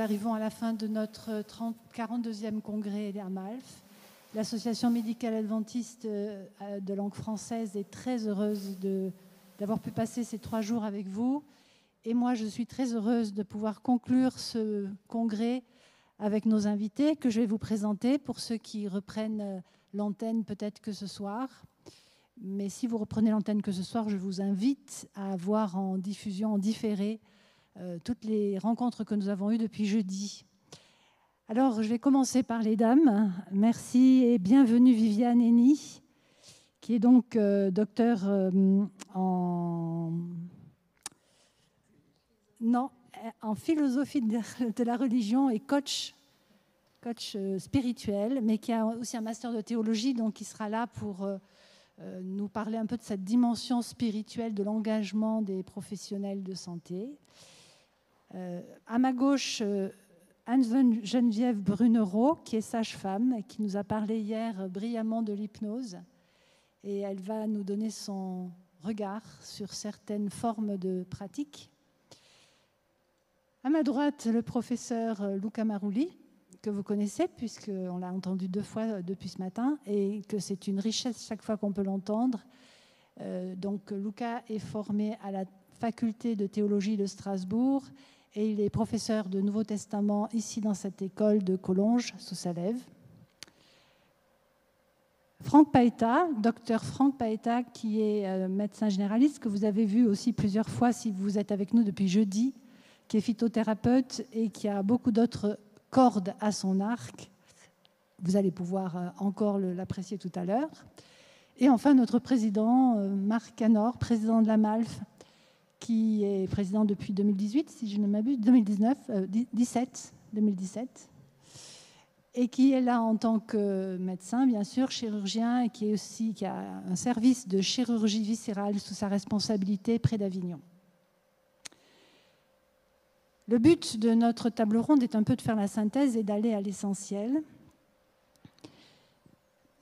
arrivons à la fin de notre 30, 42e congrès à. L'Association médicale adventiste euh, de langue française est très heureuse d'avoir pu passer ces trois jours avec vous. Et moi, je suis très heureuse de pouvoir conclure ce congrès avec nos invités que je vais vous présenter pour ceux qui reprennent euh, l'antenne peut-être que ce soir. Mais si vous reprenez l'antenne que ce soir, je vous invite à voir en diffusion, en différé, euh, toutes les rencontres que nous avons eues depuis jeudi. Alors, je vais commencer par les dames. Merci et bienvenue Viviane Henny, qui est donc euh, docteur euh, en... Non, en philosophie de la religion et coach, coach spirituel, mais qui a aussi un master de théologie, donc qui sera là pour nous parler un peu de cette dimension spirituelle de l'engagement des professionnels de santé. Euh, à ma gauche, euh, Anne-Geneviève Brunereau, qui est sage-femme et qui nous a parlé hier brillamment de l'hypnose. Et elle va nous donner son regard sur certaines formes de pratique. À ma droite, le professeur Luca Marulli, que vous connaissez, puisqu'on l'a entendu deux fois depuis ce matin, et que c'est une richesse chaque fois qu'on peut l'entendre. Euh, donc, Luca est formé à la faculté de théologie de Strasbourg et il est professeur de Nouveau Testament ici dans cette école de Collonges, sous Salève. Franck Paeta, docteur Franck Paeta, qui est euh, médecin généraliste, que vous avez vu aussi plusieurs fois si vous êtes avec nous depuis jeudi, qui est phytothérapeute et qui a beaucoup d'autres cordes à son arc. Vous allez pouvoir euh, encore l'apprécier tout à l'heure. Et enfin, notre président, euh, Marc Canor, président de la MALF, qui est président depuis 2018, si je ne m'abuse, 2019, 17, 2017, et qui est là en tant que médecin, bien sûr, chirurgien, et qui, aussi, qui a un service de chirurgie viscérale sous sa responsabilité près d'Avignon. Le but de notre table ronde est un peu de faire la synthèse et d'aller à l'essentiel.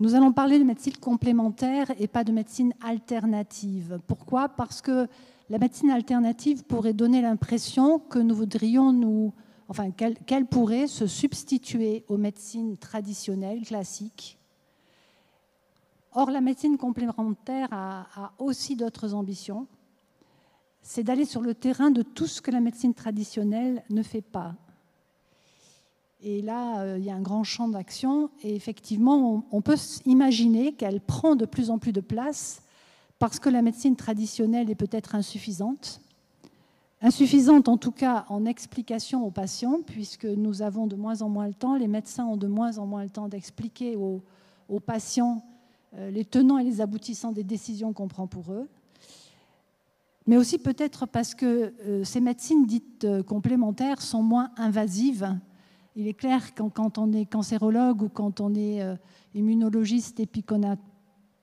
Nous allons parler de médecine complémentaire et pas de médecine alternative. Pourquoi? Parce que la médecine alternative pourrait donner l'impression que nous voudrions nous, enfin, qu'elle pourrait se substituer aux médecines traditionnelles, classiques. Or, la médecine complémentaire a, aussi d'autres ambitions. C'est d'aller sur le terrain de tout ce que la médecine traditionnelle ne fait pas. Et là, euh, il y a un grand champ d'action. Et effectivement, on peut imaginer qu'elle prend de plus en plus de place parce que la médecine traditionnelle est peut-être insuffisante. Insuffisante en tout cas en explication aux patients, puisque nous avons de moins en moins le temps, les médecins ont de moins en moins le temps d'expliquer aux, patients euh, les tenants et les aboutissants des décisions qu'on prend pour eux. Mais aussi peut-être parce que euh, ces médecines dites euh, complémentaires sont moins invasives. Il est clair que quand on est cancérologue ou quand on est immunologiste et puis qu'on a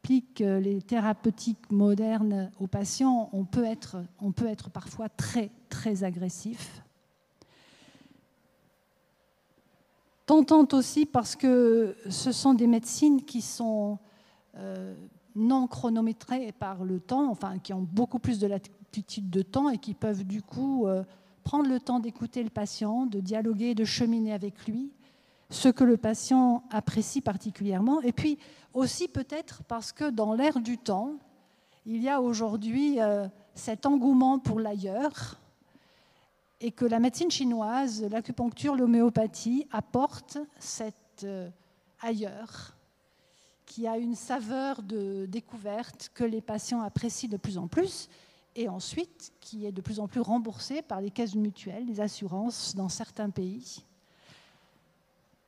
les thérapeutiques modernes aux patients, on peut être, parfois très, très agressif. Tentante aussi parce que ce sont des médecines qui sont euh, non chronométrées par le temps, enfin qui ont beaucoup plus de latitude de temps et qui peuvent du coup euh, prendre le temps d'écouter le patient, de dialoguer, de cheminer avec lui, ce que le patient apprécie particulièrement. Et puis aussi peut-être parce que dans l'ère du temps, il y a aujourd'hui euh, cet engouement pour l'ailleurs et que la médecine chinoise, l'acupuncture, l'homéopathie apportent cet euh, ailleurs qui a une saveur de découverte que les patients apprécient de plus en plus et ensuite qui est de plus en plus remboursé par les caisses mutuelles, les assurances dans certains pays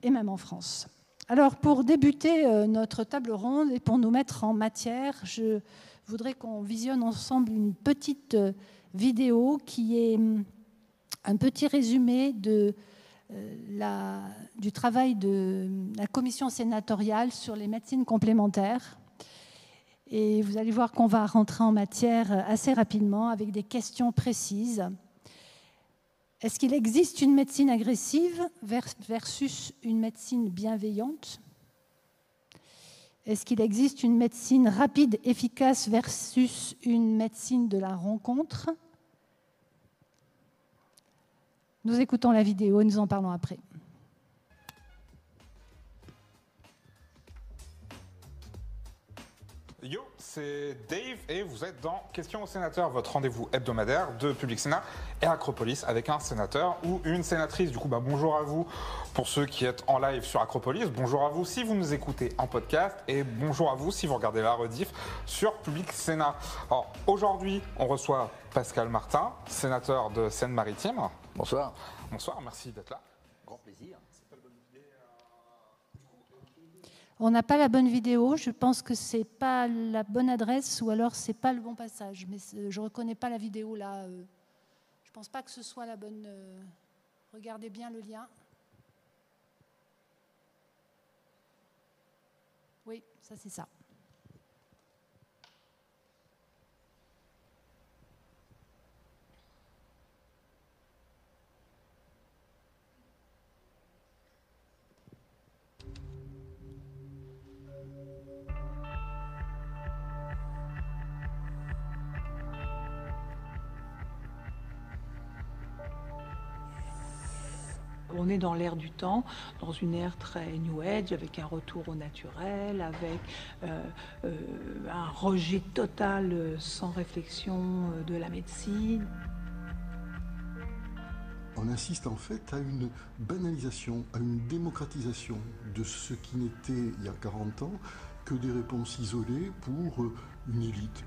et même en France. Alors pour débuter euh, notre table ronde et pour nous mettre en matière, je voudrais qu'on visionne ensemble une petite euh, vidéo qui est hum, un petit résumé de, euh, du travail de la commission sénatoriale sur les médecines complémentaires. Et vous allez voir qu'on va rentrer en matière assez rapidement avec des questions précises. Est-ce qu'il existe une médecine agressive versus une médecine bienveillante? Est-ce qu'il existe une médecine rapide, efficace versus une médecine de la rencontre? Nous écoutons la vidéo et nous en parlons après. C'est Dave et vous êtes dans Question au sénateur, votre rendez-vous hebdomadaire de Public Sénat et Acropolis avec un sénateur ou une sénatrice. Du coup, bah, bonjour à vous pour ceux qui êtes en live sur Acropolis, bonjour à vous si vous nous écoutez en podcast et bonjour à vous si vous regardez la rediff sur Public Sénat. Alors aujourd'hui, on reçoit Pascal Martin, sénateur de Seine-Maritime. Bonsoir. Bonsoir, merci d'être là. Grand plaisir. On n'a pas la bonne vidéo, je pense que c'est pas la bonne adresse ou alors c'est pas le bon passage. Mais je reconnais pas la vidéo là. euh. Je pense pas que ce soit la bonne. euh. Regardez bien le lien. Oui, ça c'est ça. On est dans l'ère du temps, dans une ère très New Age, avec un retour au naturel, avec euh, euh, un rejet total, euh, sans réflexion, de la médecine. On insiste en fait à une banalisation, à une démocratisation de ce qui n'était il y a 40 ans que des réponses isolées pour une élite.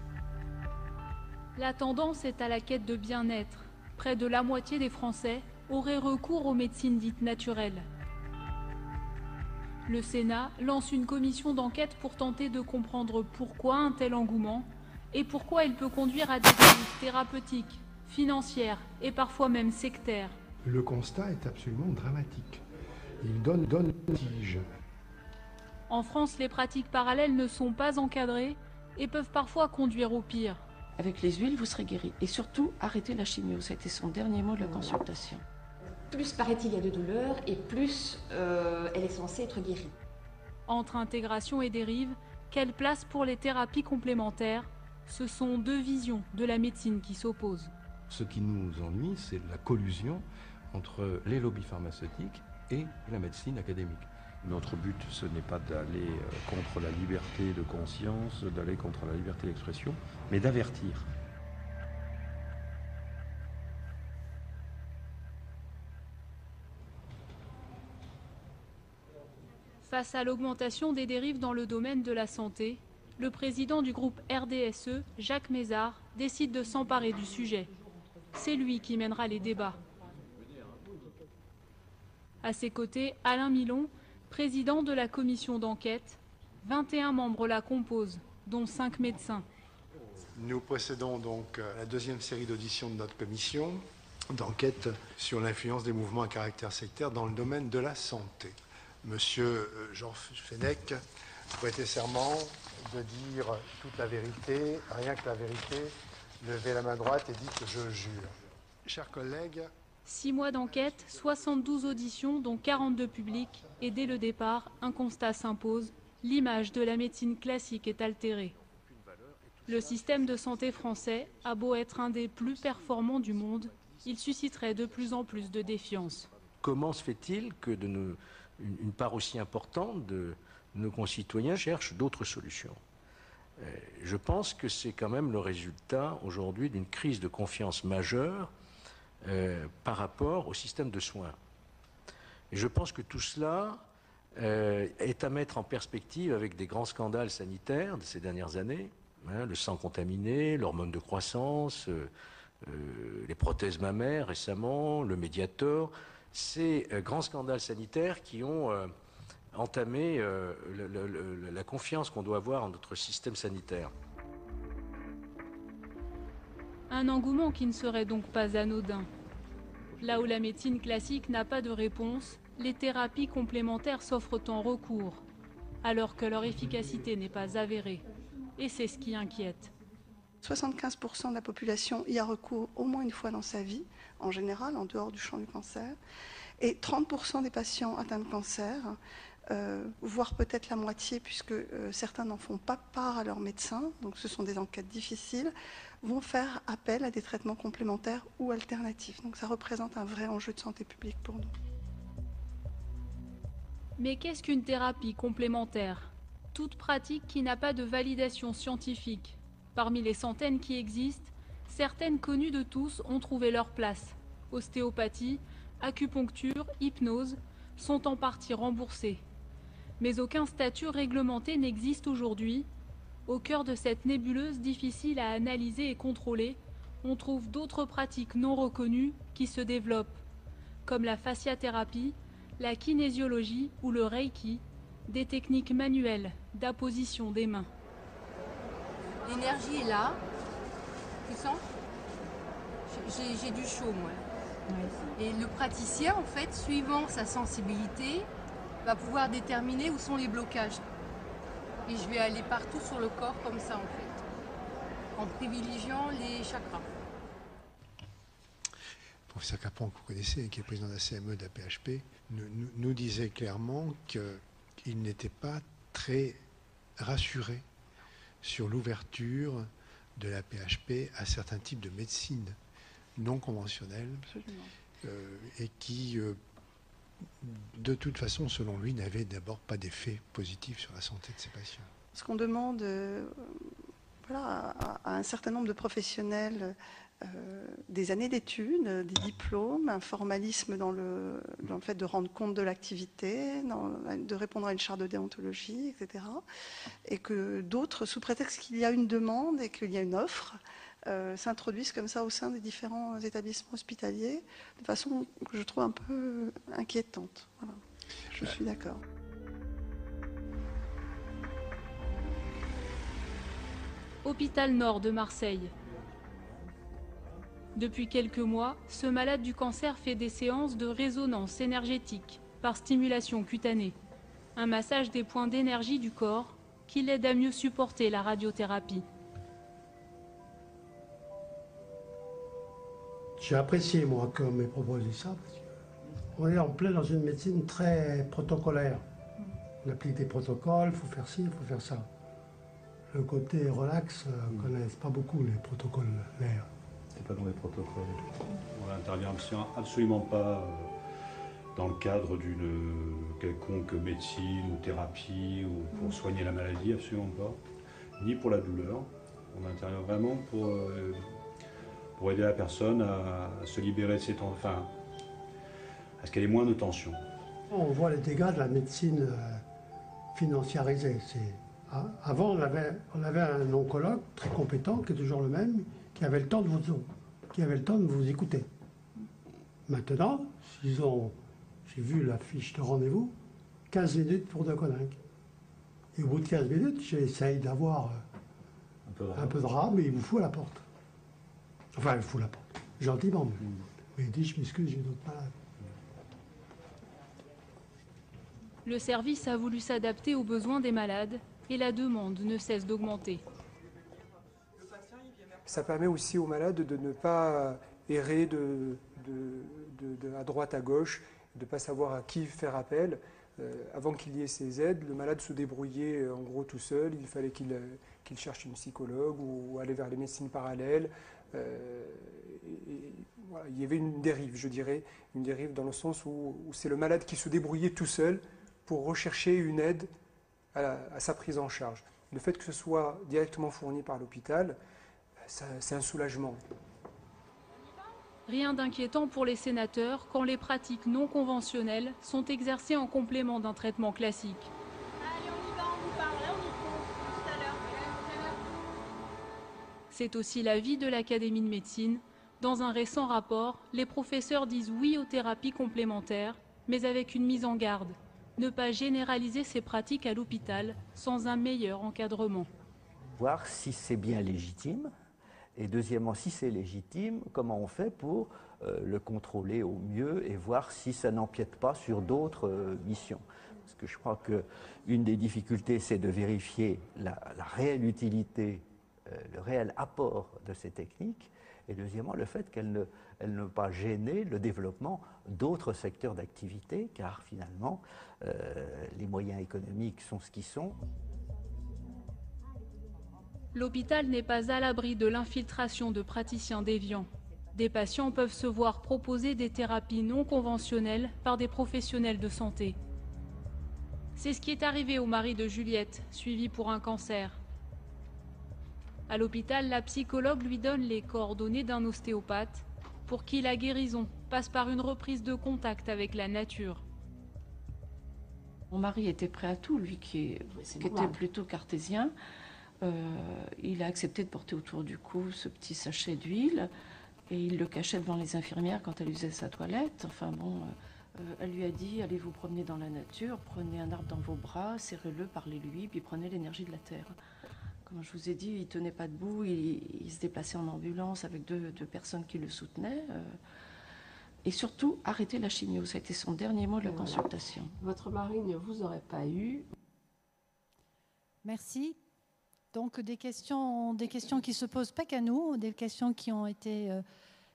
La tendance est à la quête de bien-être. Près de la moitié des Français auraient recours aux médecines dites naturelles. Le Sénat lance une commission d'enquête pour tenter de comprendre pourquoi un tel engouement et pourquoi il peut conduire à des dérives thérapeutiques, financières et parfois même sectaires. Le constat est absolument dramatique. Il donne, donne tige. En France, les pratiques parallèles ne sont pas encadrées et peuvent parfois conduire au pire. Avec les huiles, vous serez guéri. Et surtout, arrêtez la chimio. Été son dernier mot de la consultation. Plus paraît-il il y a de douleur et plus euh, elle est censée être guérie. Entre intégration et dérive, quelle place pour les thérapies complémentaires? Ce sont deux visions de la médecine qui s'opposent. Ce qui nous ennuie, c'est la collusion entre les lobbies pharmaceutiques et la médecine académique. Notre but, ce n'est pas d'aller euh, contre la liberté de conscience, d'aller contre la liberté d'expression, mais d'avertir. Face à l'augmentation des dérives dans le domaine de la santé, le président du groupe RDSE, Jacques Mézard, décide de s'emparer du sujet. C'est lui qui mènera les débats. À ses côtés, Alain Milon, président de la commission d'enquête. 21 membres la composent, dont 5 médecins. Nous procédons donc à la deuxième série d'auditions de notre commission d'enquête sur l'influence des mouvements à caractère sectaire dans le domaine de la santé. Monsieur euh, Jean Fenech, prêtez serment de dire toute la vérité, rien que la vérité. Levez la main droite et dites je jure. Chers collègues, 6 mois d'enquête, 72 auditions, dont 42 publics, et dès le départ, un constat s'impose l'image de la médecine classique est altérée. Le système de santé français a beau être un des plus performants du monde, il susciterait de plus en plus de défiance. Comment se fait-il que de nos- une, part aussi importante de nos concitoyens cherchent d'autres solutions Euh, Je pense que c'est quand même le résultat aujourd'hui d'une crise de confiance majeure euh, par rapport au système de soins. Et je pense que tout cela euh, est à mettre en perspective avec des grands scandales sanitaires de ces dernières années, hein, le sang contaminé, l'hormone de croissance, les prothèses mammaires récemment, le Mediator, ces euh, grands scandales sanitaires qui ont euh, entamé euh, le- le- le- la confiance qu'on doit avoir en notre système sanitaire. Un engouement qui ne serait donc pas anodin. Là où la médecine classique n'a pas de réponse, les thérapies complémentaires s'offrent en recours, alors que leur efficacité n'est pas avérée. Et c'est ce qui inquiète. 75% de la population y a recours au moins une fois dans sa vie, en général, en dehors du champ du cancer. Et 30% des patients atteints de cancer, euh, voire peut-être la moitié, puisque euh, certains n'en font pas part à leur médecin, donc ce sont des enquêtes difficiles, vont faire appel à des traitements complémentaires ou alternatifs. Donc ça représente un vrai enjeu de santé publique pour nous. Mais qu'est-ce qu'une thérapie complémentaire? Toute pratique qui n'a pas de validation scientifique. Parmi les centaines qui existent, certaines connues de tous ont trouvé leur place. Ostéopathie, acupuncture, hypnose sont en partie remboursées. Mais aucun statut réglementé n'existe aujourd'hui. Au cœur de cette nébuleuse difficile à analyser et contrôler, on trouve d'autres pratiques non reconnues qui se développent, comme la fasciathérapie, la kinésiologie ou le reiki, des techniques manuelles d'apposition des mains. L'énergie est là. J'ai du chaud, moi. Et le praticien, en fait, suivant sa sensibilité, va pouvoir déterminer où sont les blocages. Et je vais aller partout sur le corps comme ça, en fait, en privilégiant les chakras. Le professeur Capron, que vous connaissez, qui est président de la CME de la PHP, nous, nous disait clairement qu'il n'était pas très rassuré sur l'ouverture de la PHP à certains types de médecine non conventionnelle euh, et qui, euh, de toute façon, selon lui, n'avait d'abord pas d'effet positif sur la santé de ses patients. Ce qu'on demande euh, voilà, à, un certain nombre de professionnels des années d'études, des diplômes, un formalisme dans le, dans le fait de rendre compte de l'activité, de répondre à une charte de déontologie, etc. Et que d'autres, sous prétexte qu'il y a une demande et qu'il y a une offre, euh, s'introduisent comme ça au sein des différents établissements hospitaliers de façon que je trouve un peu inquiétante. Je suis d'accord. Hôpital Nord de Marseille. Depuis quelques mois, ce malade du cancer fait des séances de résonance énergétique par stimulation cutanée, un massage des points d'énergie du corps qui l'aide à mieux supporter la radiothérapie. J'ai apprécié, moi, qu'on m'ait proposé ça, parce qu'on est en plein dans une médecine très protocolaire. On applique des protocoles, il faut faire ci, il faut faire ça. Le côté relax, euh, on ne connaît pas beaucoup les protocoles l'air. Pas dans les protocoles. On n'intervient absolument pas euh, dans le cadre d'une quelconque médecine ou thérapie ou pour soigner la maladie, absolument pas. Ni pour la douleur. On intervient vraiment pour euh, pour aider la personne à, se libérer de ses tensions, enfin, à ce qu'elle ait moins de tension. On voit les dégâts de la médecine euh, financiarisée. Avant, on avait, on avait un oncologue très compétent, qui est toujours le même, qui avait le temps de vous, qui avait le temps de vous écouter. Maintenant, ils ont, j'ai vu la fiche de rendez-vous, 15 minutes pour de collègues. Et au bout de 15 minutes, j'essaye d'avoir un peu de rame et il vous fout à la porte. Enfin, il fout la porte. Gentiment, mais, mais il dit Je m'excuse, j'ai d'autres malades. Le service a voulu s'adapter aux besoins des malades et la demande ne cesse d'augmenter. Ça permet aussi aux malades de ne pas errer de, à droite à gauche, de ne pas savoir à qui faire appel. Euh, avant qu'il y ait ces aides, le malade se débrouillait euh, en gros tout seul. Il fallait qu'il euh, cherche une psychologue ou aller vers les médecines parallèles. Il y avait une dérive, je dirais, une dérive dans le sens où, c'est le malade qui se débrouillait tout seul pour rechercher une aide à, sa prise en charge. Le fait que ce soit directement fourni par l'hôpital, c'est un soulagement. Rien d'inquiétant pour les sénateurs quand les pratiques non conventionnelles sont exercées en complément d'un traitement classique. C'est aussi l'avis de l'Académie de médecine. Dans un récent rapport, les professeurs disent oui aux thérapies complémentaires, mais avec une mise en garde. Ne pas généraliser ces pratiques à l'hôpital sans un meilleur encadrement. Voir si c'est bien légitime, et deuxièmement, si c'est légitime, comment on fait pour euh, le contrôler au mieux et voir si ça n'empiète pas sur d'autres euh, missions? Parce que je crois qu'une des difficultés, c'est de vérifier la, réelle utilité euh, le réel apport de ces techniques, et deuxièmement le fait qu'elles ne, ne pas gêner le développement d'autres secteurs d'activité, car finalement les moyens économiques sont ce qu'ils sont. L'hôpital n'est pas à l'abri de l'infiltration de praticiens déviants. Des patients peuvent se voir proposer des thérapies non conventionnelles par des professionnels de santé. C'est ce qui est arrivé au mari de Juliette, suivi pour un cancer. À l'hôpital, la psychologue lui donne les coordonnées d'un ostéopathe pour qui la guérison passe par une reprise de contact avec la nature. Mon mari était prêt à tout, lui qui, qui était plutôt cartésien. Euh, il a accepté de porter autour du cou ce petit sachet d'huile et il le cachait devant les infirmières quand elle usait sa toilette. Enfin bon, euh, euh, elle lui a dit allez vous promener dans la nature, prenez un arbre dans vos bras, serrez-le, parlez-lui, puis prenez l'énergie de la terre. Comme je vous ai dit, il tenait pas debout, il, se déplaçait en ambulance avec deux, personnes qui le soutenaient. et surtout, arrêtez la chimio. Ça a été son dernier mot de la consultation. Votre mari ne vous aurait pas eu. Merci. Donc des questions, des questions qui se posent pas qu'à nous, des questions qui ont été euh,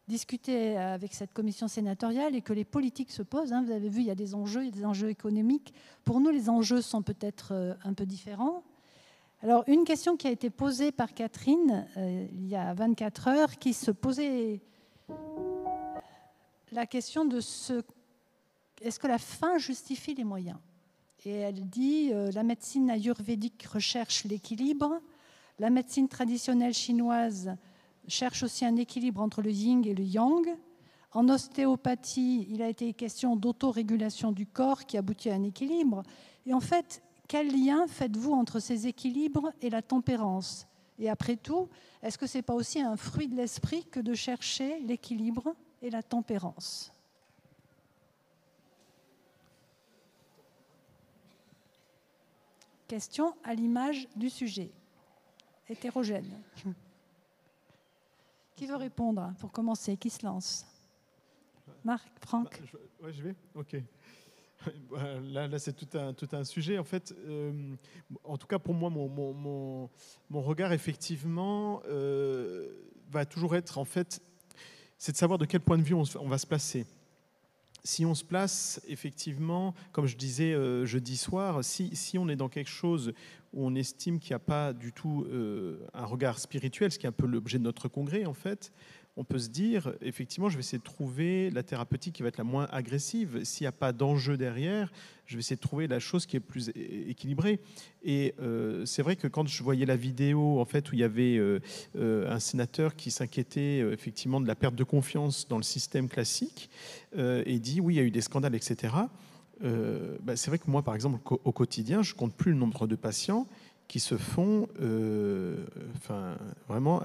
discutées avec cette commission sénatoriale et que les politiques se posent. Hein. Vous avez vu, il y a des enjeux, il y a des enjeux économiques. Pour nous, les enjeux sont peut-être euh, un peu différents. Alors une question qui a été posée par Catherine euh, il y a 24 heures, qui se posait la question de ce est-ce que la fin justifie les moyens? Et elle dit euh, la médecine ayurvédique recherche l'équilibre, la médecine traditionnelle chinoise cherche aussi un équilibre entre le yin et le yang. En ostéopathie, il a été question d'autorégulation du corps qui aboutit à un équilibre. Et en fait, quel lien faites-vous entre ces équilibres et la tempérance? Et après tout, est-ce que ce n'est pas aussi un fruit de l'esprit que de chercher l'équilibre et la tempérance? Question à l'image du sujet. Hétérogène. Qui veut répondre pour commencer? Qui se lance? Marc, Franck? Bah, Oui, je vais? Ok. Là, là c'est tout un, tout un sujet. En fait, euh, en tout cas pour moi, mon, regard, effectivement, euh, va toujours être, en fait, c'est de savoir de quel point de vue on va se placer si on se place effectivement, comme je disais euh, jeudi soir, si, on est dans quelque chose où on estime qu'il n'y a pas du tout euh, un regard spirituel, ce qui est un peu l'objet de notre congrès en fait, on peut se dire, effectivement, je vais essayer de trouver la thérapeutique qui va être la moins agressive. S'il n'y a pas d'enjeu derrière, je vais essayer de trouver la chose qui est plus équilibrée. Et euh, c'est vrai que quand je voyais la vidéo, en fait, où il y avait euh, euh, un sénateur qui s'inquiétait effectivement de la perte de confiance dans le système classique, et dit oui, il y a eu des scandales, etc. Bah, c'est vrai que moi, par exemple, au quotidien, je compte plus le nombre de patients qui se font, euh, enfin, vraiment,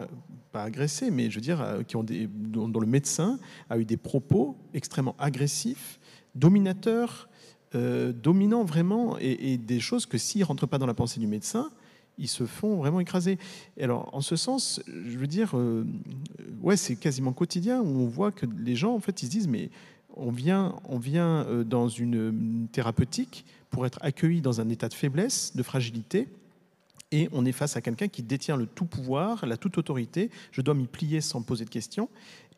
pas agressés, mais je veux dire, euh, qui ont des, dont, le médecin a eu des propos extrêmement agressifs, dominateurs, euh, dominants vraiment, et, des choses que s'ils ne rentrent pas dans la pensée du médecin, ils se font vraiment écraser. Et alors, en ce sens, je veux dire, ouais, c'est quasiment quotidien où on voit que les gens, en fait, ils se disent, mais on vient, on vient dans une thérapeutique pour être accueilli dans un état de faiblesse, de fragilité, et on est face à quelqu'un qui détient le tout pouvoir, la toute autorité. Je dois m'y plier sans poser de questions.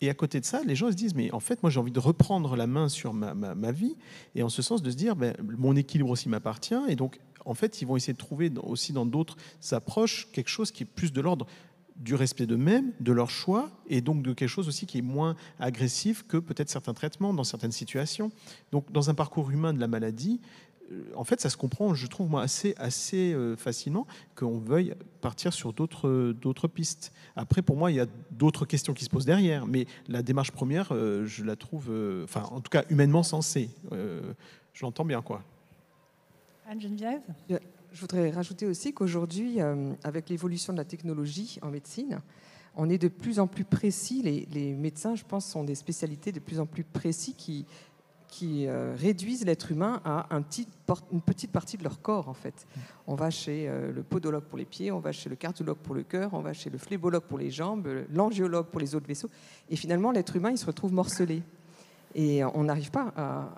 Et à côté de ça, les gens se disent, mais en fait, moi j'ai envie de reprendre la main sur ma, vie, et en ce sens de se dire, ben, mon équilibre aussi m'appartient, et donc en fait, ils vont essayer de trouver aussi dans d'autres approches quelque chose qui est plus de l'ordre du respect d'eux-mêmes, de leur choix, et donc de quelque chose aussi qui est moins agressif que peut-être certains traitements dans certaines situations. Donc dans un parcours humain de la maladie, en fait, ça se comprend, je trouve, moi, assez, assez euh, facilement qu'on veuille partir sur d'autres pistes. Après, pour moi, il y a d'autres questions qui se posent derrière, mais la démarche première, euh, je la trouve, enfin, en tout cas, humainement sensée. je l'entends bien, quoi. Anne-Geneviève Je voudrais rajouter aussi qu'aujourd'hui, avec l'évolution de la technologie en médecine, on est de plus en plus précis. Les, les, médecins, je pense, sont des spécialités de plus en plus précis qui qui euh, réduisent l'être humain à une petite partie de leur corps, en fait. On va chez euh, le podologue pour les pieds, on va chez le cardiologue pour le cœur, on va chez le phlébologue pour les jambes, l'angiologue pour les autres vaisseaux. Et finalement, l'être humain, il se retrouve morcelé. Et on n'arrive pas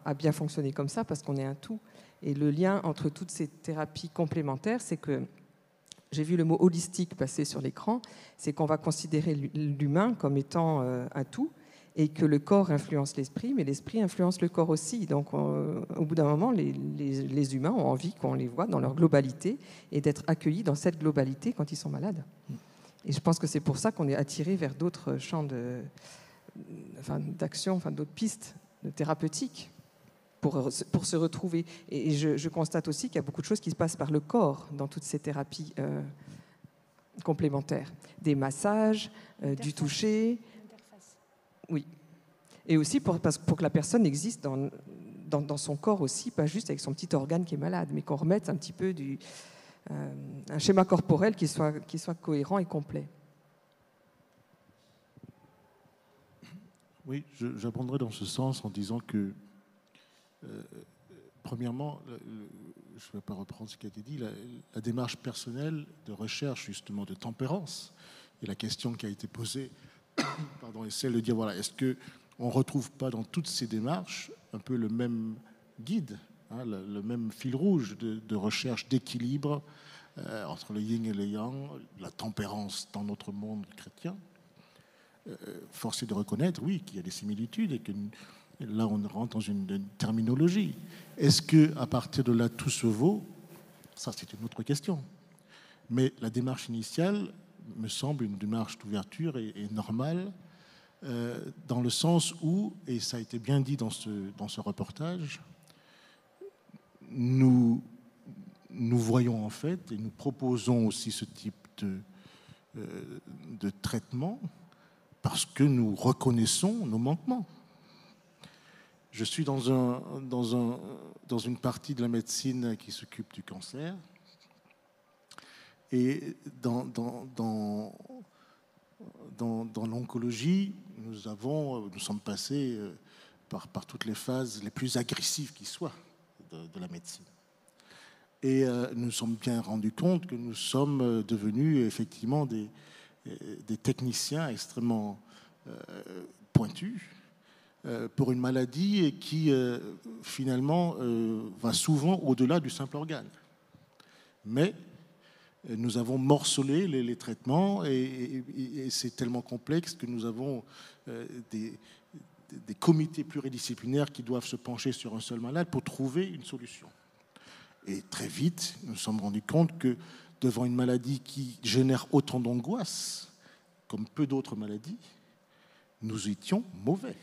à, bien fonctionner comme ça parce qu'on est un tout. Et le lien entre toutes ces thérapies complémentaires, c'est que j'ai vu le mot holistique passer sur l'écran, c'est qu'on va considérer l'humain comme étant euh, un tout et que le corps influence l'esprit, mais l'esprit influence le corps aussi. Donc, au bout d'un moment, les, les, humains ont envie qu'on les voit dans leur globalité et d'être accueillis dans cette globalité quand ils sont malades. Et je pense que c'est pour ça qu'on est attiré vers d'autres champs de, enfin, d'action, enfin, d'autres pistes thérapeutiques pour, pour se retrouver. Et je, constate aussi qu'il y a beaucoup de choses qui se passent par le corps dans toutes ces thérapies euh, complémentaires. Des massages, euh, du toucher. Oui. Et aussi pour, pour que la personne existe dans, son corps aussi, pas juste avec son petit organe qui est malade, mais qu'on remette un petit peu du, euh, un schéma corporel qui soit, qui soit cohérent et complet. Oui, j'abonderai dans ce sens en disant que, euh, premièrement, je ne vais pas reprendre ce qui a été dit, la, démarche personnelle de recherche justement de tempérance, et la question qui a été posée, pardon, de dire, voilà, est-ce qu'on ne retrouve pas dans toutes ces démarches un peu le même guide, hein, le, même fil rouge de, recherche d'équilibre euh, entre le yin et le yang, la tempérance dans notre monde chrétien? Euh, force est de reconnaître, oui, qu'il y a des similitudes et que là, on rentre dans une, terminologie. Est-ce que à partir de là, tout se vaut? Ça, c'est une autre question. Mais la démarche initiale me semble une démarche d'ouverture et, normale, euh, dans le sens où, et ça a été bien dit dans ce, dans ce reportage, nous, nous voyons en fait, et nous proposons aussi ce type de, euh, de traitement, parce que nous reconnaissons nos manquements. Je suis dans, un, dans, un, dans une partie de la médecine qui s'occupe du cancer. Et dans, l'oncologie, nous, avons, nous sommes passés euh, par, toutes les phases les plus agressives qui soient de, la médecine. Et euh, nous sommes bien rendus compte que nous sommes euh, devenus effectivement des, euh, techniciens extrêmement euh, pointus euh, pour une maladie qui finalement va souvent au-delà du simple organe. Mais nous avons morcelé les, traitements et, c'est tellement complexe que nous avons des, des, comités pluridisciplinaires qui doivent se pencher sur un seul malade pour trouver une solution. Et très vite, nous nous sommes rendus compte que devant une maladie qui génère autant d'angoisse, comme peu d'autres maladies, nous étions mauvais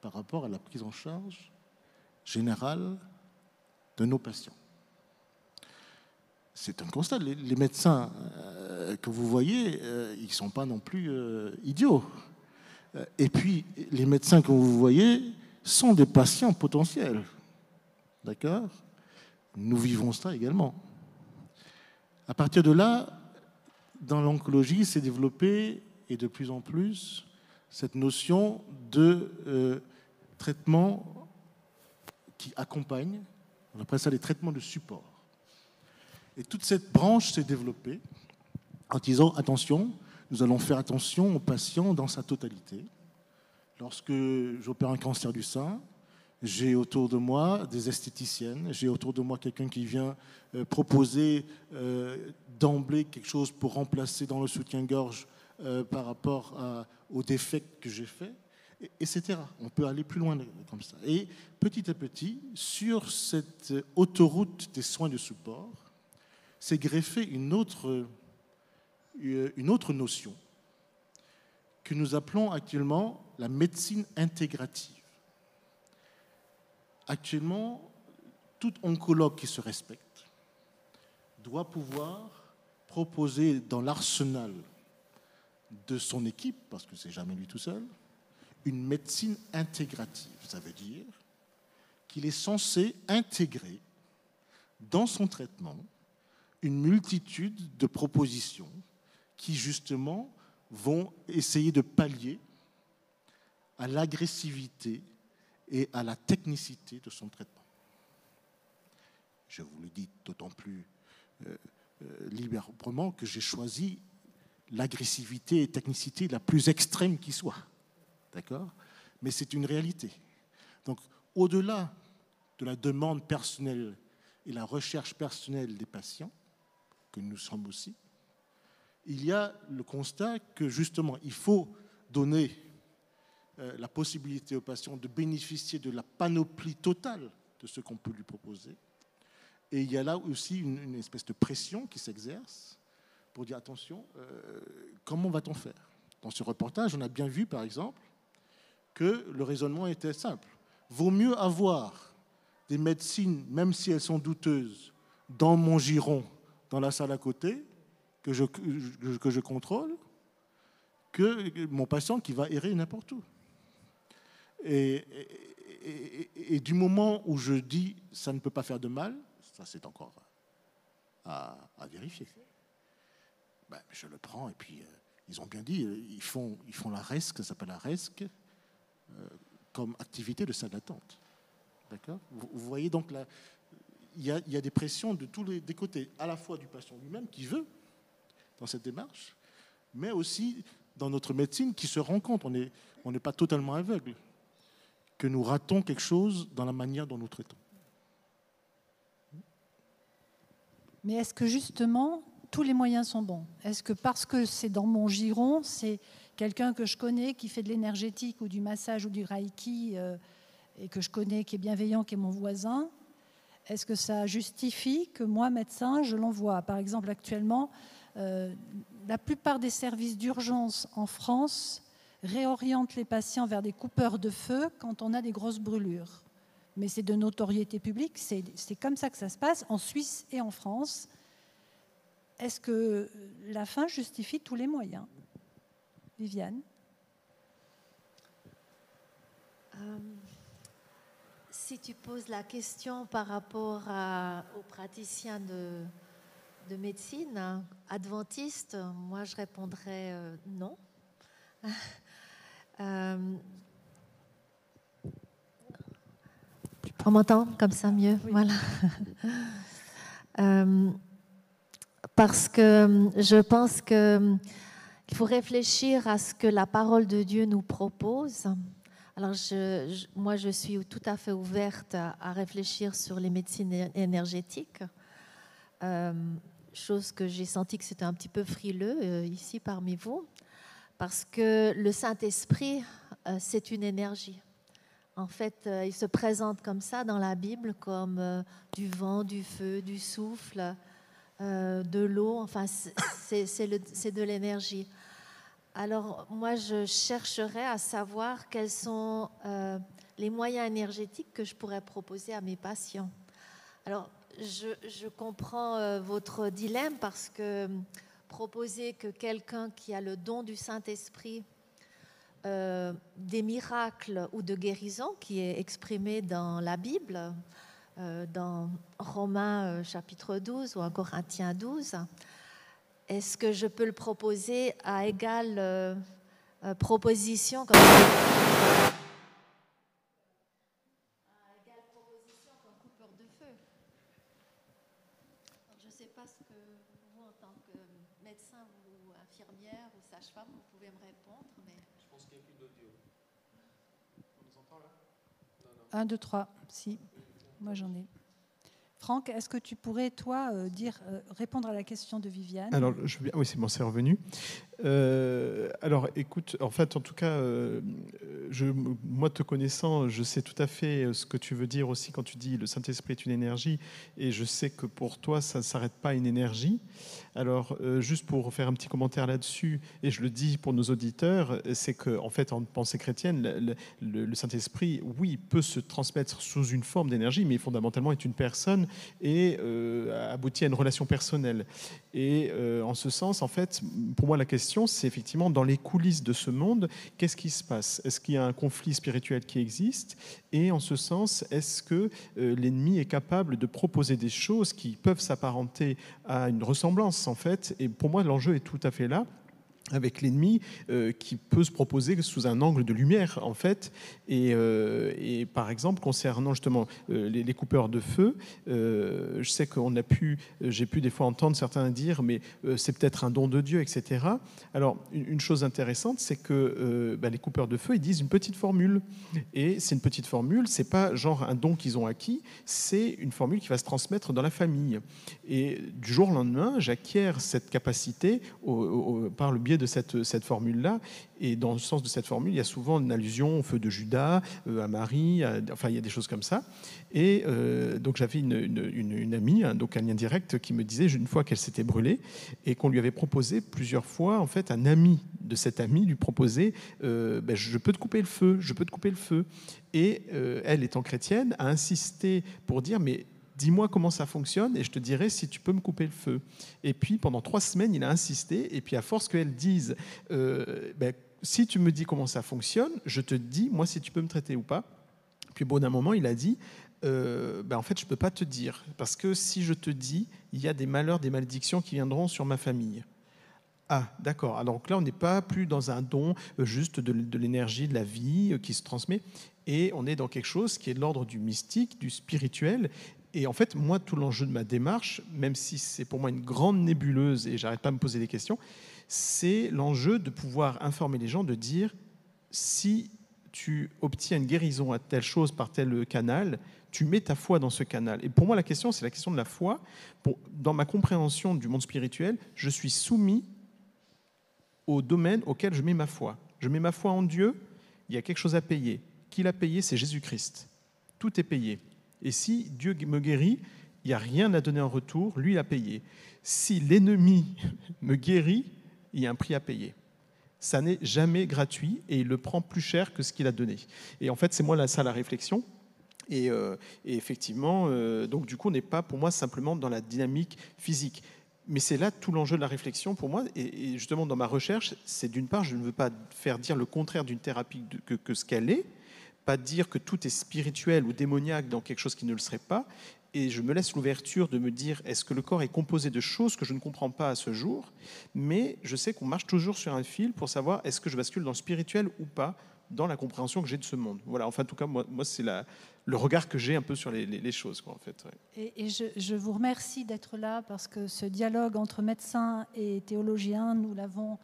par rapport à la prise en charge générale de nos patients. C'est un constat. Les, médecins euh, que vous voyez, euh, ils ne sont pas non plus euh, idiots. Et puis, les médecins que vous voyez sont des patients potentiels. D'accord? Nous vivons ça également. À partir de là, dans l'oncologie, s'est développée, et de plus en plus, cette notion de traitement qui accompagne, on appelle ça les traitements de support. Et toute cette branche s'est développée en disant, attention, nous allons faire attention au patient dans sa totalité. Lorsque j'opère un cancer du sein, j'ai autour de moi des esthéticiennes, j'ai autour de moi quelqu'un qui vient euh, proposer euh, d'emblée quelque chose pour remplacer dans le soutien-gorge euh, par rapport aux défects que j'ai faits, etc. On peut aller plus loin comme ça. Et petit à petit, sur cette autoroute des soins de support, s'est greffée une autre, une autre notion que nous appelons actuellement la médecine intégrative. Actuellement, tout oncologue qui se respecte doit pouvoir proposer dans l'arsenal de son équipe, parce que c'est jamais lui tout seul, une médecine intégrative. Ça veut dire qu'il est censé intégrer dans son traitement une multitude de propositions qui justement vont essayer de pallier à l'agressivité et à la technicité de son traitement. Je vous le dis d'autant plus euh, euh, librement que j'ai choisi l'agressivité et technicité la plus extrême qui soit. D'accord? Mais c'est une réalité. Donc, au-delà de la demande personnelle et la recherche personnelle des patients, que nous sommes aussi, il y a le constat que justement, il faut donner la possibilité au patient de bénéficier de la panoplie totale de ce qu'on peut lui proposer. Et il y a là aussi une, espèce de pression qui s'exerce pour dire attention, euh, comment va-t-on faire? Dans ce reportage, on a bien vu, par exemple, que le raisonnement était simple. Vaut mieux avoir des médecines, même si elles sont douteuses, dans mon giron, dans la salle à côté, que je, que je contrôle, que mon patient qui va errer n'importe où. Et, du moment où je dis ça ne peut pas faire de mal, ça c'est encore à, vérifier. Ben, je le prends et puis euh, ils ont bien dit, euh, ils font, ils font la RESC, ça s'appelle la RESC, euh, comme activité de salle d'attente. D'accord? Vous, voyez donc là, il y, a, des pressions de tous les côtés, à la fois du patient lui-même qui veut dans cette démarche, mais aussi dans notre médecine qui se rend compte, on n'est pas totalement aveugle que nous ratons quelque chose dans la manière dont nous traitons. Mais est-ce que justement, tous les moyens sont bons? Est-ce que parce que c'est dans mon giron, c'est quelqu'un que je connais qui fait de l'énergétique ou du massage ou du reiki euh, et que je connais, qui est bienveillant, qui est mon voisin, est-ce que ça justifie que moi, médecin, je l'envoie? Par exemple, actuellement, euh, la plupart des services d'urgence en France réoriente les patients vers des coupeurs de feu quand on a des grosses brûlures. Mais c'est de notoriété publique, c'est comme ça que ça se passe en Suisse et en France. Est-ce que la fin justifie tous les moyens? Viviane? Euh, Si tu poses la question par rapport aux praticiens de, de médecine adventistes, moi je répondrais euh, non. Euh, on m'entend comme ça mieux? Voilà. Euh, parce que je pense qu'il faut réfléchir à ce que la parole de Dieu nous propose. Alors, moi, je suis tout à fait ouverte à, réfléchir sur les médecines énergétiques, euh, chose que j'ai senti que c'était un petit peu frileux ici parmi vous parce que le Saint-Esprit, euh, c'est une énergie. En fait, euh, il se présente comme ça dans la Bible, comme euh, du vent, du feu, du souffle, de l'eau, enfin, c'est de l'énergie. Alors, moi, je chercherais à savoir quels sont les moyens énergétiques que je pourrais proposer à mes patients. Alors, je, comprends votre dilemme parce que proposer que quelqu'un qui a le don du Saint-Esprit euh, des miracles ou de guérison qui est exprimé dans la Bible, euh, dans Romains euh, chapitre 12 ou en Corinthiens 12, est-ce que je peux le proposer à égale proposition comme vous pouvez me répondre. Mais... Je pense qu'il n'y a plus d'audio. On nous entend là? 1, 2, 3, si. Moi j'en ai. Franck, est-ce que tu pourrais, toi, euh, euh, répondre à la question de Viviane? Alors, oui, c'est bon, c'est revenu. Euh, alors, écoute, en fait, en tout cas, moi, te connaissant, je sais tout à fait ce que tu veux dire aussi quand tu dis le Saint-Esprit est une énergie, et je sais que pour toi, ça ne s'arrête pas à une énergie. Alors, juste pour faire un petit commentaire là-dessus, et je le dis pour nos auditeurs, c'est que, en fait, en pensée chrétienne, le, Saint-Esprit, oui, peut se transmettre sous une forme d'énergie, mais fondamentalement est une personne et aboutit à une relation personnelle. Et en ce sens, en fait, pour moi, la question c'est effectivement dans les coulisses de ce monde, qu'est-ce qui se passe? Est-ce qu'il y a un conflit spirituel qui existe? Et en ce sens, est-ce que euh, l'ennemi est capable de proposer des choses qui peuvent s'apparenter à une ressemblance en fait? Et pour moi, l'enjeu est tout à fait là avec l'ennemi euh, qui peut se proposer sous un angle de lumière en fait. Et, euh, par exemple concernant justement euh, les, coupeurs de feu je sais qu'on a pu j'ai pu des fois entendre certains dire mais c'est peut-être un don de Dieu etc alors une, chose intéressante c'est que bah, les coupeurs de feu ils disent une petite formule. Et c'est une petite formule c'est pas genre un don qu'ils ont acquis c'est une formule qui va se transmettre dans la famille. Et du jour au lendemain j'acquiers cette capacité par le biais de cette, cette formule-là. Et dans le sens de cette formule, il y a souvent une allusion au feu de Judas, euh, à Marie, enfin, il y a des choses comme ça. Et euh, donc, j'avais une, une, amie, donc un lien direct, qui me disait, une fois qu'elle s'était brûlée, et qu'on lui avait proposé plusieurs fois, en fait, un ami de cet ami lui proposait euh, ben, Je peux te couper le feu, je peux te couper le feu. Et elle, étant chrétienne, a insisté pour dire Mais dis-moi comment ça fonctionne et je te dirai si tu peux me couper le feu. Et puis pendant trois semaines, il a insisté, et puis à force qu'elle dise, euh, ben, si tu me dis comment ça fonctionne, je te dis, moi, si tu peux me traiter ou pas. Puis bout d'un moment, il a dit, euh, ben, en fait, je ne peux pas te dire, parce que si je te dis, il y a des malheurs, des malédictions qui viendront sur ma famille. Ah, d'accord. Alors là, on n'est pas plus dans un don euh, juste de l'énergie, de la vie qui se transmet, et on est dans quelque chose qui est de l'ordre du mystique, du spirituel, et en fait, moi, tout l'enjeu de ma démarche, même si c'est pour moi une grande nébuleuse et j'arrête pas de me poser des questions, c'est l'enjeu de pouvoir informer les gens, de dire si tu obtiens une guérison à telle chose par tel canal, tu mets ta foi dans ce canal. Et pour moi, la question, c'est la question de la foi. dans ma compréhension du monde spirituel, je suis soumis au domaine auquel je mets ma foi. Je mets ma foi en Dieu, il y a quelque chose à payer. Qui l'a payé? C'est Jésus-Christ. Tout est payé. Et si Dieu me guérit, il n'y a rien à donner en retour, lui a payé. Si l'ennemi me guérit, il y a un prix à payer. Ça n'est jamais gratuit et il le prend plus cher que ce qu'il a donné. Et en fait, c'est moi là, ça la réflexion. Et, euh, effectivement, euh, donc du coup, on n'est pas pour moi simplement dans la dynamique physique. Mais c'est là tout l'enjeu de la réflexion pour moi. Et, justement, dans ma recherche, c'est d'une part, je ne veux pas faire dire le contraire d'une thérapie que ce qu'elle est, pas dire que tout est spirituel ou démoniaque dans quelque chose qui ne le serait pas. Et je me laisse l'ouverture de me dire, est-ce que le corps est composé de choses que je ne comprends pas à ce jour? Mais je sais qu'on marche toujours sur un fil pour savoir, est-ce que je bascule dans le spirituel ou pas dans la compréhension que j'ai de ce monde? Voilà, enfin, en tout cas, moi, moi c'est le regard que j'ai un peu sur les, choses, quoi, en fait. Et, je, je, vous remercie d'être là parce que ce dialogue entre médecins et théologiens, nous l'avons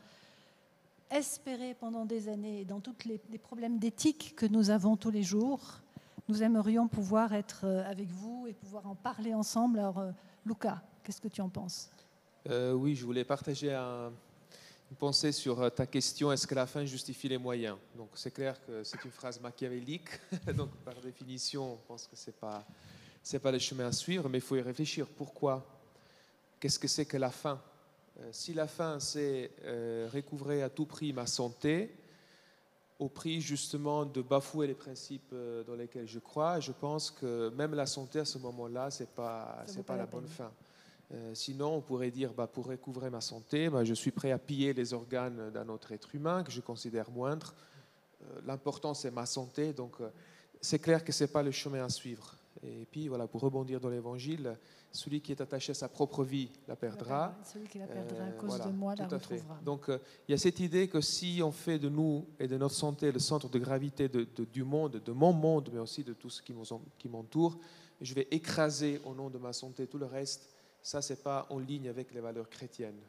espérer pendant des années, dans tous les, problèmes d'éthique que nous avons tous les jours, nous aimerions pouvoir être euh, avec vous et pouvoir en parler ensemble. Alors, euh, Luca, qu'est-ce que tu en penses? Euh, Oui, je voulais partager une pensée sur ta question. Est-ce que la fin justifie les moyens? Donc, c'est clair que c'est une phrase machiavélique, donc par définition, on pense que ce n'est pas, pas le chemin à suivre, mais il faut y réfléchir. Pourquoi? Qu'est-ce que c'est que la fin? Si la fin, c'est euh, recouvrer à tout prix ma santé, au prix justement de bafouer les principes euh, dans lesquels je crois, je pense que même la santé à ce moment-là, ce n'est pas, c'est pas, la, bonne fin. sinon, on pourrait dire, bah, pour recouvrer ma santé, bah, je suis prêt à piller les organes d'un autre être humain que je considère moindre. L'important, c'est ma santé, donc c'est clair que ce n'est pas le chemin à suivre. Et puis, voilà, pour rebondir dans l'évangile, celui qui est attaché à sa propre vie la perdra. Celui qui la perdra à euh, cause de moi la retrouvera. Donc, euh, il y a cette idée que si on fait de nous et de notre santé le centre de gravité de, du monde, de mon monde, mais aussi de tout ce qui m'entoure, je vais écraser au nom de ma santé tout le reste. Ça, c'est pas en ligne avec les valeurs chrétiennes.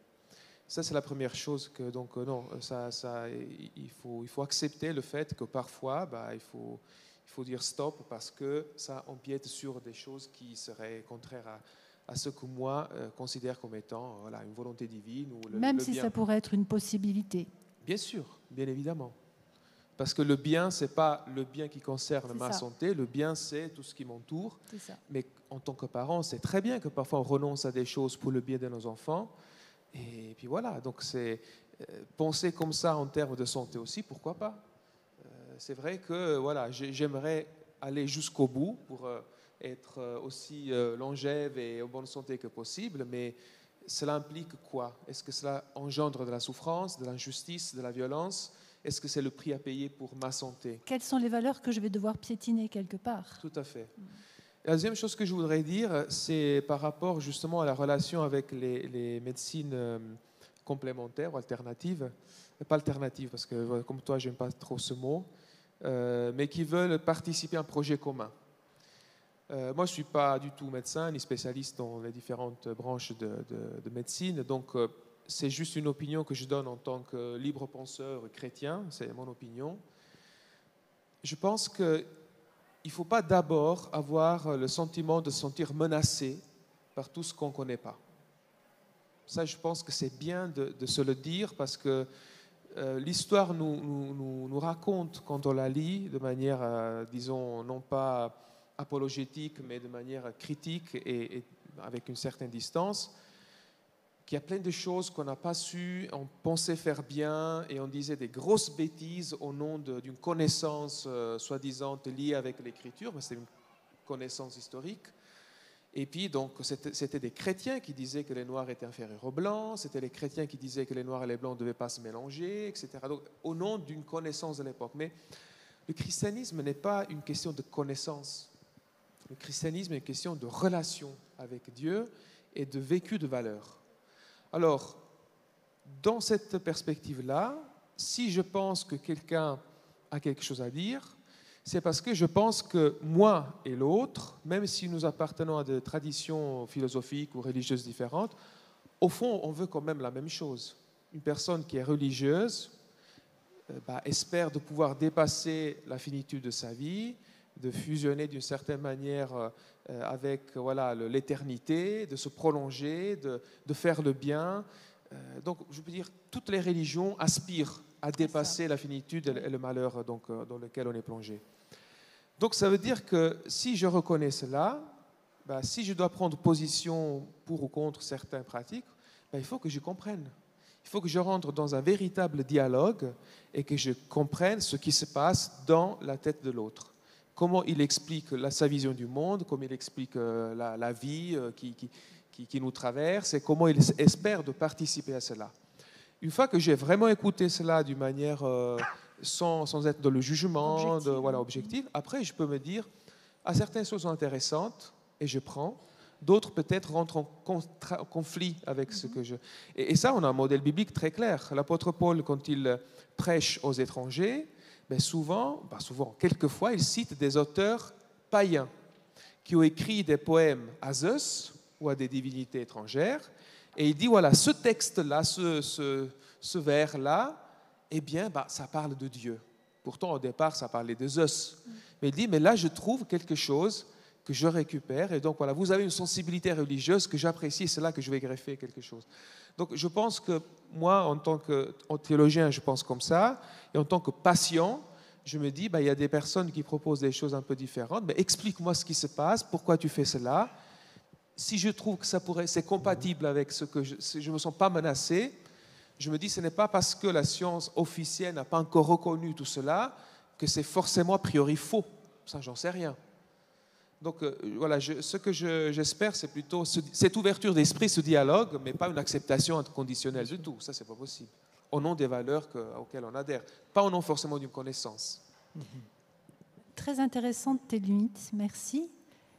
Ça, c'est la première chose que, donc, euh, non, ça, ça, il, faut, il faut accepter le fait que parfois, bah, il faut il faut dire stop parce que ça empiète sur des choses qui seraient contraires à, ce que moi euh, considère comme étant voilà, une volonté divine. Ou le, Même si ça pourrait être une possibilité. Bien sûr, bien évidemment. Parce que le bien, ce n'est pas le bien qui concerne ma santé, le bien, c'est tout ce qui m'entoure. Mais en tant que parent, c'est très bien que parfois on renonce à des choses pour le bien de nos enfants. Et puis voilà, donc c'est euh, penser comme ça en termes de santé aussi, pourquoi pas? C'est vrai que voilà, j'aimerais aller jusqu'au bout pour euh, être euh, aussi euh, longève et en bonne santé que possible, mais cela implique quoi? Est-ce que cela engendre de la souffrance, de l'injustice, de la violence? Est-ce que c'est le prix à payer pour ma santé? Quelles sont les valeurs que je vais devoir piétiner quelque part? Tout à fait. La deuxième chose que je voudrais dire, c'est par rapport justement à la relation avec les, les médecines complémentaires ou alternatives. Pas alternatives, parce que comme toi, j'aime pas trop ce mot. Euh, mais qui veulent participer à un projet commun. Euh, moi, je ne suis pas du tout médecin ni spécialiste dans les différentes branches de, médecine, donc euh, c'est juste une opinion que je donne en tant que libre penseur chrétien, c'est mon opinion. Je pense qu'il ne faut pas d'abord avoir le sentiment de se sentir menacé par tout ce qu'on ne connaît pas. Ça, je pense que c'est bien de, se le dire parce que euh, l'histoire nous, raconte, quand on la lit, de manière, euh, disons, non pas apologétique, mais de manière critique et, avec une certaine distance, qu'il y a plein de choses qu'on n'a pas su, on pensait faire bien et on disait des grosses bêtises au nom d'une connaissance euh, soi-disant liée avec l'écriture, mais c'est une connaissance historique. Et puis, donc, c'était des chrétiens qui disaient que les noirs étaient inférieurs aux blancs, c'était les chrétiens qui disaient que les noirs et les blancs ne devaient pas se mélanger, etc. Donc, au nom d'une connaissance de l'époque. Mais le christianisme n'est pas une question de connaissance. Le christianisme est une question de relation avec Dieu et de vécu de valeur. Alors, dans cette perspective-là, si je pense que quelqu'un a quelque chose à dire, c'est parce que je pense que moi et l'autre, même si nous appartenons à des traditions philosophiques ou religieuses différentes, au fond, on veut quand même la même chose. Une personne qui est religieuse euh, bah, espère de pouvoir dépasser la finitude de sa vie, de fusionner d'une certaine manière euh, avec voilà l'éternité, de se prolonger, de, de, faire le bien. Euh, donc, je peux dire, toutes les religions aspirent à dépasser la finitude et le malheur donc, dans lequel on est plongé. Donc ça veut dire que si je reconnais cela, ben, si je dois prendre position pour ou contre certaines pratiques, ben, il faut que je comprenne. Il faut que je rentre dans un véritable dialogue et que je comprenne ce qui se passe dans la tête de l'autre. Comment il explique sa vision du monde, comment il explique euh, la, vie euh, qui, qui, nous traverse et comment il espère de participer à cela. Une fois que j'ai vraiment écouté cela d'une manière euh, sans, sans, être dans le jugement, objectif. De, voilà, objectif. Après, je peux me dire, à certaines choses sont intéressantes et je prends. D'autres peut-être rentrent en conflit avec ce que je... Et, ça, on a un modèle biblique très clair. L'apôtre Paul, quand il prêche aux étrangers, ben souvent, ben souvent, quelquefois, il cite des auteurs païens qui ont écrit des poèmes à Zeus ou à des divinités étrangères. Et il dit, voilà, ce texte-là, ce, ce, ce vers-là, eh bien, bah, ça parle de Dieu. Pourtant, au départ, ça parlait de Zeus. Mais il dit, mais là, je trouve quelque chose que je récupère. Et donc, voilà, vous avez une sensibilité religieuse que j'apprécie, c'est là que je vais greffer quelque chose. Donc, je pense que moi, en tant que théologien, je pense comme ça. Et en tant que patient, je me dis, bah, il y a des personnes qui proposent des choses un peu différentes. Mais explique-moi ce qui se passe, pourquoi tu fais cela? Si je trouve que ça pourrait, c'est compatible avec ce que je ne me sens pas menacé, je me dis ce n'est pas parce que la science officielle n'a pas encore reconnu tout cela que c'est forcément a priori faux. Ça, j'en sais rien. Donc euh, voilà, ce que j'espère, c'est plutôt cette ouverture d'esprit, ce dialogue, mais pas une acceptation inconditionnelle du tout. Ça, c'est pas possible. Au nom des valeurs auxquelles on adhère, pas au nom forcément d'une connaissance. Très intéressante tes limites, merci.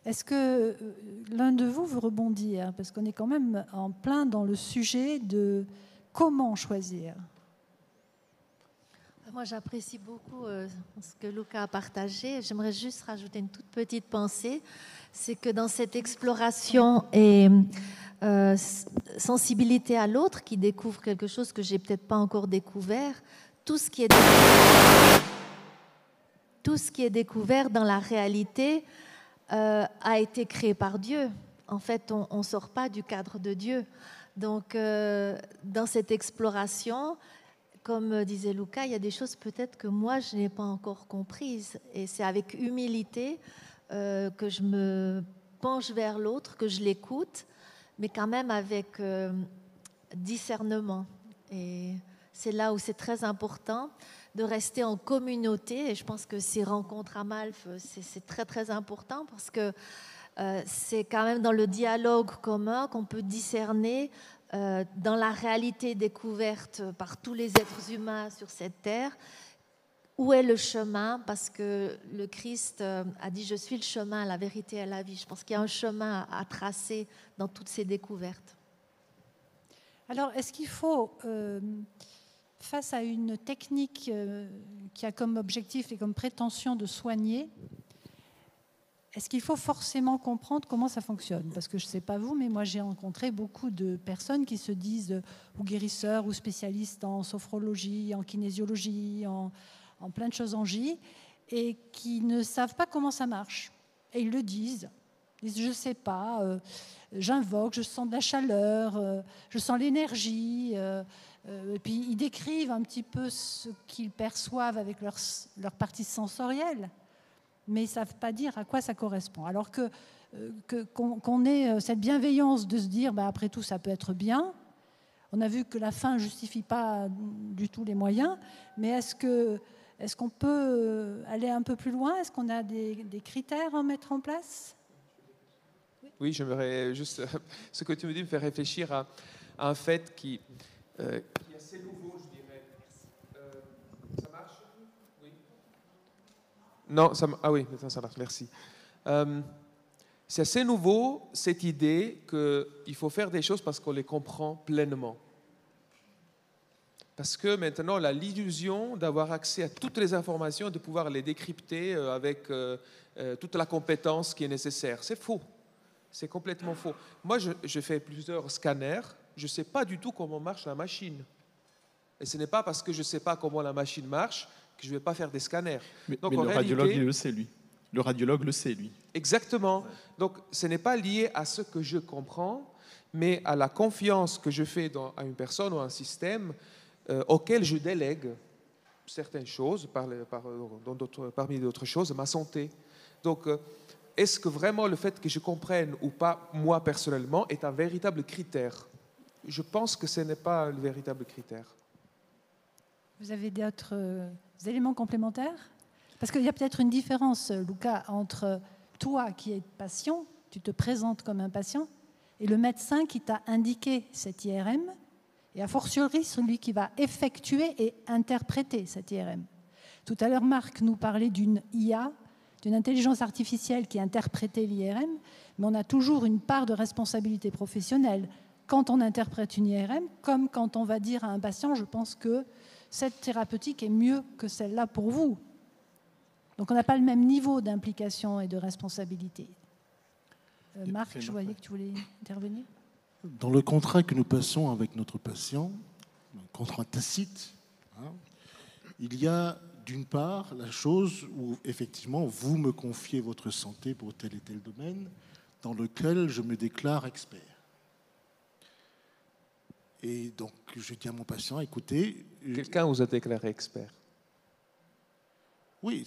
Est-ce que euh, l'un de vous veut rebondir Parce qu'on est quand même en plein dans le sujet de Comment choisir? Moi, j'apprécie beaucoup euh, ce que Luca a partagé. J'aimerais juste rajouter une toute petite pensée. C'est que dans cette exploration et euh, sensibilité à l'autre qui découvre quelque chose que j'ai peut-être pas encore découvert, tout ce qui est tout ce qui est découvert dans la réalité euh, a été créé par Dieu. En fait, on ne sort pas du cadre de Dieu. Donc, euh, dans cette exploration, comme disait Luca, il y a des choses peut-être que moi, je n'ai pas encore comprises. Et c'est avec humilité euh, que je me penche vers l'autre, que je l'écoute, mais quand même avec euh, discernement. Et c'est là où c'est très important de rester en communauté. Et je pense que ces rencontres à Malf, c'est très, très important parce que euh, c'est quand même dans le dialogue commun qu'on peut discerner euh, dans la réalité découverte par tous les êtres humains sur cette terre où est le chemin Parce que le Christ euh, a dit Je suis le chemin, la vérité et la vie. Je pense qu'il y a un chemin à tracer dans toutes ces découvertes. Alors, est-ce qu'il faut, face à une technique qui a comme objectif et comme prétention de soigner, est-ce qu'il faut forcément comprendre comment ça fonctionne? Parce que je ne sais pas vous, mais moi j'ai rencontré beaucoup de personnes qui se disent euh, ou guérisseurs ou spécialistes en sophrologie, en kinésiologie, en, plein de choses en J, et qui ne savent pas comment ça marche. Et ils le disent. Ils disent, je ne sais pas, euh, j'invoque, je sens de la chaleur, euh, je sens l'énergie. Et puis ils décrivent un petit peu ce qu'ils perçoivent avec leur, leur partie sensorielle, mais ils ne savent pas dire à quoi ça correspond. Alors que qu'on ait cette bienveillance de se dire, bah, après tout, ça peut être bien. On a vu que la fin ne justifie pas du tout les moyens, mais est-ce que est-ce qu'on peut aller un peu plus loin? Est-ce qu'on a des, critères à mettre en place? Oui, j'aimerais juste. Ce que tu me dis me fait réfléchir à, un fait qui, euh, est assez nouveau, Non, ça, ah oui, ça marche, merci. Euh, c'est assez nouveau, cette idée qu'il faut faire des choses parce qu'on les comprend pleinement. Parce que maintenant, on a l'illusion d'avoir accès à toutes les informations, de pouvoir les décrypter euh, avec euh, toute la compétence qui est nécessaire. C'est faux. C'est complètement faux. Moi, je, fais plusieurs scanners. Je ne sais pas du tout comment marche la machine. Et ce n'est pas parce que je ne sais pas comment la machine marche que je ne vais pas faire des scanners. Mais, Donc, le radiologue, il le sait, lui. Le radiologue le sait, lui. Exactement. Donc, ce n'est pas lié à ce que je comprends, mais à la confiance que je fais dans, à une personne ou à un système euh, auquel je délègue certaines choses, par, parmi d'autres choses, ma santé. Donc, euh, est-ce que vraiment le fait que je comprenne ou pas, moi personnellement, est un véritable critère? Je pense que ce n'est pas le véritable critère. Vous avez d'autres euh, éléments complémentaires Parce qu'il y a peut-être une différence, Lucas, entre toi qui es patient, tu te présentes comme un patient, et le médecin qui t'a indiqué cet IRM et a fortiori celui qui va effectuer et interpréter cet IRM. Tout à l'heure, Marc nous parlait d'une IA, d'une intelligence artificielle qui interprétait l'IRM, mais on a toujours une part de responsabilité professionnelle quand on interprète une IRM, comme quand on va dire à un patient, je pense que cette thérapeutique est mieux que celle-là pour vous. Donc on n'a pas le même niveau d'implication et de responsabilité. Euh, Marc, je voyais que tu voulais intervenir. Dans le contrat que nous passons avec notre patient, un contrat tacite, hein, il y a d'une part la chose où effectivement vous me confiez votre santé pour tel et tel domaine dans lequel je me déclare expert. Et donc je dis à mon patient, écoutez... Quelqu'un vous a déclaré expert Oui,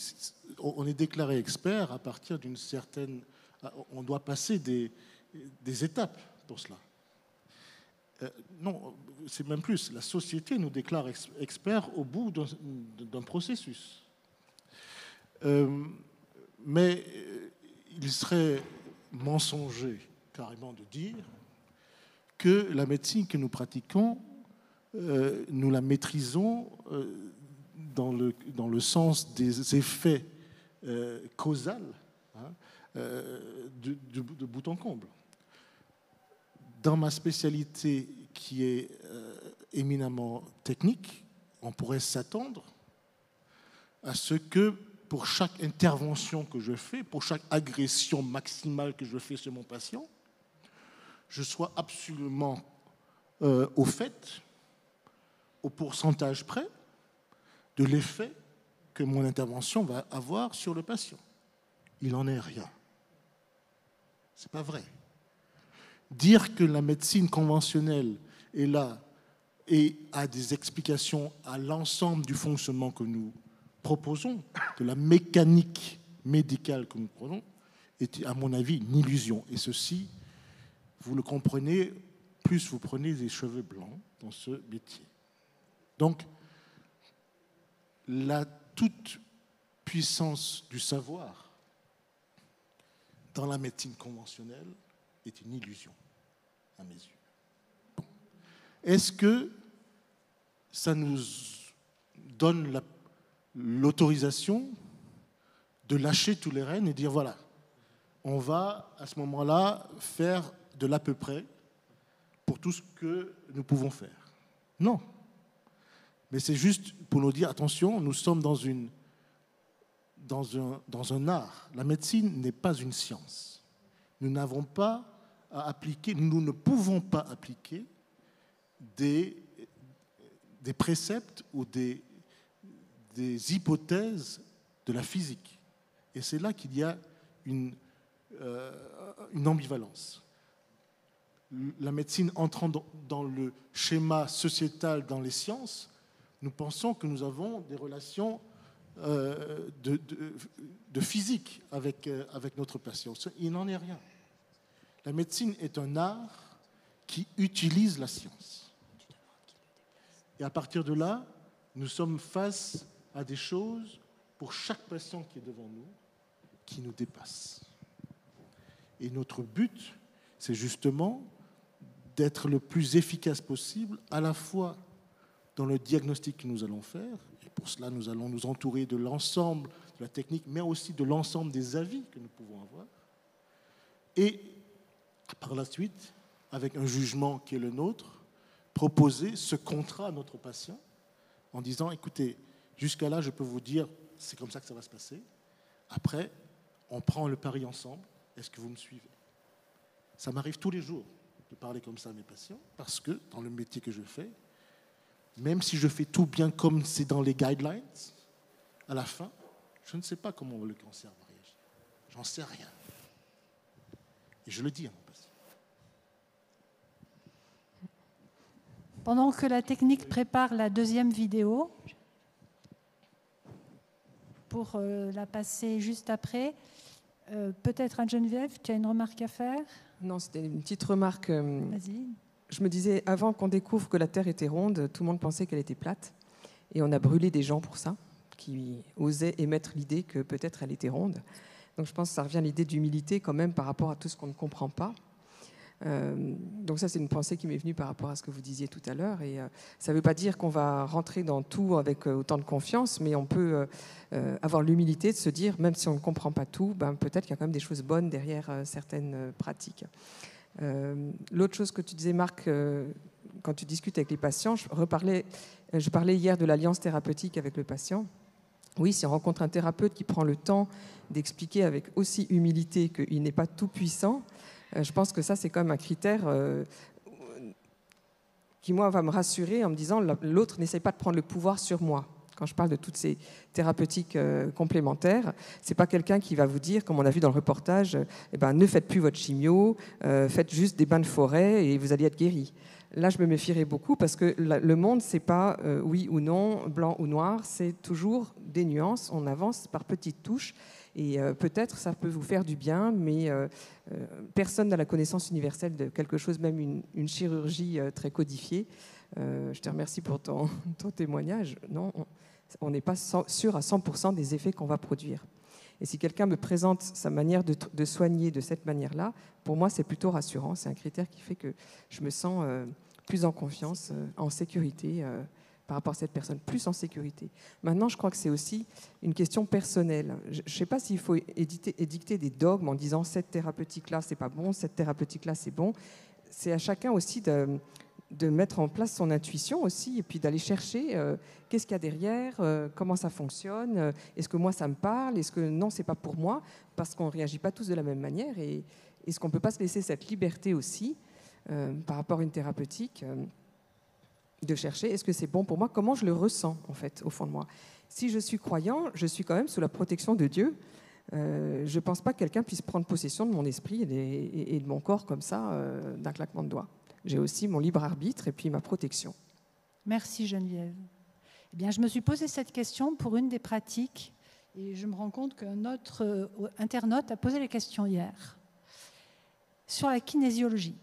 on est déclaré expert à partir d'une certaine... On doit passer des, étapes pour cela. Euh, non, c'est même plus. La société nous déclare experts au bout d'un processus. Euh, mais euh, il serait mensonger carrément de dire que la médecine que nous pratiquons, nous la maîtrisons dans, le, dans le sens des effets causaux hein, de, de bout en comble. Dans ma spécialité qui est euh, éminemment technique, on pourrait s'attendre à ce que pour chaque intervention que je fais, pour chaque agression maximale que je fais sur mon patient, je sois absolument euh, au fait, au pourcentage près, de l'effet que mon intervention va avoir sur le patient. Il n'en est rien. Ce n'est pas vrai. Dire que la médecine conventionnelle est là et a des explications à l'ensemble du fonctionnement que nous proposons, de la mécanique médicale que nous prenons, est à mon avis une illusion. Et ceci, vous le comprenez, plus vous prenez des cheveux blancs dans ce métier. Donc, la toute puissance du savoir dans la médecine conventionnelle est une illusion, à mes yeux. Est-ce que ça nous donne l'autorisation de lâcher tous les rênes et dire voilà, on va à ce moment-là faire de l'à peu près pour tout ce que nous pouvons faire? Non. Mais c'est juste pour nous dire attention, nous sommes dans, une, dans, un, dans un art. La médecine n'est pas une science. Nous n'avons pas appliquer, nous ne pouvons pas appliquer des, des préceptes ou des, des hypothèses de la physique. Et c'est là qu'il y a une, une ambivalence. La médecine entrant dans le schéma sociétal dans les sciences, nous pensons que nous avons des relations de, de, physique avec, avec notre patient. Il n'en est rien. La médecine est un art qui utilise la science. Et à partir de là, nous sommes face à des choses, pour chaque patient qui est devant nous, qui nous dépassent. Et notre but, c'est justement d'être le plus efficace possible, à la fois dans le diagnostic que nous allons faire, et pour cela nous allons nous entourer de l'ensemble de la technique, mais aussi de l'ensemble des avis que nous pouvons avoir, et par la suite, avec un jugement qui est le nôtre, proposer ce contrat à notre patient en disant, écoutez, jusqu'à là, je peux vous dire, c'est comme ça que ça va se passer. Après, on prend le pari ensemble. Est-ce que vous me suivez? Ça m'arrive tous les jours de parler comme ça à mes patients, parce que dans le métier que je fais, même si je fais tout bien comme c'est dans les guidelines, à la fin, je ne sais pas comment le cancer va réagir. J'en sais rien. Et je le dis à mon patient. Pendant que la technique prépare la deuxième vidéo, pour euh, la passer juste après, euh, peut-être à Geneviève, tu as une remarque à faire? Non, c'était une petite remarque. Euh, Vas-y. Je me disais, avant qu'on découvre que la Terre était ronde, tout le monde pensait qu'elle était plate. Et on a brûlé des gens pour ça, qui osaient émettre l'idée que peut-être elle était ronde. Donc je pense que ça revient à l'idée d'humilité quand même par rapport à tout ce qu'on ne comprend pas. Euh, donc ça, c'est une pensée qui m'est venue par rapport à ce que vous disiez tout à l'heure. Et euh, ça ne veut pas dire qu'on va rentrer dans tout avec euh, autant de confiance, mais on peut avoir l'humilité de se dire, même si on ne comprend pas tout, ben, peut-être qu'il y a quand même des choses bonnes derrière certaines pratiques. L'autre chose que tu disais, Marc, quand tu discutes avec les patients, je, reparlais, je parlais hier de l'alliance thérapeutique avec le patient. Oui, si on rencontre un thérapeute qui prend le temps d'expliquer avec aussi humilité qu'il n'est pas tout puissant, euh, je pense que ça, c'est quand même un critère euh, qui, moi, va me rassurer en me disant l'autre n'essaie pas de prendre le pouvoir sur moi. Quand je parle de toutes ces thérapeutiques euh, complémentaires, c'est pas quelqu'un qui va vous dire, comme on a vu dans le reportage, eh ben, ne faites plus votre chimio, faites juste des bains de forêt et vous allez être guéri. Là, je me méfierais beaucoup parce que le monde, c'est pas oui ou non, blanc ou noir, c'est toujours des nuances. On avance par petites touches et euh, peut-être ça peut vous faire du bien, mais euh, euh, personne n'a la connaissance universelle de quelque chose, même une, chirurgie très codifiée. je te remercie pour ton, témoignage. Non, on n'est pas sûr à 100% des effets qu'on va produire. Et si quelqu'un me présente sa manière de, soigner de cette manière-là, pour moi, c'est plutôt rassurant. C'est un critère qui fait que je me sens plus en confiance, en sécurité par rapport à cette personne, plus en sécurité. Maintenant, je crois que c'est aussi une question personnelle. Je ne sais pas s'il faut éditer, édicter des dogmes en disant cette thérapeutique-là, c'est pas bon, cette thérapeutique-là, c'est bon. C'est à chacun aussi de, de, mettre en place son intuition aussi, et puis d'aller chercher euh, qu'est-ce qu'il y a derrière, euh, comment ça fonctionne, euh, est-ce que moi ça me parle, est-ce que non, c'est pas pour moi, parce qu'on ne réagit pas tous de la même manière, et est-ce qu'on ne peut pas se laisser cette liberté aussi par rapport à une thérapeutique de chercher est-ce que c'est bon pour moi, comment je le ressens en fait au fond de moi. Si je suis croyant, je suis quand même sous la protection de Dieu. Je ne pense pas que quelqu'un puisse prendre possession de mon esprit et, de mon corps comme ça d'un claquement de doigts. J'ai aussi mon libre arbitre et puis ma protection. Merci Geneviève. Eh bien, je me suis posé cette question pour une des pratiques et je me rends compte qu'un autre euh, internaute a posé la question hier sur la kinésiologie.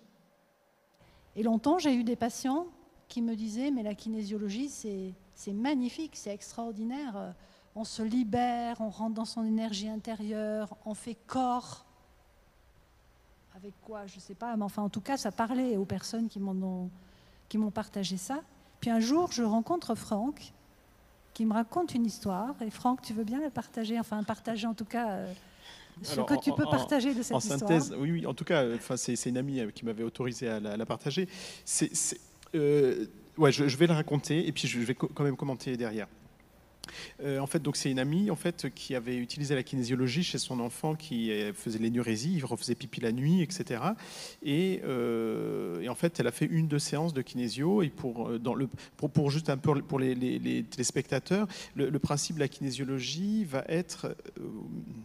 Et longtemps, j'ai eu des patients qui me disait, mais la kinésiologie, c'est magnifique, c'est extraordinaire. On se libère, on rentre dans son énergie intérieure, on fait corps. Avec quoi Je ne sais pas, mais enfin, en tout cas, ça parlait aux personnes qui m'ont partagé ça. Puis un jour, je rencontre Franck, qui me raconte une histoire. Et Franck, tu veux bien la partager? Enfin, partager en tout cas. Euh, ce que tu peux partager de cette en synthèse, Oui, oui, en tout cas, enfin, c'est une amie euh, qui m'avait autorisé à la, la partager. C'est euh, ouais, je, vais le raconter et puis je vais quand même commenter derrière. Euh, en fait, donc c'est une amie en fait qui avait utilisé la kinésiologie chez son enfant qui faisait l'énurésie, il refaisait pipi la nuit, etc. Euh, et, en fait, elle a fait une deux séances de kinésio et pour pour, juste un peu pour les, téléspectateurs, le, principe de la kinésiologie va être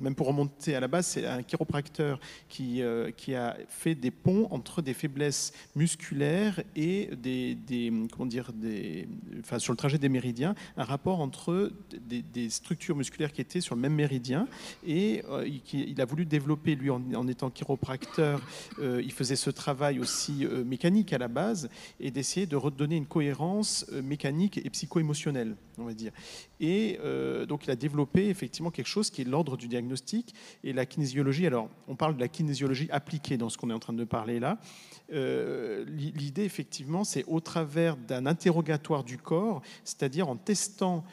même pour remonter à la base, c'est un chiropracteur qui, euh, qui a fait des ponts entre des faiblesses musculaires et des, des comment dire, des, enfin, sur le trajet des méridiens, un rapport entre des, structures musculaires qui étaient sur le même méridien. Et euh, il, a voulu développer, lui, en, étant chiropracteur, euh, il faisait ce travail aussi euh, mécanique à la base et d'essayer de redonner une cohérence mécanique et psycho-émotionnelle, on va dire. Et donc, il a développé effectivement quelque chose qui est l'ordre du diagnostic et la kinésiologie. Alors, on parle de la kinésiologie appliquée dans ce qu'on est en train de parler là. L'idée, effectivement, c'est au travers d'un interrogatoire du corps, c'est-à-dire en testant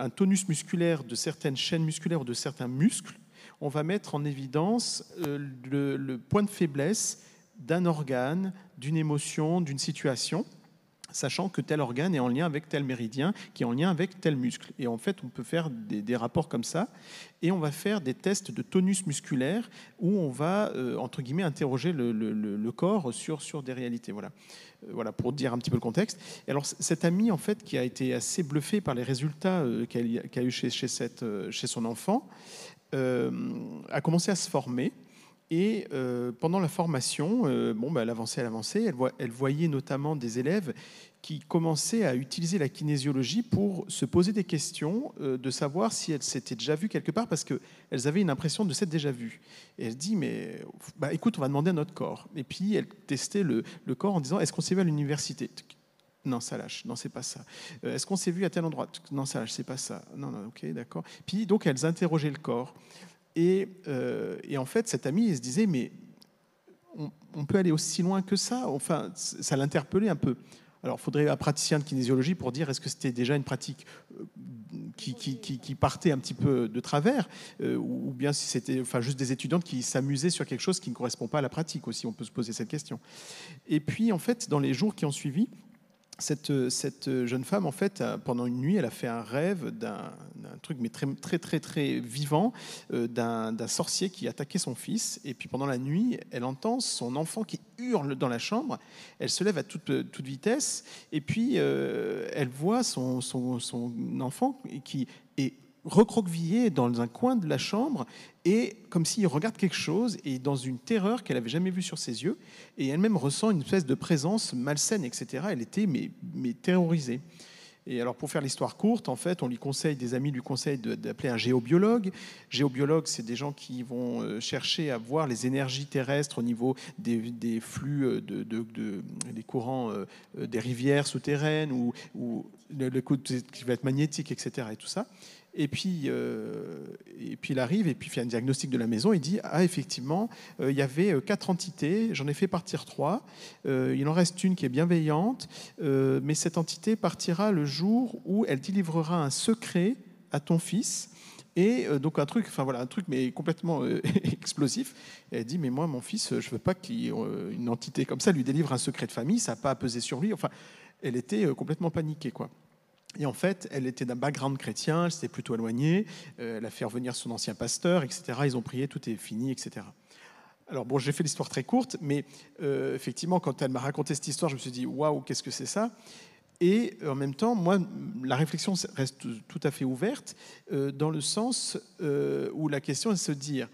un tonus musculaire de certaines chaînes musculaires ou de certains muscles, on va mettre en évidence euh, le, le point de faiblesse d'un organe, d'une émotion, d'une situation sachant que tel organe est en lien avec tel méridien, qui est en lien avec tel muscle. Et en fait, on peut faire des, rapports comme ça, et on va faire des tests de tonus musculaire où on va, euh, entre guillemets, interroger le, corps sur, sur des réalités. Voilà. Euh, voilà, pour dire un petit peu le contexte. Et alors, cet ami, en fait, qui a été assez bluffé par les résultats euh, qu'elle qu a eu chez, chez, cette, chez son enfant, a commencé à se former. Et euh, pendant la formation, euh, bon, bah, elle avançait, elle avançait. Elle, voyait notamment des élèves qui commençaient à utiliser la kinésiologie pour se poser des questions, euh, de savoir si elles s'étaient déjà vues quelque part, parce qu'elles avaient une impression de s'être déjà vues. Et elle dit, mais bah, écoute, on va demander à notre corps. Et puis elle testait le, corps en disant, est-ce qu'on s'est vu à l'université? Non, ça lâche. Non, c'est pas ça. Est-ce qu'on s'est vu à tel endroit? Non, ça lâche. C'est pas ça. Non, non, ok, d'accord. Puis donc elles interrogeaient le corps. Et, euh, et, en fait, cette amie, elle se disait, mais on, peut aller aussi loin que ça Enfin, ça l'interpellait un peu. Alors, il faudrait un praticien de kinésiologie pour dire est-ce que c'était déjà une pratique euh, qui, partait un petit peu de travers, euh, ou bien si c'était enfin, juste des étudiantes qui s'amusaient sur quelque chose qui ne correspond pas à la pratique aussi, on peut se poser cette question. Et puis, en fait, dans les jours qui ont suivi, cette, cette, jeune femme, en fait, pendant une nuit, elle a fait un rêve d'un truc, mais très, très, très, très vivant, euh, d'un sorcier qui attaquait son fils. Et puis pendant la nuit, elle entend son enfant qui hurle dans la chambre. Elle se lève à toute, vitesse. Et puis, euh, elle voit son, son enfant qui est recroquevillé dans un coin de la chambre et comme s'il regarde quelque chose et dans une terreur qu'elle n'avait jamais vue sur ses yeux et elle-même ressent une espèce de présence malsaine, etc. Elle était mais, terrorisée. Et alors, pour faire l'histoire courte, en fait, on lui conseille, des amis lui conseillent d'appeler un géobiologue. Géobiologue, c'est des gens qui vont euh, chercher à voir les énergies terrestres au niveau des, flux, de, de, de, des courants euh, des rivières souterraines ou, le, le, qui va être magnétique, etc. Et tout ça. Et puis, euh, et puis il arrive et puis il fait un diagnostic de la maison. Il dit ah effectivement euh, il y avait quatre entités, j'en ai fait partir trois. Euh, il en reste une qui est bienveillante, euh, mais cette entité partira le jour où elle délivrera un secret à ton fils. Et euh, donc un truc, enfin voilà, un truc mais complètement euh, explosif. Et elle dit mais moi mon fils, je veux pas qu'une entité comme ça lui délivre un secret de famille, ça n'a pas à peser sur lui. Enfin, elle était complètement paniquée quoi. Et en fait, elle était d'un background chrétien, elle s'était plutôt éloignée, euh, elle a fait revenir son ancien pasteur, etc. Ils ont prié, tout est fini, etc. Alors bon, j'ai fait l'histoire très courte, mais euh, effectivement, quand elle m'a raconté cette histoire, je me suis dit, waouh, qu'est-ce que c'est ça? Et en même temps, moi, la réflexion reste tout à fait ouverte, euh, dans le sens où la question est de se dire,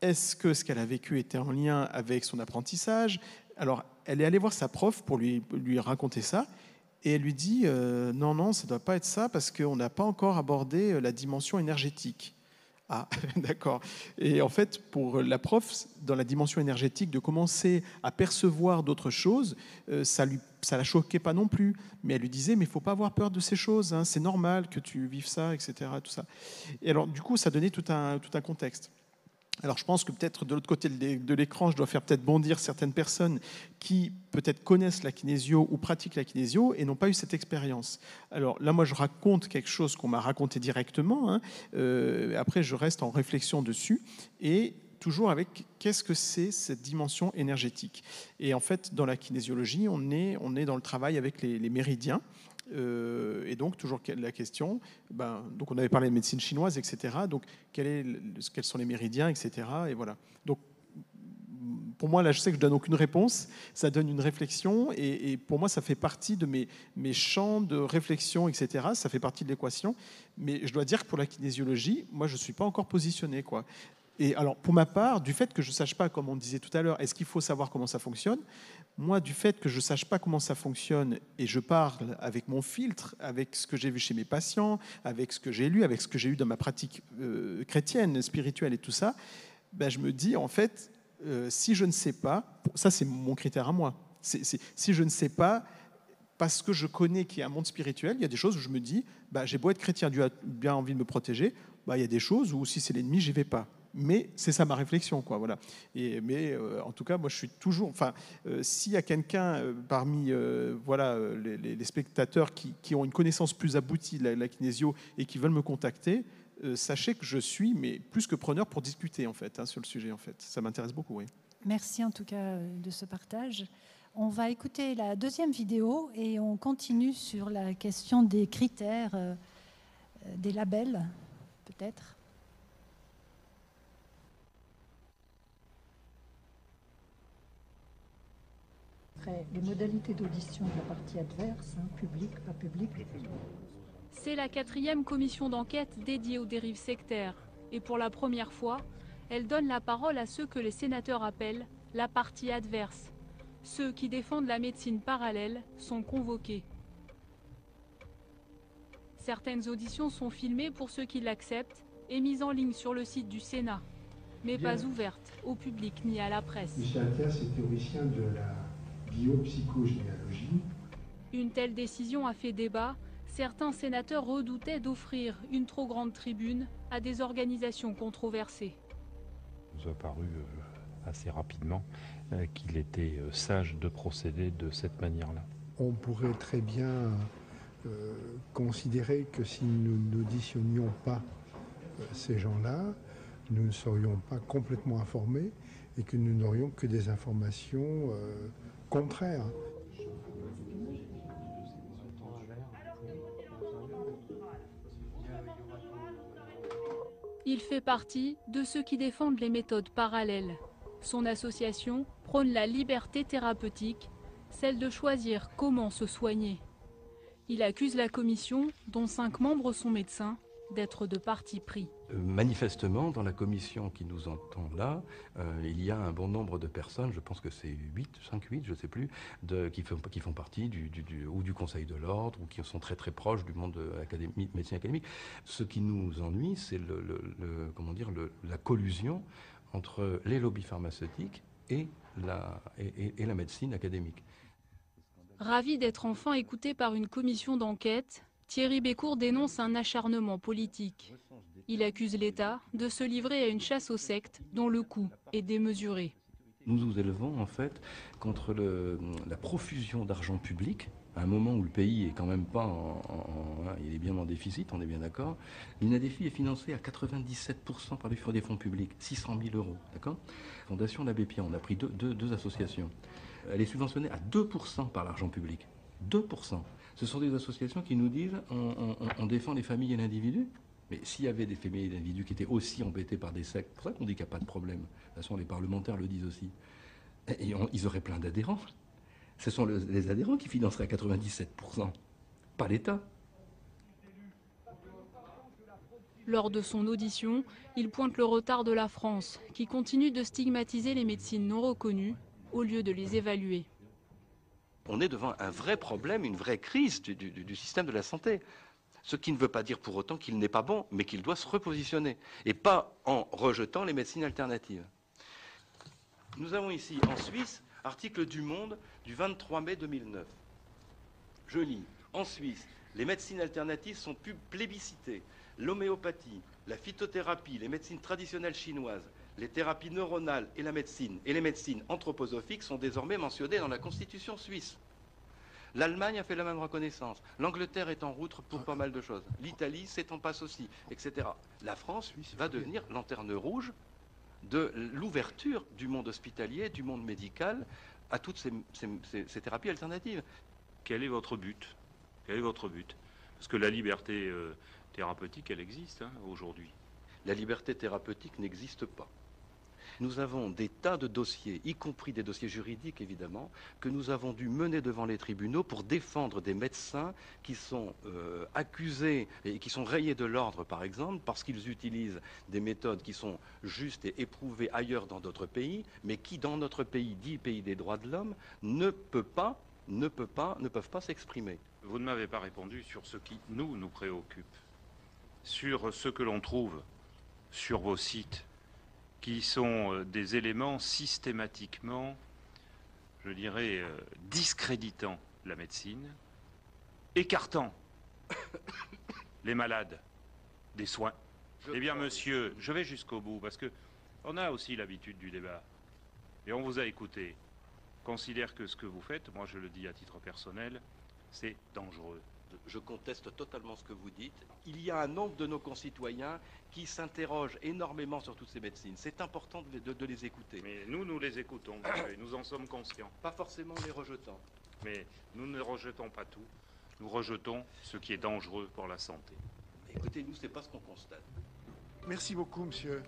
est-ce que ce qu'elle a vécu était en lien avec son apprentissage? Alors, elle est allée voir sa prof pour lui, lui raconter ça, et elle lui dit euh, non, non, ça ne doit pas être ça parce qu'on n'a pas encore abordé euh, la dimension énergétique. Ah, d'accord. Et en fait, pour la prof, dans la dimension énergétique, de commencer à percevoir d'autres choses, euh, ça ne ça la choquait pas non plus. Mais elle lui disait, mais il faut pas avoir peur de ces choses, hein, c'est normal que tu vives ça, etc. Tout ça. Et alors, du coup, ça donnait tout un, tout un contexte. Alors je pense que peut-être de l'autre côté de l'écran, je dois faire peut-être bondir certaines personnes qui peut-être connaissent la kinésio ou pratiquent la kinésio et n'ont pas eu cette expérience. Alors là, moi, je raconte quelque chose qu'on m'a raconté directement. Hein. Euh, après, je reste en réflexion dessus et toujours avec qu'est-ce que c'est cette dimension énergétique. Et en fait, dans la kinésiologie, on est, on est dans le travail avec les, les méridiens. Euh, et donc, toujours la question, ben, donc on avait parlé de médecine chinoise, etc. Donc, quel quels sont les méridiens, etc. Et voilà. Donc, pour moi, là, je sais que je donne aucune réponse. Ça donne une réflexion, et, pour moi, ça fait partie de mes, mes, champs de réflexion, etc. Ça fait partie de l'équation. Mais je dois dire que pour la kinésiologie, moi, je ne suis pas encore positionné. Quoi. Et alors, pour ma part, du fait que je ne sache pas, comme on disait tout à l'heure, est-ce qu'il faut savoir comment ça fonctionne Moi, du fait que je ne sache pas comment ça fonctionne et je parle avec mon filtre, avec ce que j'ai vu chez mes patients, avec ce que j'ai lu, avec ce que j'ai eu dans ma pratique euh, chrétienne, spirituelle et tout ça, ben, je me dis, en fait, euh, si je ne sais pas, ça c'est mon critère à moi, si je ne sais pas, parce que je connais qu'il y a un monde spirituel, il y a des choses où je me dis, bah, j'ai beau être chrétien, Dieu a bien envie de me protéger, bah, il y a des choses où si c'est l'ennemi, j'y vais pas. Mais c'est ça ma réflexion, quoi. Voilà. Mais euh, en tout cas, moi, je suis toujours. Enfin, euh, s'il y a quelqu'un euh, parmi, voilà, les, spectateurs qui, ont une connaissance plus aboutie de la, la kinésio et qui veulent me contacter, sachez que je suis, mais plus que preneur pour discuter en fait hein, sur le sujet. En fait, ça m'intéresse beaucoup. Oui. Merci en tout cas de ce partage. On va écouter la deuxième vidéo et on continue sur la question des critères, des labels, peut-être. Les modalités d'audition de la partie adverse, hein, public, pas public. C'est la quatrième commission d'enquête dédiée aux dérives sectaires. Et pour la première fois, elle donne la parole à ceux que les sénateurs appellent la partie adverse, ceux qui défendent la médecine parallèle sont convoqués. Certaines auditions sont filmées pour ceux qui l'acceptent et mises en ligne sur le site du Sénat, mais pas ouvertes au public ni à la presse. Michel Attias est théoricien de la biopsychogénéalogie. Une telle décision a fait débat. Certains sénateurs redoutaient d'offrir une trop grande tribune à des organisations controversées. Il nous a paru euh, assez rapidement euh, qu'il était euh, sage de procéder de cette manière-là. On pourrait très bien euh, considérer que si nous n'auditionnions pas ces gens-là, nous ne serions pas complètement informés et que nous n'aurions que des informations contraires. Il fait partie de ceux qui défendent les méthodes parallèles. Son association prône la liberté thérapeutique, celle de choisir comment se soigner. Il accuse la commission, dont cinq membres sont médecins, d'être de parti pris. Euh, manifestement, dans la commission qui nous entend là, euh, il y a un bon nombre de personnes, je pense que c'est 8, 5, 8, je ne sais plus, de, qui, font, qui font partie du, ou du Conseil de l'ordre, ou qui sont très très proches du monde académique, médecine académique. Ce qui nous ennuie, c'est le, comment dire, la collusion entre les lobbies pharmaceutiques et la, et, la médecine académique. Ravi d'être enfin écouté par une commission d'enquête, Thierry Bécourt dénonce un acharnement politique. Il accuse l'État de se livrer à une chasse aux sectes dont le coût est démesuré. Nous nous élevons en fait contre la profusion d'argent public à un moment où le pays est quand même pas en, il est bien en déficit, on est bien d'accord. L'INADEFI est financé à 97% par des fonds publics, 600 000 euros, d'accord? Fondation L'Abbé Pierre, on a pris deux, deux, associations. Elle est subventionnée à 2% par l'argent public. 2%. Ce sont des associations qui nous disent on, défend les familles et l'individu. Mais s'il y avait des familles et individus qui étaient aussi embêtés par des sectes, c'est pour ça qu'on dit qu'il n'y a pas de problème. De toute façon, les parlementaires le disent aussi. Et ils auraient plein d'adhérents ce sont les adhérents qui financeraient à 97%, pas l'État. Lors de son audition, il pointe le retard de la France, qui continue de stigmatiser les médecines non reconnues au lieu de les évaluer. On est devant un vrai problème, une vraie crise du, système de la santé. Ce qui ne veut pas dire pour autant qu'il n'est pas bon, mais qu'il doit se repositionner, et pas en rejetant les médecines alternatives. Nous avons ici en Suisse Article du Monde du 23 mai 2009. Je lis. En Suisse, les médecines alternatives sont plus plébiscitées. L'homéopathie, la phytothérapie, les médecines traditionnelles chinoises, les thérapies neuronales et la médecine et les médecines anthroposophiques sont désormais mentionnées dans la Constitution suisse. L'Allemagne a fait la même reconnaissance. L'Angleterre est en route pour pas mal de choses. L'Italie s'étend passe aussi, etc. La France va devenir lanterne rouge de l'ouverture du monde hospitalier, du monde médical, à toutes ces, thérapies alternatives. Quel est votre but? Quel est votre but? Parce que la liberté euh, thérapeutique, elle existe hein, aujourd'hui. La liberté thérapeutique n'existe pas. Nous avons des tas de dossiers, y compris des dossiers juridiques évidemment, que nous avons dû mener devant les tribunaux pour défendre des médecins qui sont euh, accusés et qui sont rayés de l'ordre par exemple parce qu'ils utilisent des méthodes qui sont justes et éprouvées ailleurs dans d'autres pays, mais qui dans notre pays, dit pays des droits de l'homme, ne peut pas ne, peut pas, ne peuvent pas s'exprimer. Vous ne m'avez pas répondu sur ce qui nous nous préoccupe, sur ce que l'on trouve sur vos sites, qui sont euh, des éléments systématiquement, je dirais, euh, discréditant la médecine, écartant les malades des soins. eh bien, monsieur, je vais jusqu'au bout, parce que on a aussi l'habitude du débat. Et on vous a écouté considère que ce que vous faites, moi je le dis à titre personnel, c'est dangereux. Je conteste totalement ce que vous dites. Il y a un nombre de nos concitoyens qui s'interrogent énormément sur toutes ces médecines. C'est important de, les écouter. Mais nous, nous les écoutons, et nous en sommes conscients. Pas forcément les rejetant. Mais nous ne rejetons pas tout. Nous rejetons ce qui est dangereux pour la santé. Écoutez, nous, c'est pas ce qu'on constate. Merci beaucoup, monsieur.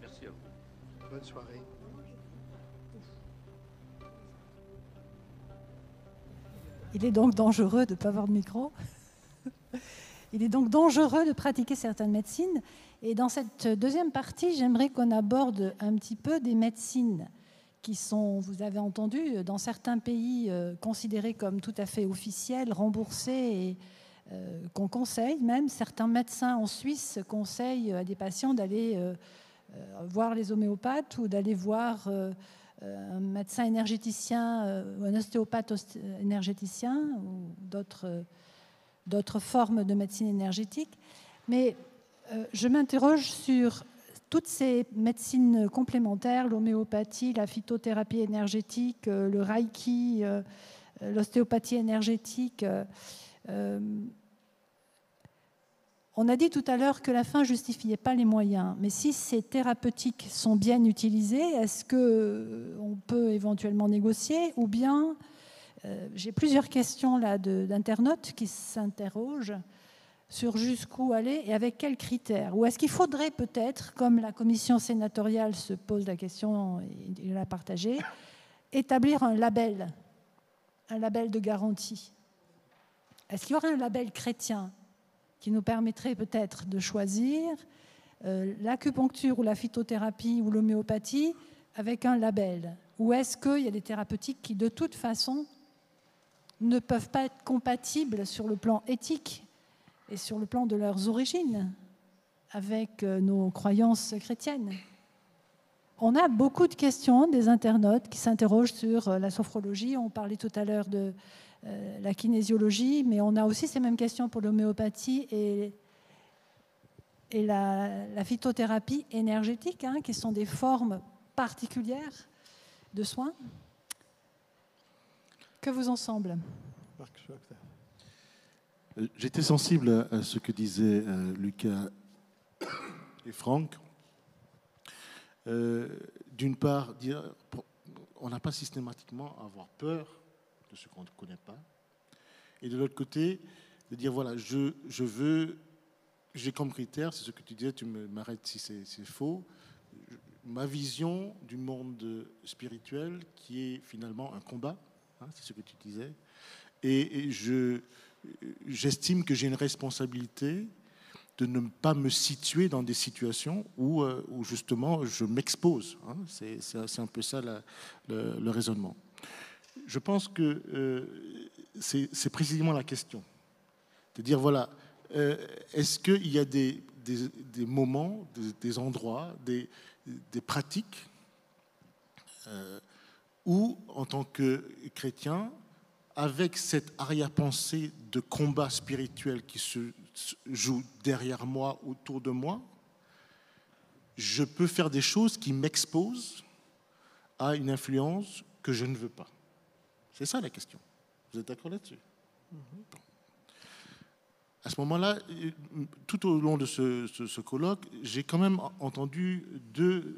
Merci à vous. Bonne soirée. Il est donc dangereux de ne pas avoir de micro. Il est donc dangereux de pratiquer certaines médecines. Et dans cette deuxième partie, j'aimerais qu'on aborde un petit peu des médecines qui sont, vous avez entendu, dans certains pays euh, considérées comme tout à fait officielles, remboursées et euh, qu'on conseille même. Certains médecins en Suisse conseillent à des patients d'aller euh, voir les homéopathes ou d'aller voir un médecin énergéticien euh, ou un ostéopathe énergéticien ou d'autres, formes de médecine énergétique. Mais euh, je m'interroge sur toutes ces médecines complémentaires, l'homéopathie, la phytothérapie énergétique, le reiki, l'ostéopathie énergétique. On a dit tout à l'heure que la fin justifiait pas les moyens, mais si ces thérapeutiques sont bien utilisées, est-ce que euh, peut éventuellement négocier ou bien euh, j'ai plusieurs questions là d'internautes qui s'interrogent sur jusqu'où aller et avec quels critères. Ou est-ce qu'il faudrait peut-être, comme la commission sénatoriale se pose la question et l'a partagée, établir un label, un label de garantie? Est-ce qu'il y aurait un label chrétien? Qui nous permettrait peut-être de choisir euh, l'acupuncture ou la phytothérapie ou l'homéopathie avec un label Ou est-ce qu'il y a des thérapeutiques qui, de toute façon, ne peuvent pas être compatibles sur le plan éthique et sur le plan de leurs origines avec euh, nos croyances chrétiennes? On a beaucoup de questions des internautes qui s'interrogent sur euh, la sophrologie. On parlait tout à l'heure de euh, la kinésiologie, mais on a aussi ces mêmes questions pour l'homéopathie et, la, phytothérapie énergétique, hein, qui sont des formes particulières de soins. Que vous en semble euh, J'étais sensible à ce que disaient euh, Lucas et Franck. D'une part, dire, on n'a pas systématiquement à avoir peur ce qu'on ne connaît pas. Et de l'autre côté, de dire voilà, je, je veux, j'ai comme critère, c'est ce que tu disais, tu m'arrêtes si c'est faux, ma vision du monde spirituel qui est finalement un combat, hein, c'est ce que tu disais, et, je j'estime que j'ai une responsabilité de ne pas me situer dans des situations où, euh, où justement je m'expose. Hein. c'est un peu ça le raisonnement je pense que euh, c'est précisément la question. De dire, voilà, euh, est-ce qu'il y a des, moments, des, endroits, des, pratiques euh, où, en tant que chrétien, avec cette arrière-pensée de combat spirituel qui se joue derrière moi, autour de moi, je peux faire des choses qui m'exposent à une influence que je ne veux pas. C'est ça la question. Vous êtes d'accord là-dessus? À ce moment-là, tout au long de ce, colloque, j'ai quand même entendu deux,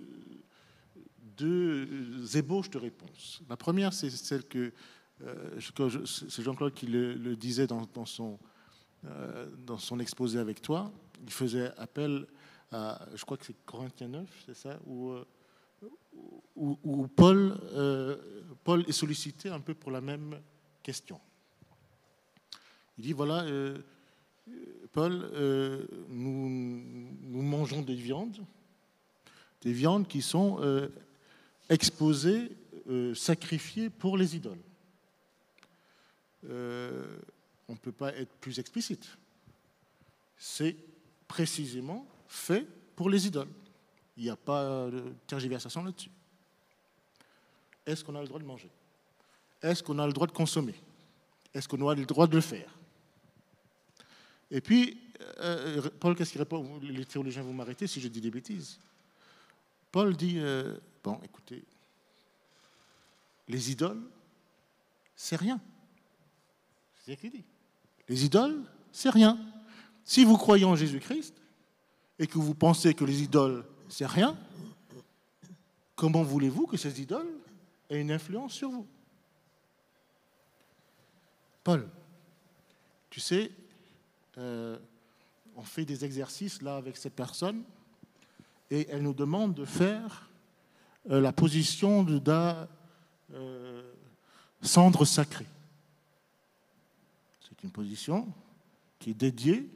ébauches de réponses. La première, c'est celle que euh, c'est Jean-Claude qui le, disait dans, son, euh, dans son exposé avec toi. Il faisait appel à, je crois que c'est Corinthiens 9, c'est ça, où, où, Paul, euh, Paul est sollicité un peu pour la même question. Il dit, voilà, euh, Paul, euh, nous, nous, mangeons des viandes, des viandes qui sont exposées, sacrifiées pour les idoles. on ne peut pas être plus explicite. C'est précisément fait pour les idoles. Il n'y a pas de tergiversation là-dessus. Est-ce qu'on a le droit de manger? Est-ce qu'on a le droit de consommer? Est-ce qu'on a le droit de le faire? Et puis, euh, Paul, qu'est-ce qu'il répond? Les théologiens vont m'arrêter si je dis des bêtises. Paul dit, euh, bon, écoutez, les idoles, c'est rien. C'est ce qu'il dit. Les idoles, c'est rien. Si vous croyez en Jésus-Christ et que vous pensez que les idoles, c'est rien, comment voulez-vous que ces idoles aient une influence sur vous? Paul, tu sais, euh, on fait des exercices là avec cette personne et elle nous demande de faire euh, la position de la euh, cendre sacrée. C'est une position qui est dédiée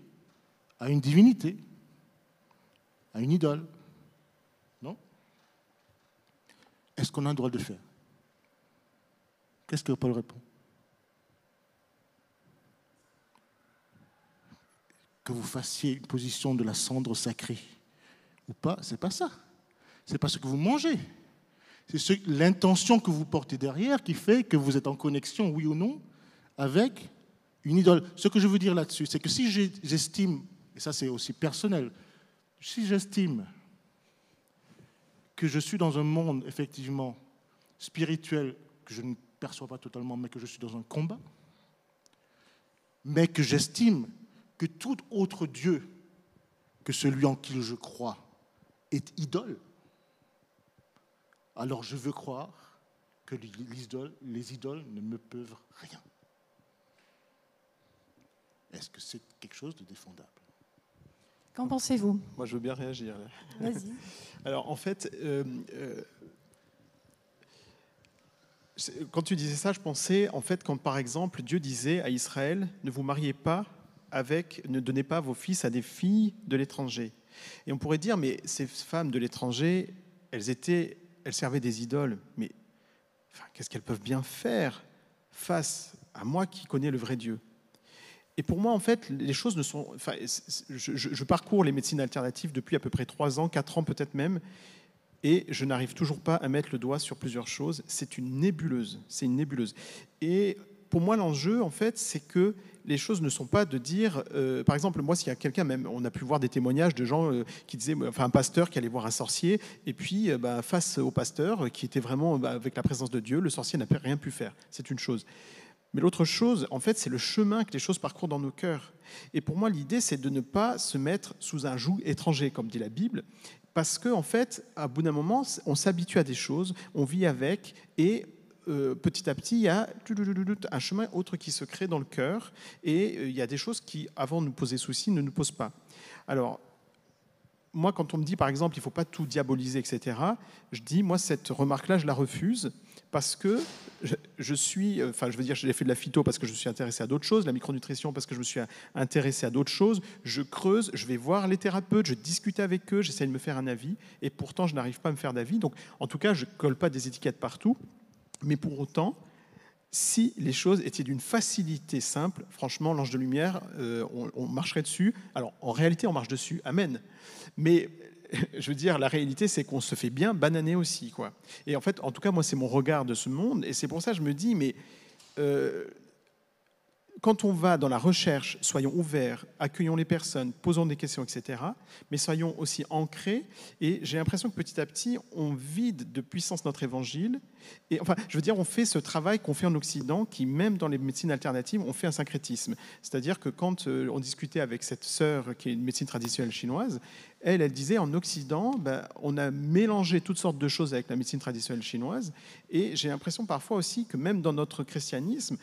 à une divinité, à une idole. Non Qu'on a le droit de faire Qu'est-ce que Paul répond? Que vous fassiez une position de la cendre sacrée ou pas, c'est pas ça. C'est pas ce que vous mangez. C'est l'intention que vous portez derrière qui fait que vous êtes en connexion, oui ou non, avec une idole. Ce que je veux dire là-dessus, c'est que si j'estime et ça c'est aussi personnel, si j'estime que je suis dans un monde effectivement spirituel que je ne perçois pas totalement, mais que je suis dans un combat, mais que j'estime que tout autre Dieu que celui en qui je crois est idole, alors je veux croire que les idoles, les idoles ne me peuvent rien. Est-ce que c'est quelque chose de défendable? Qu'en pensez-vous? Moi, je veux bien réagir. Vas-y. Alors, en fait, euh, euh, quand tu disais ça, je pensais, en fait, quand par exemple Dieu disait à Israël, ne vous mariez pas avec, ne donnez pas vos fils à des filles de l'étranger. Et on pourrait dire, mais ces femmes de l'étranger, elles étaient, elles servaient des idoles. Mais enfin, qu'est-ce qu'elles peuvent bien faire face à moi qui connais le vrai Dieu? Et pour moi, en fait, les choses ne sont. Enfin, je, parcours les médecines alternatives depuis à peu près trois ans, quatre ans peut-être même, et je n'arrive toujours pas à mettre le doigt sur plusieurs choses. C'est une nébuleuse. C'est une nébuleuse. Et pour moi, l'enjeu, en fait, c'est que les choses ne sont pas de dire, euh, par exemple, moi, s'il y a quelqu'un, même, on a pu voir des témoignages de gens euh, qui disaient, enfin, un pasteur qui allait voir un sorcier, et puis, euh, bah, face au pasteur, qui était vraiment bah, avec la présence de Dieu, le sorcier n'a rien pu faire. C'est une chose. Mais l'autre chose, en fait, c'est le chemin que les choses parcourent dans nos cœurs. Et pour moi, l'idée, c'est de ne pas se mettre sous un joug étranger, comme dit la Bible, parce qu'en en fait, à bout d'un moment, on s'habitue à des choses, on vit avec, et euh, petit à petit, il y a un chemin autre qui se crée dans le cœur, et euh, il y a des choses qui, avant de nous poser souci, ne nous posent pas. Alors, moi, quand on me dit, par exemple, il ne faut pas tout diaboliser, etc., je dis, moi, cette remarque-là, je la refuse parce que je, suis, enfin, je veux dire, j'ai fait de la phyto parce que je suis intéressé à d'autres choses, la micronutrition parce que je me suis intéressé à d'autres choses. Je creuse, je vais voir les thérapeutes, je discute avec eux, j'essaie de me faire un avis, et pourtant, je n'arrive pas à me faire d'avis. Donc, en tout cas, je colle pas des étiquettes partout, mais pour autant, si les choses étaient d'une facilité simple, franchement, l'ange de lumière, euh, on, on, marcherait dessus. Alors, en réalité, on marche dessus, amen. Mais je veux dire, la réalité, c'est qu'on se fait bien bananer aussi. Quoi. Et en fait, en tout cas, moi, c'est mon regard de ce monde. Et c'est pour ça que je me dis, mais euh, quand on va dans la recherche, soyons ouverts, accueillons les personnes, posons des questions, etc. Mais soyons aussi ancrés. Et j'ai l'impression que petit à petit, on vide de puissance notre évangile. Et enfin, je veux dire, on fait ce travail qu'on fait en Occident, qui même dans les médecines alternatives, on fait un syncrétisme. C'est-à-dire que quand euh, on discutait avec cette sœur qui est une médecine traditionnelle chinoise, elle, elle disait en Occident, ben, on a mélangé toutes sortes de choses avec la médecine traditionnelle chinoise. Et j'ai l'impression parfois aussi que même dans notre christianisme,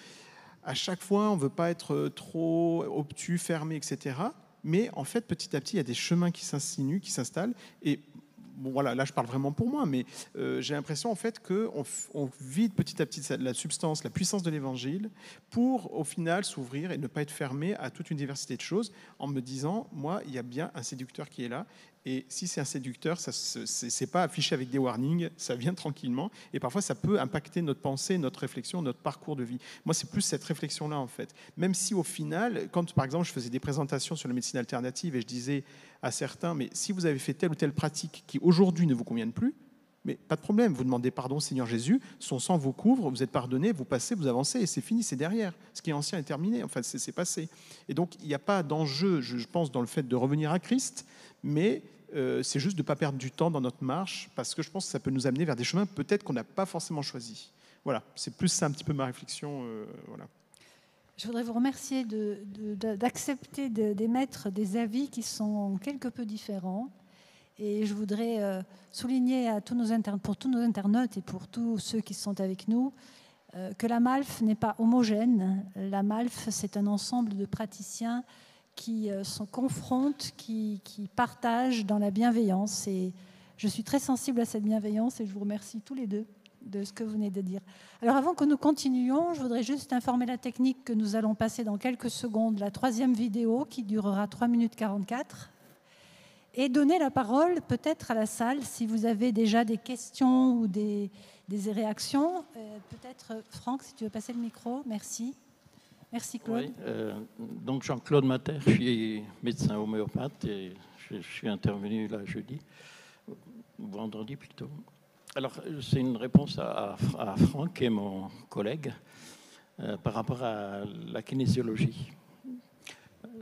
à chaque fois, on ne veut pas être trop obtus, fermé, etc. Mais en fait, petit à petit, il y a des chemins qui s'insinuent, qui s'installent. Et voilà, là je parle vraiment pour moi, mais euh, j'ai l'impression en fait qu'on on vide petit à petit la substance, la puissance de l'évangile pour au final s'ouvrir et ne pas être fermé à toute une diversité de choses en me disant, moi, il y a bien un séducteur qui est là et si c'est un séducteur, ça c'est pas affiché avec des warnings, ça vient tranquillement. Et parfois, ça peut impacter notre pensée, notre réflexion, notre parcours de vie. Moi, c'est plus cette réflexion-là, en fait. Même si au final, quand par exemple, je faisais des présentations sur la médecine alternative et je disais à certains, mais si vous avez fait telle ou telle pratique qui aujourd'hui ne vous convienne plus, mais pas de problème, vous demandez pardon, Seigneur Jésus, son sang vous couvre, vous êtes pardonné, vous passez, vous avancez, et c'est fini, c'est derrière. Ce qui est ancien est terminé, enfin, c'est passé. Et donc, il n'y a pas d'enjeu, je pense, dans le fait de revenir à Christ, mais euh, c'est juste de ne pas perdre du temps dans notre marche, parce que je pense que ça peut nous amener vers des chemins peut-être qu'on n'a pas forcément choisis. Voilà, c'est plus un petit peu ma réflexion. Euh, voilà. Je voudrais vous remercier d'accepter d'émettre des avis qui sont quelque peu différents. Et je voudrais euh, souligner à tous nos pour tous nos internautes et pour tous ceux qui sont avec nous que la MALF n'est pas homogène. La MALF, c'est un ensemble de praticiens qui euh, se confrontent, qui, partagent dans la bienveillance. Et je suis très sensible à cette bienveillance et je vous remercie tous les deux de ce que vous venez de dire. Alors avant que nous continuions, je voudrais juste informer la technique que nous allons passer dans quelques secondes la troisième vidéo qui durera 3 minutes 44 et donner la parole peut-être à la salle si vous avez déjà des questions ou des, réactions. Euh, peut-être Franck, si tu veux passer le micro, merci. Merci Claude. Euh, donc Jean-Claude Mater, je suis médecin homéopathe et je, suis intervenu là jeudi, vendredi plutôt. Alors c'est une réponse à, Franck, qui est mon collègue, euh, par rapport à la kinésiologie.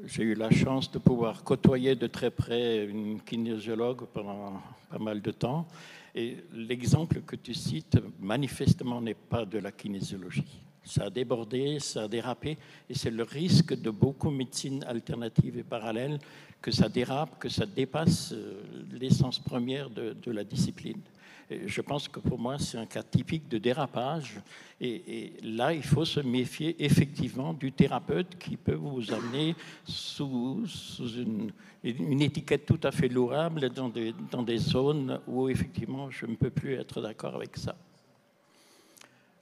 J'ai eu la chance de pouvoir côtoyer de très près une kinésiologue pendant pas mal de temps. Et l'exemple que tu cites, manifestement, n'est pas de la kinésiologie ça a débordé, ça a dérapé, et c'est le risque de beaucoup de médecines alternatives et parallèles que ça dérape, que ça dépasse euh, l'essence première de, la discipline. je pense que pour moi, c'est un cas typique de dérapage. Et, là, il faut se méfier effectivement du thérapeute qui peut vous amener sous, une, étiquette tout à fait louable dans des zones où effectivement, je ne peux plus être d'accord avec ça.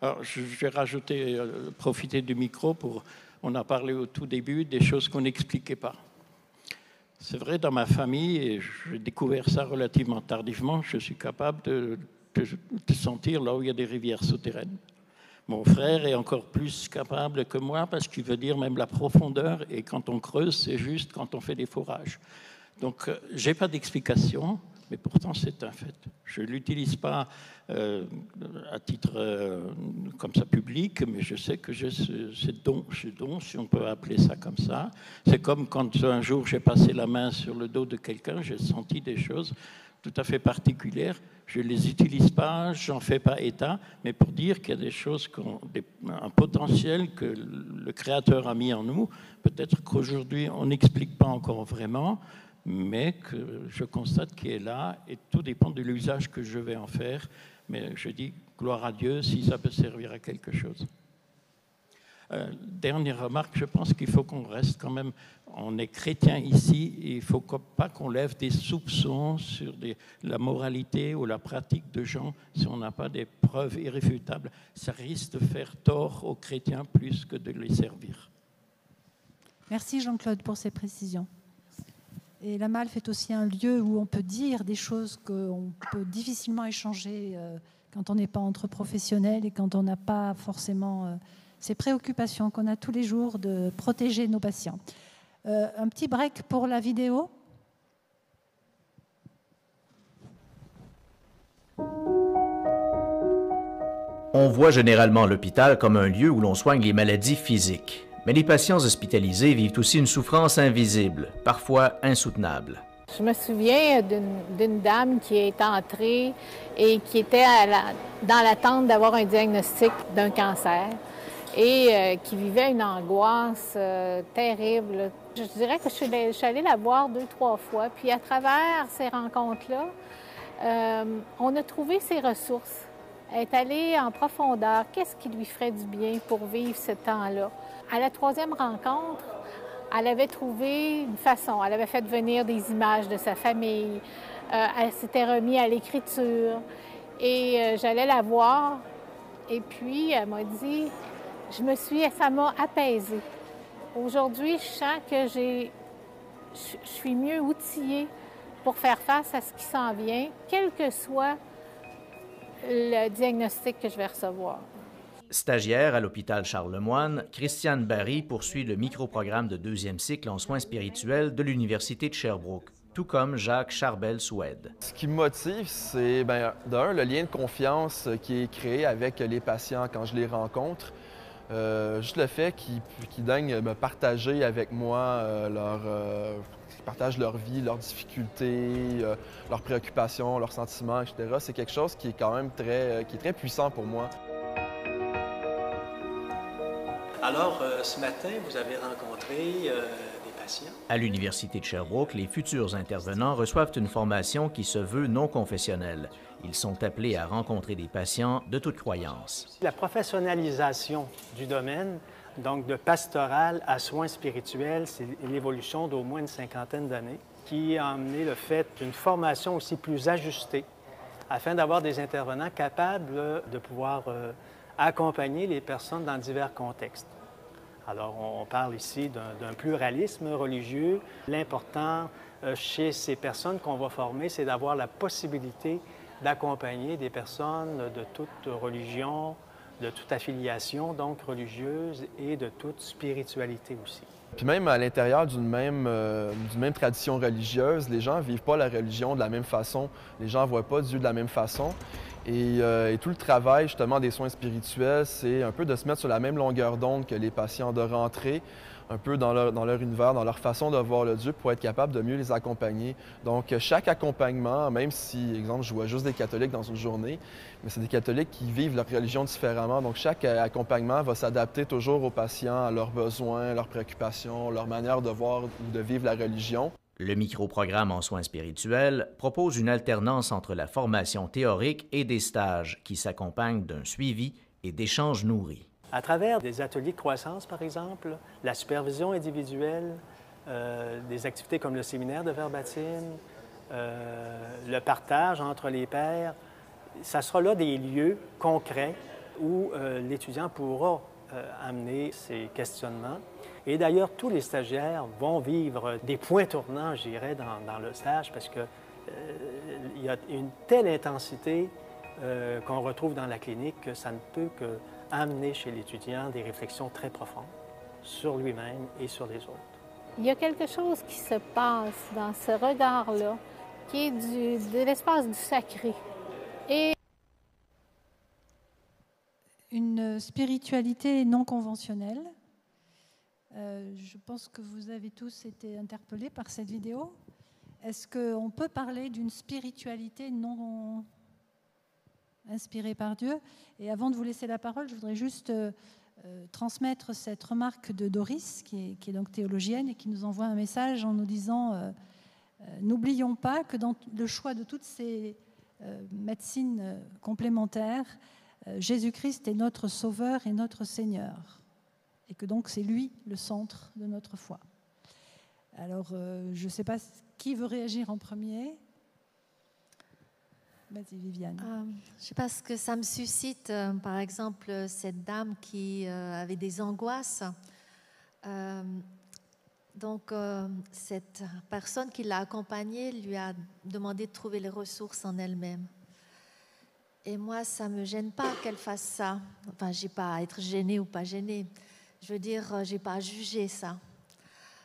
Alors, je vais rajouter, euh, profiter du micro pour. On a parlé au tout début des choses qu'on n'expliquait pas. C'est vrai, dans ma famille, et j'ai découvert ça relativement tardivement, je suis capable de, de, sentir là où il y a des rivières souterraines. Mon frère est encore plus capable que moi parce qu'il veut dire même la profondeur, et quand on creuse, c'est juste quand on fait des forages. Donc, euh, je n'ai pas d'explication mais pourtant c'est un fait. Je ne l'utilise pas euh, à titre euh, comme ça public, mais je sais que j'ai ce, don, ce don, si on peut appeler ça comme ça. C'est comme quand un jour j'ai passé la main sur le dos de quelqu'un, j'ai senti des choses tout à fait particulières. Je ne les utilise pas, j'en fais pas état, mais pour dire qu'il y a des choses, un potentiel que le Créateur a mis en nous, peut-être qu'aujourd'hui on n'explique pas encore vraiment, mais que je constate qu'il est là et tout dépend de l'usage que je vais en faire. Mais je dis gloire à Dieu si ça peut servir à quelque chose. Euh, dernière remarque, je pense qu'il faut qu'on reste quand même, on est chrétien ici, et il ne faut pas qu'on lève des soupçons sur la moralité ou la pratique de gens si on n'a pas des preuves irréfutables. Ça risque de faire tort aux chrétiens plus que de les servir. Merci Jean-Claude pour ces précisions. Et la MALF est aussi un lieu où on peut dire des choses qu'on peut difficilement échanger euh, quand on n'est pas entre professionnels et quand on n'a pas forcément euh, ces préoccupations qu'on a tous les jours de protéger nos patients. Euh, un petit break pour la vidéo. On voit généralement l'hôpital comme un lieu où l'on soigne les maladies physiques. Mais les patients hospitalisés vivent aussi une souffrance invisible, parfois insoutenable. Je me souviens d'une dame qui est entrée et qui était dans l'attente d'avoir un diagnostic d'un cancer et euh, qui vivait une angoisse euh, terrible. Je dirais que je suis, allée la voir deux, trois fois. Puis à travers ces rencontres-là, euh, on a trouvé ses ressources. Elle est allée en profondeur. Qu'est-ce qui lui ferait du bien pour vivre ce temps-là? À la troisième rencontre, elle avait trouvé une façon. Elle avait fait venir des images de sa famille. elle s'était remise à l'écriture. Et j'allais la voir. Et puis, elle m'a dit, je me suis, ça m'a apaisée. Aujourd'hui, je sens que j'ai, je suis mieux outillée pour faire face à ce qui s'en vient, quel que soit le diagnostic que je vais recevoir. Stagiaire à l'hôpital Charlemagne, Christiane Barry poursuit le microprogramme de deuxième cycle en soins spirituels de l'Université de Sherbrooke, tout comme Jacques Charbel-Soued. Ce qui me motive, c'est ben, d'un, le lien de confiance qui est créé avec les patients quand je les rencontre. Euh, juste le fait qu'ils daignent me partager avec moi euh, leur, euh, partagent leur vie, leurs difficultés, leurs préoccupations, leurs sentiments, etc. C'est quelque chose qui est quand même très, qui est très puissant pour moi. Alors, ce matin, vous avez rencontré des patients? À l'Université de Sherbrooke, les futurs intervenants reçoivent une formation qui se veut non confessionnelle. Ils sont appelés à rencontrer des patients de toute croyance. La professionnalisation du domaine, donc de pastoral à soins spirituels, c'est l'évolution d'au moins une cinquantaine d'années qui a amené le fait d'une formation aussi plus ajustée afin d'avoir des intervenants capables de pouvoir euh, accompagner les personnes dans divers contextes. Alors, on parle ici d'un pluralisme religieux. L'important euh, chez ces personnes qu'on va former, c'est d'avoir la possibilité d'accompagner des personnes de toute religion, de toute affiliation, donc religieuse, et de toute spiritualité aussi. Puis même à l'intérieur d'une même, euh, même tradition religieuse, les gens ne vivent pas la religion de la même façon, les gens ne voient pas Dieu de la même façon. Et, euh, et, tout le travail justement des soins spirituels, c'est un peu de se mettre sur la même longueur d'onde que les patients, de rentrer un peu dans leur, dans leur, univers, dans leur façon de voir le Dieu pour être capable de mieux les accompagner. Donc, chaque accompagnement, même si, exemple, je vois juste des catholiques dans une journée, mais c'est des catholiques qui vivent leur religion différemment. Donc, chaque accompagnement va s'adapter toujours aux patients, à leurs besoins, leurs préoccupations, leur manière de voir ou de vivre la religion. Le microprogramme en soins spirituels propose une alternance entre la formation théorique et des stages qui s'accompagnent d'un suivi et d'échanges nourris à travers des ateliers de croissance, par exemple, la supervision individuelle, euh, des activités comme le séminaire de verbatim, euh, le partage entre les pairs, ça sera là des lieux concrets où euh, l'étudiant pourra amener ses questionnements. Et d'ailleurs, tous les stagiaires vont vivre des points tournants, je dirais, dans, dans le stage, parce qu'il y a une telle intensité qu'on retrouve dans la clinique que ça ne peut que amener chez l'étudiant des réflexions très profondes sur lui-même et sur les autres. Il y a quelque chose qui se passe dans ce regard-là, qui est du, de l'espace du sacré. Et une spiritualité non conventionnelle. Euh, je pense que vous avez tous été interpellés par cette vidéo. Est-ce qu'on peut parler d'une spiritualité non inspiré par Dieu? Et avant de vous laisser la parole, je voudrais juste euh, euh, transmettre cette remarque de Doris, qui est, donc théologienne et qui nous envoie un message en nous disant N'oublions pas que dans le choix de toutes ces médecines complémentaires, Jésus-Christ est notre Sauveur et notre Seigneur. Et que donc c'est lui le centre de notre foi. Alors, je ne sais pas qui veut réagir en premier. Vas-y, Viviane. Euh, je sais pas ce que ça me suscite. Euh, par exemple, cette dame qui euh, avait des angoisses. donc, cette personne qui l'a accompagnée lui a demandé de trouver les ressources en elle-même. Et moi, ça me gêne pas qu'elle fasse ça. Enfin, j'ai pas à être gênée ou pas gênée. Je veux dire, j'ai pas à juger ça.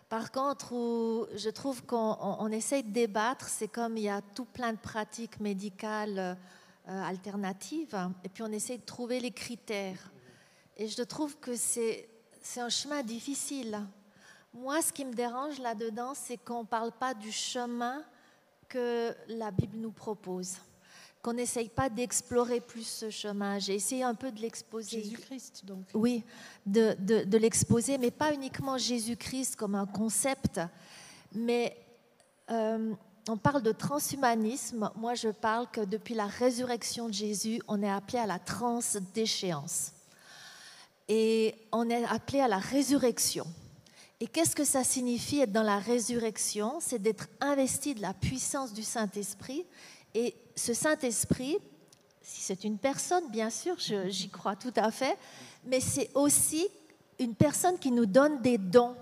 Par contre, où je trouve qu'on essaye de débattre, c'est comme il y a tout plein de pratiques médicales euh, alternatives, et puis on essaye de trouver les critères. Et je trouve que c'est un chemin difficile. Moi, ce qui me dérange là-dedans, c'est qu'on ne parle pas du chemin que la Bible nous propose qu'on n'essaye pas d'explorer plus ce chemin. J'ai essayé un peu de l'exposer. Jésus-Christ, donc. Oui, de, de, l'exposer, mais pas uniquement Jésus-Christ comme un concept, mais euh, on parle de transhumanisme. Moi, je parle que depuis la résurrection de Jésus, on est appelé à la transdéchéance. Et on est appelé à la résurrection. Et qu'est-ce que ça signifie être dans la résurrection? C'est d'être investi de la puissance du Saint-Esprit. Et ce Saint-Esprit, si c'est une personne, bien sûr, j'y crois tout à fait, mais c'est aussi une personne qui nous donne des dons.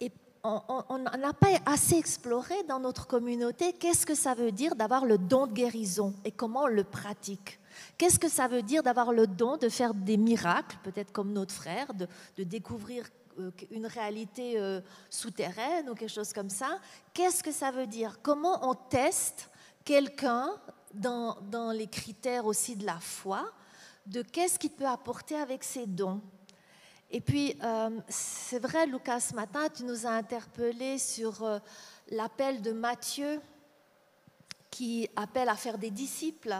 Et on n'a pas assez exploré dans notre communauté qu'est-ce que ça veut dire d'avoir le don de guérison et comment on le pratique. Qu'est-ce que ça veut dire d'avoir le don de faire des miracles, peut-être comme notre frère, de, découvrir euh, une réalité euh, souterraine ou quelque chose comme ça? Qu'est-ce que ça veut dire? Comment on teste quelqu'un dans, les critères aussi de la foi, de qu'est-ce qu'il peut apporter avec ses dons Et puis, euh, c'est vrai, Lucas, ce matin, tu nous as interpellé sur l'appel de Matthieu qui appelle à faire des disciples,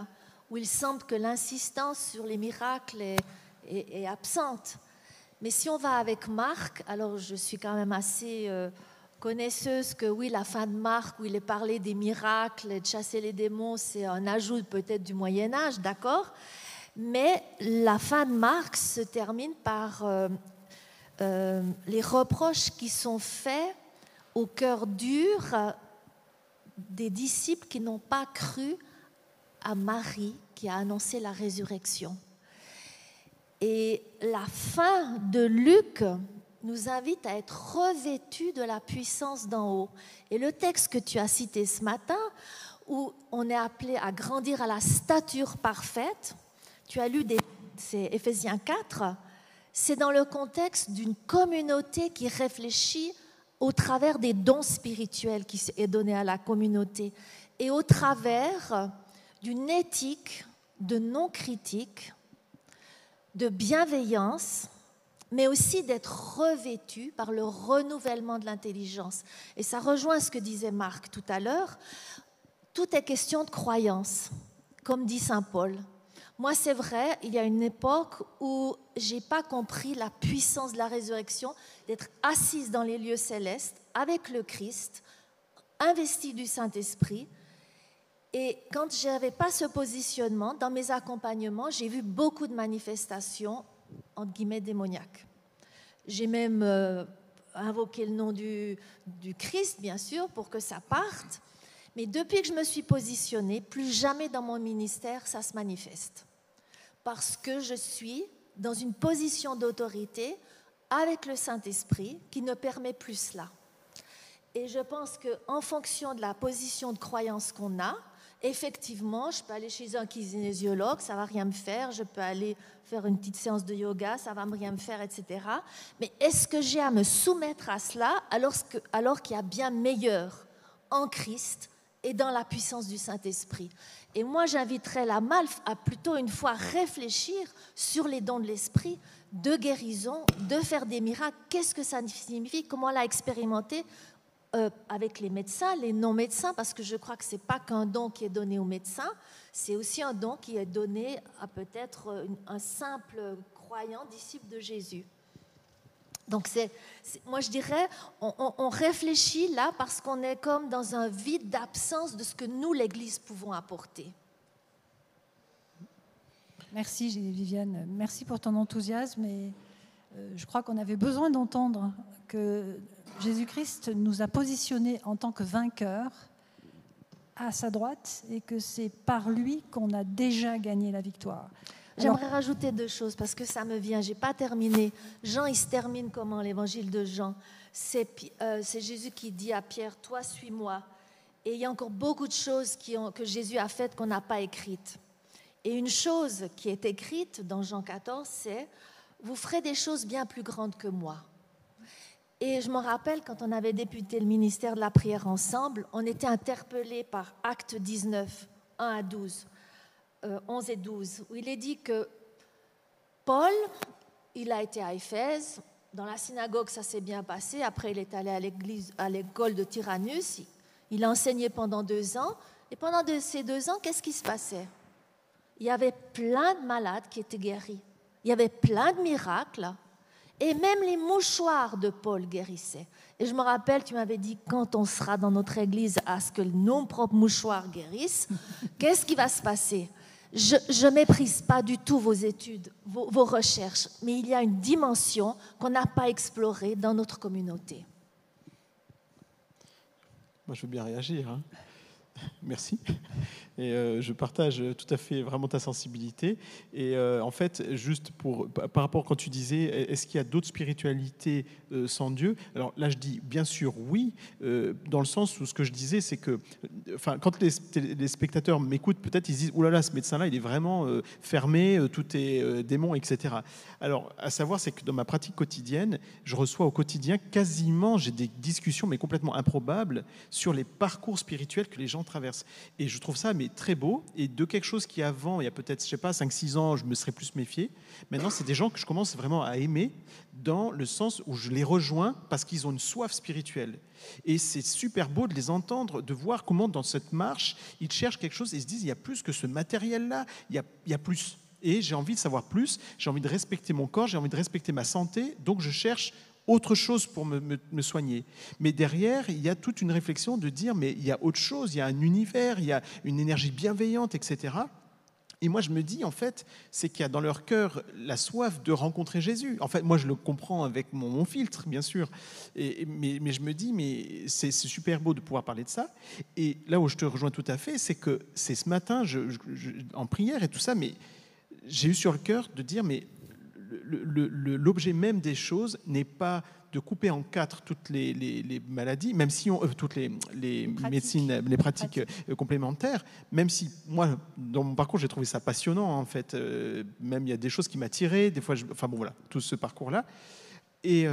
où il semble que l'insistance sur les miracles est, est absente. Mais si on va avec Marc, alors je suis quand même assez euh, connaisseuse que oui, la fin de Marc, où il est parlé des miracles et de chasser les démons, c'est un ajout peut-être du Moyen Âge, d'accord? Mais la fin de Marc se termine par euh, euh, les reproches qui sont faits au cœur dur des disciples qui n'ont pas cru à Marie qui a annoncé la résurrection. Et la fin de Luc nous invite à être revêtus de la puissance d'en haut. Et le texte que tu as cité ce matin, où on est appelé à grandir à la stature parfaite, tu as lu c'est Éphésiens 4, c'est dans le contexte d'une communauté qui réfléchit au travers des dons spirituels qui est donné à la communauté et au travers d'une éthique de non-critique de bienveillance, mais aussi d'être revêtu par le renouvellement de l'intelligence. Et ça rejoint ce que disait Marc tout à l'heure. Tout est question de croyance, comme dit Saint Paul. Moi, c'est vrai, il y a une époque où j'ai pas compris la puissance de la résurrection, d'être assise dans les lieux célestes avec le Christ, investi du Saint-Esprit, et quand je n'avais pas ce positionnement, dans mes accompagnements, j'ai vu beaucoup de manifestations, entre guillemets, démoniaques. J'ai même euh, invoqué le nom du, du Christ, bien sûr, pour que ça parte. Mais depuis que je me suis positionnée, plus jamais dans mon ministère, ça se manifeste. Parce que je suis dans une position d'autorité avec le Saint-Esprit qui ne permet plus cela. Et je pense qu'en fonction de la position de croyance qu'on a, effectivement, je peux aller chez un kinésiologue, ça va rien me faire. Je peux aller faire une petite séance de yoga, ça va rien me faire, etc. Mais est-ce que j'ai à me soumettre à cela alors, alors qu'il y a bien meilleur en Christ et dans la puissance du Saint-Esprit? Et moi, j'inviterais la MALF à plutôt une fois réfléchir sur les dons de l'Esprit, de guérison, de faire des miracles. Qu'est-ce que ça signifie? Comment l'a expérimenté? Euh, avec les médecins, les non-médecins, parce que je crois que ce n'est pas qu'un don qui est donné aux médecins, c'est aussi un don qui est donné à peut-être un simple croyant, disciple de Jésus. Donc, c'est, moi, je dirais, on, on, réfléchit là parce qu'on est comme dans un vide d'absence de ce que nous, l'Église, pouvons apporter. Merci, Viviane. Merci pour ton enthousiasme. Et euh, je crois qu'on avait besoin d'entendre que Jésus-Christ nous a positionnés en tant que vainqueurs à sa droite et que c'est par lui qu'on a déjà gagné la victoire. J'aimerais rajouter deux choses parce que ça me vient. J'ai pas terminé. Jean, il se termine comment l'évangile de Jean? Euh, C'est Jésus qui dit à Pierre Toi, suis-moi. Et il y a encore beaucoup de choses que Jésus a faites qu'on n'a pas écrites. Et une chose qui est écrite dans Jean 14, c'est Vous ferez des choses bien plus grandes que moi. Et je me rappelle quand on avait député le ministère de la prière ensemble, on était interpellé par Acte 19, 1 à 12, 11 euh, et 12, où il est dit que Paul, il a été à Éphèse, dans la synagogue ça s'est bien passé, après il est allé à l'école de Tyrannus, il a enseigné pendant deux ans, et pendant ces deux ans, qu'est-ce qui se passait? Il y avait plein de malades qui étaient guéris, il y avait plein de miracles, et même les mouchoirs de Paul guérissaient. Et je me rappelle, tu m'avais dit, quand on sera dans notre église à ce que nos propres mouchoirs guérissent, qu'est-ce qui va se passer? Je ne méprise pas du tout vos études, vos, vos recherches, mais il y a une dimension qu'on n'a pas explorée dans notre communauté. Moi, je veux bien réagir. Hein. Merci. Et euh, je partage tout à fait vraiment ta sensibilité. Et euh, en fait, juste pour, par rapport quand tu disais, est-ce qu'il y a d'autres spiritualités euh, sans Dieu? Alors là, je dis bien sûr oui, dans le sens où ce que je disais, c'est que, enfin, quand les, spectateurs m'écoutent, peut-être ils disent, oulala, ce médecin-là, il est vraiment fermé, tout est démon, etc. Alors, à savoir, c'est que dans ma pratique quotidienne, je reçois au quotidien quasiment, j'ai des discussions, mais complètement improbables, sur les parcours spirituels que les gens traversent. Et je trouve ça mais très beau. Et de quelque chose qui avant, il y a peut-être, je sais pas, 5-6 ans, je me serais plus méfié. Maintenant, c'est des gens que je commence vraiment à aimer dans le sens où je les rejoins parce qu'ils ont une soif spirituelle. Et c'est super beau de les entendre, de voir comment dans cette marche, ils cherchent quelque chose et se disent, il y a plus que ce matériel-là, il il y a plus. Et j'ai envie de savoir plus, j'ai envie de respecter mon corps, j'ai envie de respecter ma santé, donc je cherche autre chose pour me, soigner. Mais derrière, il y a toute une réflexion de dire, mais il y a autre chose, il y a un univers, il y a une énergie bienveillante, etc. Et moi, je me dis, en fait, c'est qu'il y a dans leur cœur la soif de rencontrer Jésus. En fait, moi, je le comprends avec mon, filtre, bien sûr. Mais, je me dis, mais c'est super beau de pouvoir parler de ça. Et là où je te rejoins tout à fait, c'est que c'est ce matin, en prière et tout ça, mais j'ai eu sur le cœur de dire, mais l'objet même des choses n'est pas de couper en quatre toutes les, maladies, même si on, euh, toutes les, médecines, les pratiques, euh, complémentaires, même si moi, dans mon parcours, j'ai trouvé ça passionnant, en fait. Euh, même il y a des choses qui m'attiraient, des fois, je, enfin bon, voilà, tout ce parcours-là. Et,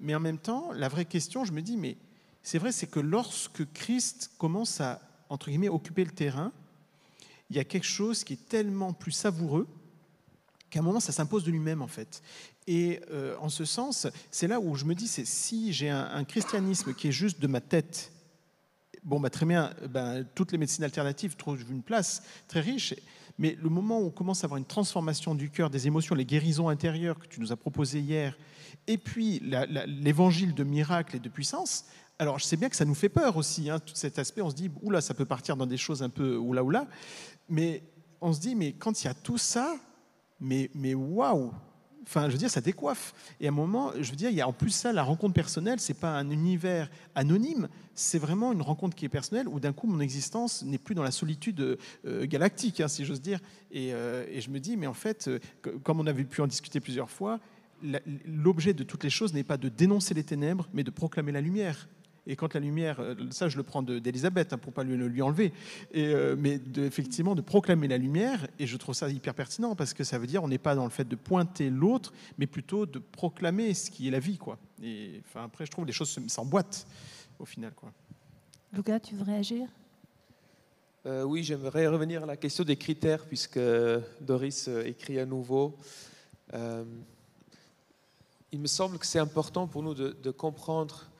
mais en même temps, la vraie question, je me dis, mais c'est vrai, c'est que lorsque Christ commence à, entre guillemets, occuper le terrain, il y a quelque chose qui est tellement plus savoureux qu'à un moment, ça s'impose de lui-même, en fait. Et euh, en ce sens, c'est là où je me dis, c'est si j'ai un, christianisme qui est juste de ma tête, bon, bah, très bien, ben, toutes les médecines alternatives trouvent une place très riche, mais le moment où on commence à avoir une transformation du cœur, des émotions, les guérisons intérieures que tu nous as proposées hier, et puis l'évangile de miracle et de puissance, alors je sais bien que ça nous fait peur aussi, hein, tout cet aspect, on se dit, oula, ça peut partir dans des choses un peu oula oula, mais on se dit, mais quand il y a tout ça, mais, mais waouh Enfin, je veux dire, ça décoiffe. Et à un moment, je veux dire, il y a en plus ça, la rencontre personnelle, c'est pas un univers anonyme, c'est vraiment une rencontre qui est personnelle, où d'un coup, mon existence n'est plus dans la solitude euh, galactique, hein, si j'ose dire. Et, euh, et, je me dis, mais en fait, euh, comme on avait pu en discuter plusieurs fois, l'objet de toutes les choses n'est pas de dénoncer les ténèbres, mais de proclamer la lumière. Et quand la lumière, euh, ça je le prends d'Elisabeth hein, pour pas lui, lui enlever, et, euh, mais de, effectivement de proclamer la lumière, et je trouve ça hyper pertinent parce que ça veut dire on n'est pas dans le fait de pointer l'autre, mais plutôt de proclamer ce qui est la vie. Quoi. Et enfin, après, je trouve que les choses s'emboîtent au final. Quoi. Lucas, tu veux réagir? Euh, Oui, j'aimerais revenir à la question des critères, puisque Doris écrit à nouveau. il me semble que c'est important pour nous de, de comprendre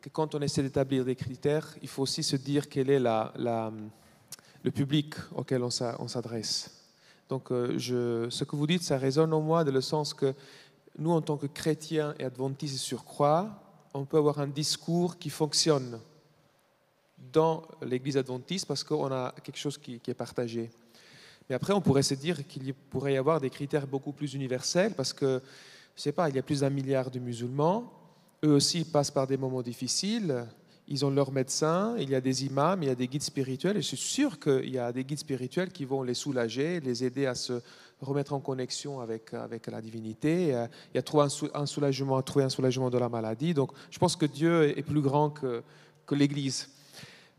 que quand on essaie d'établir des critères, il faut aussi se dire quel est le public auquel on s'adresse. Donc, euh, ce que vous dites, ça résonne en moi dans le sens que nous, en tant que chrétiens et adventistes sur croix, on peut avoir un discours qui fonctionne dans l'Église adventiste parce qu'on a quelque chose qui, est partagé. Mais après, on pourrait se dire qu'il pourrait y avoir des critères beaucoup plus universels parce que, je ne sais pas, il y a plus d'un milliard de musulmans, eux aussi passent par des moments difficiles. Ils ont leurs médecins, il y a des imams, il y a des guides spirituels. Et je suis sûr qu'il y a des guides spirituels qui vont les soulager, les aider à se remettre en connexion avec, avec la divinité, et à trouver un soulagement, à trouver un soulagement de la maladie. Donc je pense que Dieu est plus grand que, que l'Église.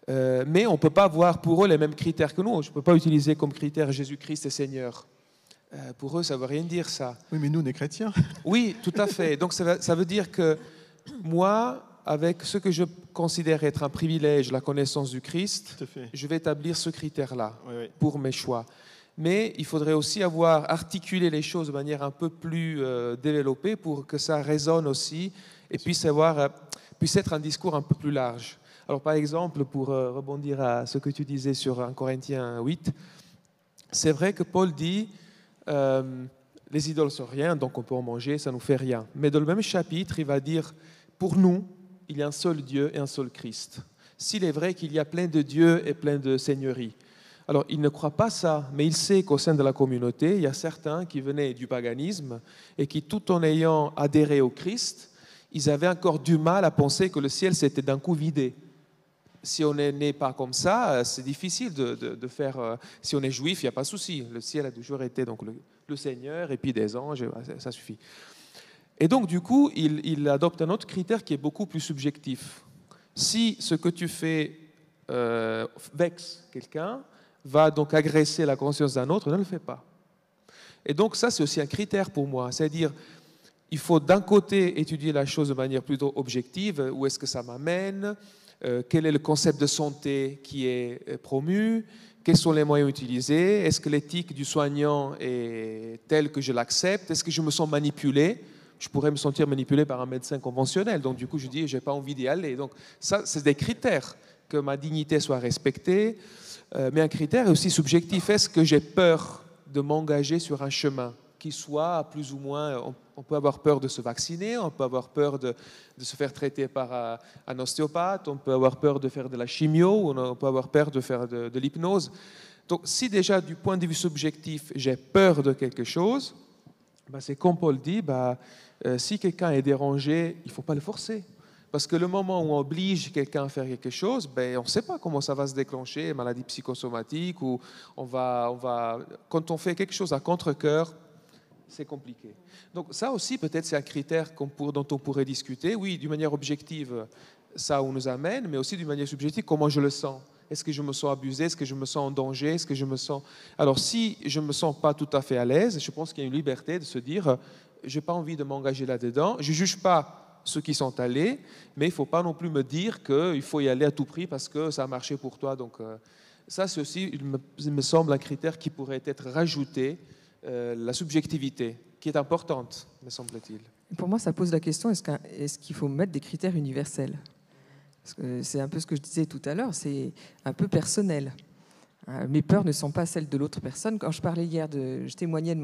Euh, mais on ne peut pas avoir pour eux les mêmes critères que nous. Je ne peux pas utiliser comme critère Jésus-Christ est Seigneur. Euh, pour eux, ça ne veut rien dire ça. Oui, mais nous, on est chrétiens. Oui, tout à fait. Donc ça, ça veut dire que moi, avec ce que je considère être un privilège, la connaissance du Christ, je vais établir ce critère-là pour mes choix. Mais il faudrait aussi avoir articulé les choses de manière un peu plus euh, développée pour que ça résonne aussi et puisse, avoir, euh, puisse être un discours un peu plus large. Alors par exemple, pour euh, rebondir à ce que tu disais sur 1 Corinthiens 8, c'est vrai que Paul dit les idoles sont rien, donc on peut en manger, ça nous fait rien. Mais dans le même chapitre, il va dire, pour nous, il y a un seul Dieu et un seul Christ. S'il est vrai qu'il y a plein de dieux et plein de seigneuries, Alors, il ne croit pas ça, mais il sait qu'au sein de la communauté, il y a certains qui venaient du paganisme et qui, tout en ayant adhéré au Christ, ils avaient encore du mal à penser que le ciel s'était d'un coup vidé. Si on n'est né pas comme ça, euh, c'est difficile de, faire. Euh, si on est juif, il n'y a pas de souci. Le ciel a toujours été donc le, Seigneur et puis des anges, ça, suffit. Et donc, du coup, il, adopte un autre critère qui est beaucoup plus subjectif. Si ce que tu fais euh, vexe quelqu'un, va donc agresser la conscience d'un autre, ne le fais pas. Et donc, ça, c'est aussi un critère pour moi. C'est-à-dire, il faut d'un côté étudier la chose de manière plutôt objective, où est-ce que ça m'amène, euh, quel est le concept de santé qui est euh, promu, quels sont les moyens utilisés, est-ce que l'éthique du soignant est telle que je l'accepte, est-ce que je me sens manipulé? Je pourrais me sentir manipulé par un médecin conventionnel. Donc, du coup, je dis, je n'ai pas envie d'y aller. Donc, ça, c'est des critères. Que ma dignité soit respectée. Euh, mais un critère aussi subjectif. Est-ce que j'ai peur de m'engager sur un chemin qui soit plus ou moins on peut avoir peur de se vacciner, on peut avoir peur de, se faire traiter par euh, un ostéopathe, on peut avoir peur de faire de la chimio, on peut avoir peur de faire de, l'hypnose. Donc si déjà du point de vue subjectif, j'ai peur de quelque chose, bah, c'est comme Paul dit, bah, euh, si quelqu'un est dérangé, il ne faut pas le forcer. Parce que le moment où on oblige quelqu'un à faire quelque chose, ben, on ne sait pas comment ça va se déclencher, maladie psychosomatique, ou on va, on va, quand on fait quelque chose à contre-coeur, c'est compliqué. Donc ça aussi, peut-être, c'est un critère dont on pourrait discuter. Oui, d'une manière objective, ça où nous amène, mais aussi d'une manière subjective, comment je le sens. Est-ce que je me sens abusé? Est-ce que je me sens en danger? Est-ce que je me sens... Alors si je ne me sens pas tout à fait à l'aise, je pense qu'il y a une liberté de se dire, je n'ai pas envie de m'engager là-dedans. Je ne juge pas ceux qui sont allés, mais il ne faut pas non plus me dire qu'il faut y aller à tout prix parce que ça a marché pour toi. Donc euh, ça, c'est aussi, il me, semble, un critère qui pourrait être rajouté euh, la subjectivité, qui est importante, me semble-t-il. Pour moi, ça pose la question est-ce qu'il faut mettre des critères universels? C'est un peu ce que je disais tout à l'heure, c'est un peu personnel. Euh, mes peurs ne sont pas celles de l'autre personne. Quand je parlais hier, je témoignais de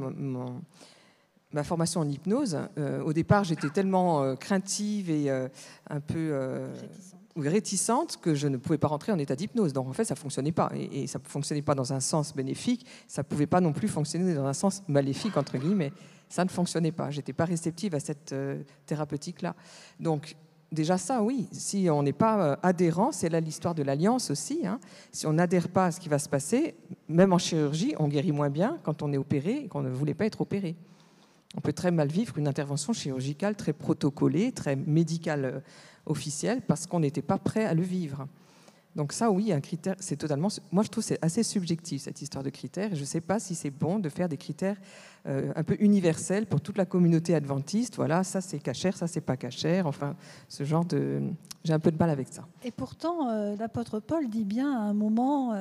ma formation en hypnose. Euh, au départ, j'étais tellement craintive et un peu réticente que je ne pouvais pas rentrer en état d'hypnose. Donc en fait, ça ne fonctionnait pas. Et, ça ne fonctionnait pas dans un sens bénéfique, ça ne pouvait pas non plus fonctionner dans un sens maléfique, entre guillemets. Ça ne fonctionnait pas. Je n'étais pas réceptive à cette euh, thérapeutique-là. Donc déjà ça, oui, si on n'est pas euh, adhérent, c'est là l'histoire de l'alliance aussi. Hein. Si on n'adhère pas à ce qui va se passer, même en chirurgie, on guérit moins bien quand on est opéré et qu'on ne voulait pas être opéré. On peut très mal vivre une intervention chirurgicale très protocolée, très médicale euh, officiel parce qu'on n'était pas prêt à le vivre. Donc ça, oui, un critère, c'est totalement. Moi, je trouve c'est assez subjectif cette histoire de critères. je ne sais pas si c'est bon de faire des critères euh, un peu universels pour toute la communauté adventiste. Voilà, ça c'est cachère, ça c'est pas cachère. Enfin, ce genre de. J'ai un peu de mal avec ça. Et pourtant, euh, l'apôtre Paul dit bien à un moment.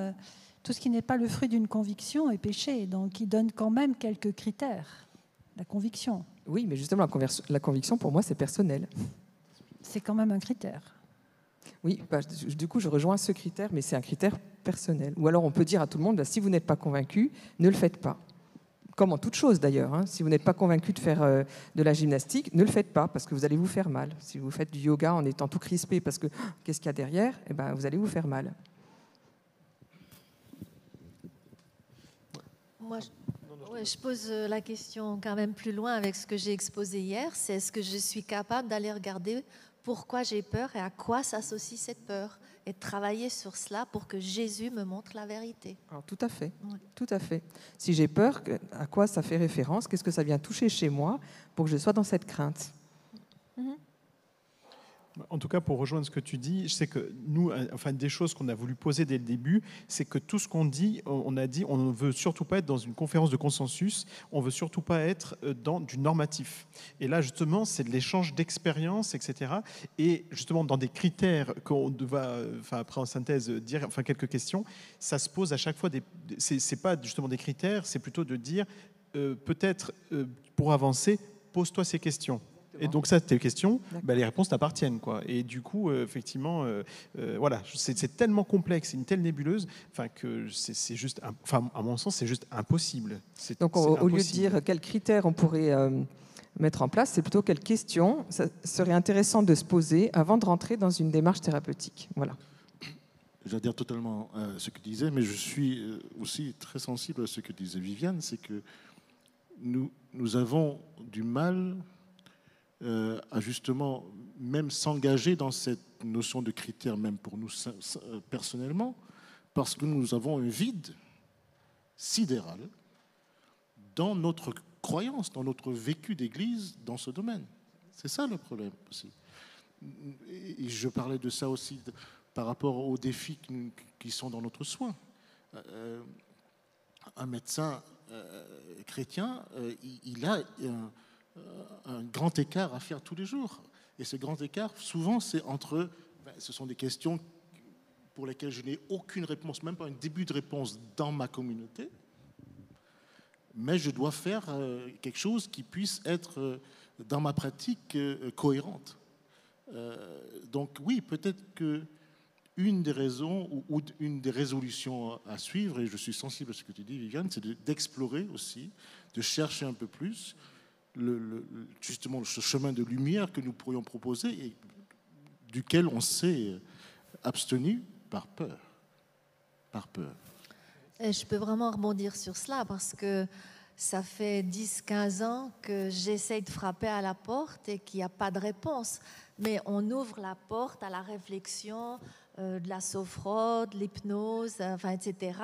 Tout ce qui n'est pas le fruit d'une conviction est péché. Donc, il donne quand même quelques critères. La conviction. Oui, mais justement, la, la conviction, pour moi, c'est personnel c'est quand même un critère. Oui, bah, du coup, je rejoins ce critère, mais c'est un critère personnel. Ou alors, on peut dire à tout le monde, bah, si vous n'êtes pas convaincu, ne le faites pas. Comme en toute chose d'ailleurs. Hein. Si vous n'êtes pas convaincu de faire euh, de la gymnastique, ne le faites pas parce que vous allez vous faire mal. Si vous faites du yoga en étant tout crispé parce que qu'est-ce qu'il y a derrière, eh ben, vous allez vous faire mal. Moi, je pose euh, la question quand même plus loin avec ce que j'ai exposé hier. C'est est-ce que je suis capable d'aller regarder pourquoi j'ai peur et à quoi s'associe cette peur et de travailler sur cela pour que Jésus me montre la vérité. Alors, tout à fait, tout à fait. Si j'ai peur, à quoi ça fait référence? Qu'est-ce que ça vient toucher chez moi pour que je sois dans cette crainte? Mhm. En tout cas, pour rejoindre ce que tu dis, je sais que nous, euh, enfin, des choses qu'on a voulu poser dès le début, c'est que tout ce qu'on dit, on a dit, on ne veut surtout pas être dans une conférence de consensus, on veut surtout pas être euh, dans du normatif. Et là, justement, c'est de l'échange d'expériences, etc. Et justement, dans des critères qu'on va, enfin, après en synthèse, dire, enfin, quelques questions, ça se pose à chaque fois des. C'est pas justement des critères, c'est plutôt de dire, euh, peut-être pour avancer, pose-toi ces questions. Et donc ça, tes questions, bah, les réponses t'appartiennent. Quoi. Et du coup, euh, effectivement, euh, euh, voilà, c'est tellement complexe, une telle nébuleuse, que c'est juste, enfin, à mon sens, c'est juste impossible. Donc au, lieu de dire quels critères on pourrait mettre en place, c'est plutôt quelles questions ça serait intéressant de se poser avant de rentrer dans une démarche thérapeutique. Voilà. j'adhère totalement à ce que disait, mais je suis aussi très sensible à ce que disait Viviane, c'est que nous, nous avons du mal euh, à justement même s'engager dans cette notion de critère, même pour nous personnellement, parce que nous avons un vide sidéral dans notre croyance, dans notre vécu d'Église dans ce domaine. C'est ça le problème aussi. Et je parlais de ça aussi par rapport aux défis qui sont dans notre soin. Euh, un médecin euh, chrétien, euh, il, a un, un, grand écart à faire tous les jours. Et ce grand écart, souvent, c'est entre. Ben, ce sont des questions pour lesquelles je n'ai aucune réponse, même pas un début de réponse dans ma communauté. Mais je dois faire quelque chose qui puisse être dans ma pratique cohérente. donc oui, peut-être que une des raisons ou, une des résolutions à suivre, et je suis sensible à ce que tu dis, Viviane, c'est d'explorer aussi, de chercher un peu plus justement ce chemin de lumière que nous pourrions proposer et duquel on s'est abstenu par peur. Par peur. Et je peux vraiment rebondir sur cela parce que ça fait 10-15 ans que j'essaye de frapper à la porte et qu'il n'y a pas de réponse. Mais on ouvre la porte à la réflexion, euh, de la sophrode, l'hypnose, enfin, etc.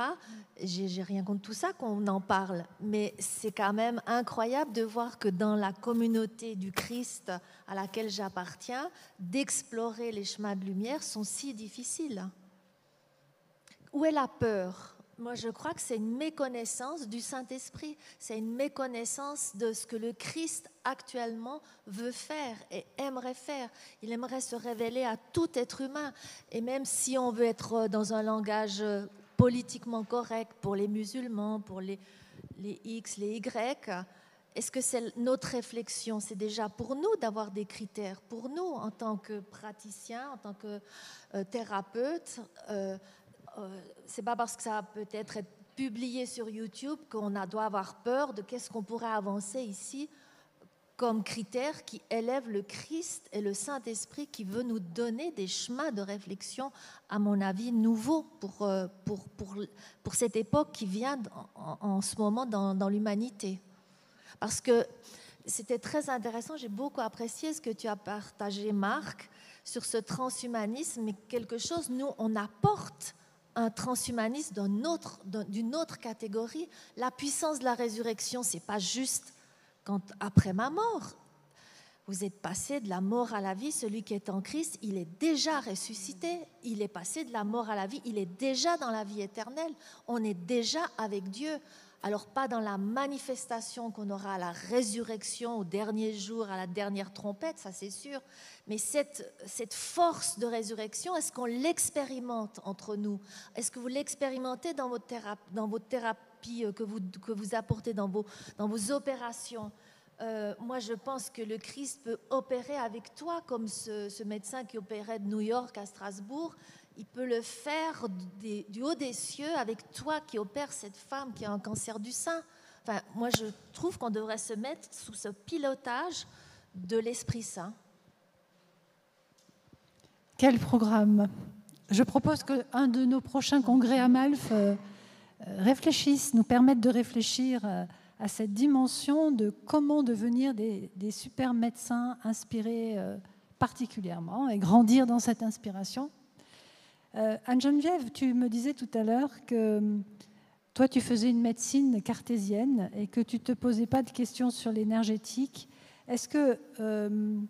J'ai rien contre tout ça qu'on en parle, mais c'est quand même incroyable de voir que dans la communauté du Christ à laquelle j'appartiens, d'explorer les chemins de lumière sont si difficiles. Où est la peur? Moi, je crois que c'est une méconnaissance du Saint-Esprit, c'est une méconnaissance de ce que le Christ actuellement veut faire et aimerait faire. Il aimerait se révéler à tout être humain. Et même si on veut être dans un langage politiquement correct pour les musulmans, pour les, X, les Y, est-ce que c'est notre réflexion? C'est déjà pour nous d'avoir des critères, pour nous en tant que praticiens, en tant que euh, thérapeutes. Euh, euh, c'est pas parce que ça peut être publié sur YouTube qu'on doit avoir peur de qu'est-ce qu'on pourrait avancer ici comme critère qui élève le Christ et le Saint-Esprit qui veut nous donner des chemins de réflexion, à mon avis, nouveaux pour, euh, pour, pour, pour cette époque qui vient en, ce moment dans, dans l'humanité. Parce que c'était très intéressant, j'ai beaucoup apprécié ce que tu as partagé, Marc, sur ce transhumanisme, mais quelque chose, nous, on apporte un transhumanisme d'une autre, autre, catégorie. La puissance de la résurrection, c'est pas juste quand après ma mort. Vous êtes passé de la mort à la vie. Celui qui est en Christ, il est déjà ressuscité. Il est passé de la mort à la vie. Il est déjà dans la vie éternelle. On est déjà avec Dieu. Alors pas dans la manifestation qu'on aura à la résurrection, au dernier jour, à la dernière trompette, ça c'est sûr, mais cette, cette force de résurrection, est-ce qu'on l'expérimente entre nous? Est-ce que vous l'expérimentez dans votre, thérapie, dans euh, que vous, que vous apportez dans vos, dans vos opérations? Euh, moi, je pense que le Christ peut opérer avec toi, comme ce, ce médecin qui opérait de New York à Strasbourg il peut le faire du, haut des cieux avec toi qui opère cette femme qui a un cancer du sein. Enfin, moi, je trouve qu'on devrait se mettre sous ce pilotage de l'Esprit Saint. Quel programme? Je propose qu'un de nos prochains congrès à Malf euh, réfléchisse, nous permette de réfléchir euh, à cette dimension de comment devenir des, super médecins inspirés euh, particulièrement et grandir dans cette inspiration. Euh, Anne-Geneviève, tu me disais tout à l'heure que hum, toi, tu faisais une médecine cartésienne et que tu ne te posais pas de questions sur l'énergétique. Est-ce que hum,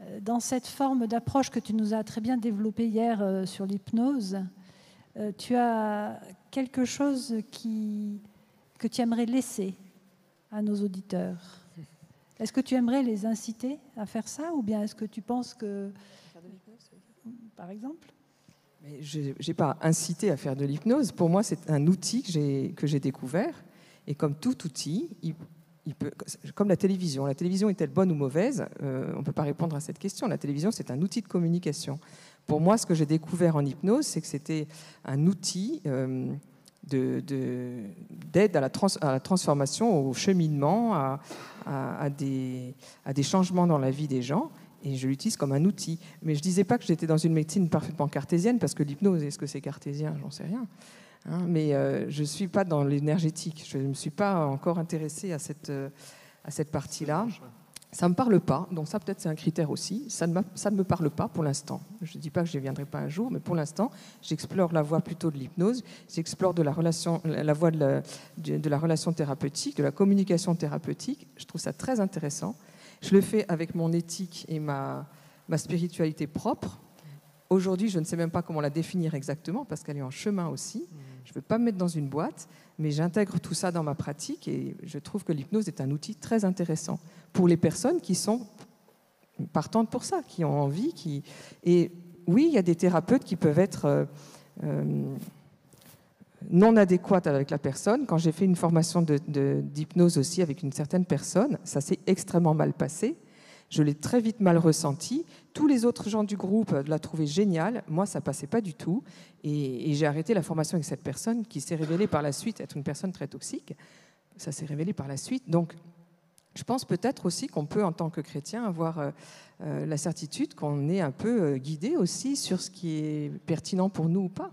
euh, dans cette forme d'approche que tu nous as très bien développée hier euh, sur l'hypnose, tu as quelque chose qui, que tu aimerais laisser à nos auditeurs? Est-ce que tu aimerais les inciter à faire ça ou bien est-ce que tu penses que... Par exemple? Je n'ai pas incité à faire de l'hypnose. Pour moi, c'est un outil que j'ai découvert. Et comme tout outil, comme la télévision, la télévision est-elle bonne ou mauvaise? Euh, On ne peut pas répondre à cette question. La télévision, c'est un outil de communication. Pour moi, ce que j'ai découvert en hypnose, c'est que c'était un outil euh, d'aide à, la transformation, au cheminement, à des changements dans la vie des gens et je l'utilise comme un outil. Mais je ne disais pas que j'étais dans une médecine parfaitement cartésienne, parce que l'hypnose, est-ce que c'est cartésien? J'en sais rien. Hein. mais euh, je ne suis pas dans l'énergétique. Je ne me suis pas encore intéressée à cette, euh, à cette partie-là. Ça ne me parle pas, donc ça peut-être c'est un critère aussi. Ça ne, ça ne me parle pas pour l'instant. Je ne dis pas que je ne viendrai pas un jour, mais pour l'instant, j'explore la voie plutôt de l'hypnose, j'explore de la, relation, la voie de la, de la relation thérapeutique, de la communication thérapeutique. Je trouve ça très intéressant. Je le fais avec mon éthique et ma, spiritualité propre. Aujourd'hui, je ne sais même pas comment la définir exactement parce qu'elle est en chemin aussi. Je ne veux pas me mettre dans une boîte, mais j'intègre tout ça dans ma pratique et je trouve que l'hypnose est un outil très intéressant pour les personnes qui sont partantes pour ça, qui ont envie. Et oui, il y a des thérapeutes qui peuvent être euh, euh, non adéquates avec la personne. Quand j'ai fait une formation d'hypnose aussi avec une certaine personne, ça s'est extrêmement mal passé. Je l'ai très vite mal ressenti. Tous les autres gens du groupe la trouvaient géniale. Moi, ça passait pas du tout. Et, j'ai arrêté la formation avec cette personne qui s'est révélée par la suite être une personne très toxique. Ça s'est révélé par la suite. Donc, je pense peut-être aussi qu'on peut, en tant que chrétien, avoir euh, euh, la certitude qu'on est un peu euh, guidé aussi sur ce qui est pertinent pour nous ou pas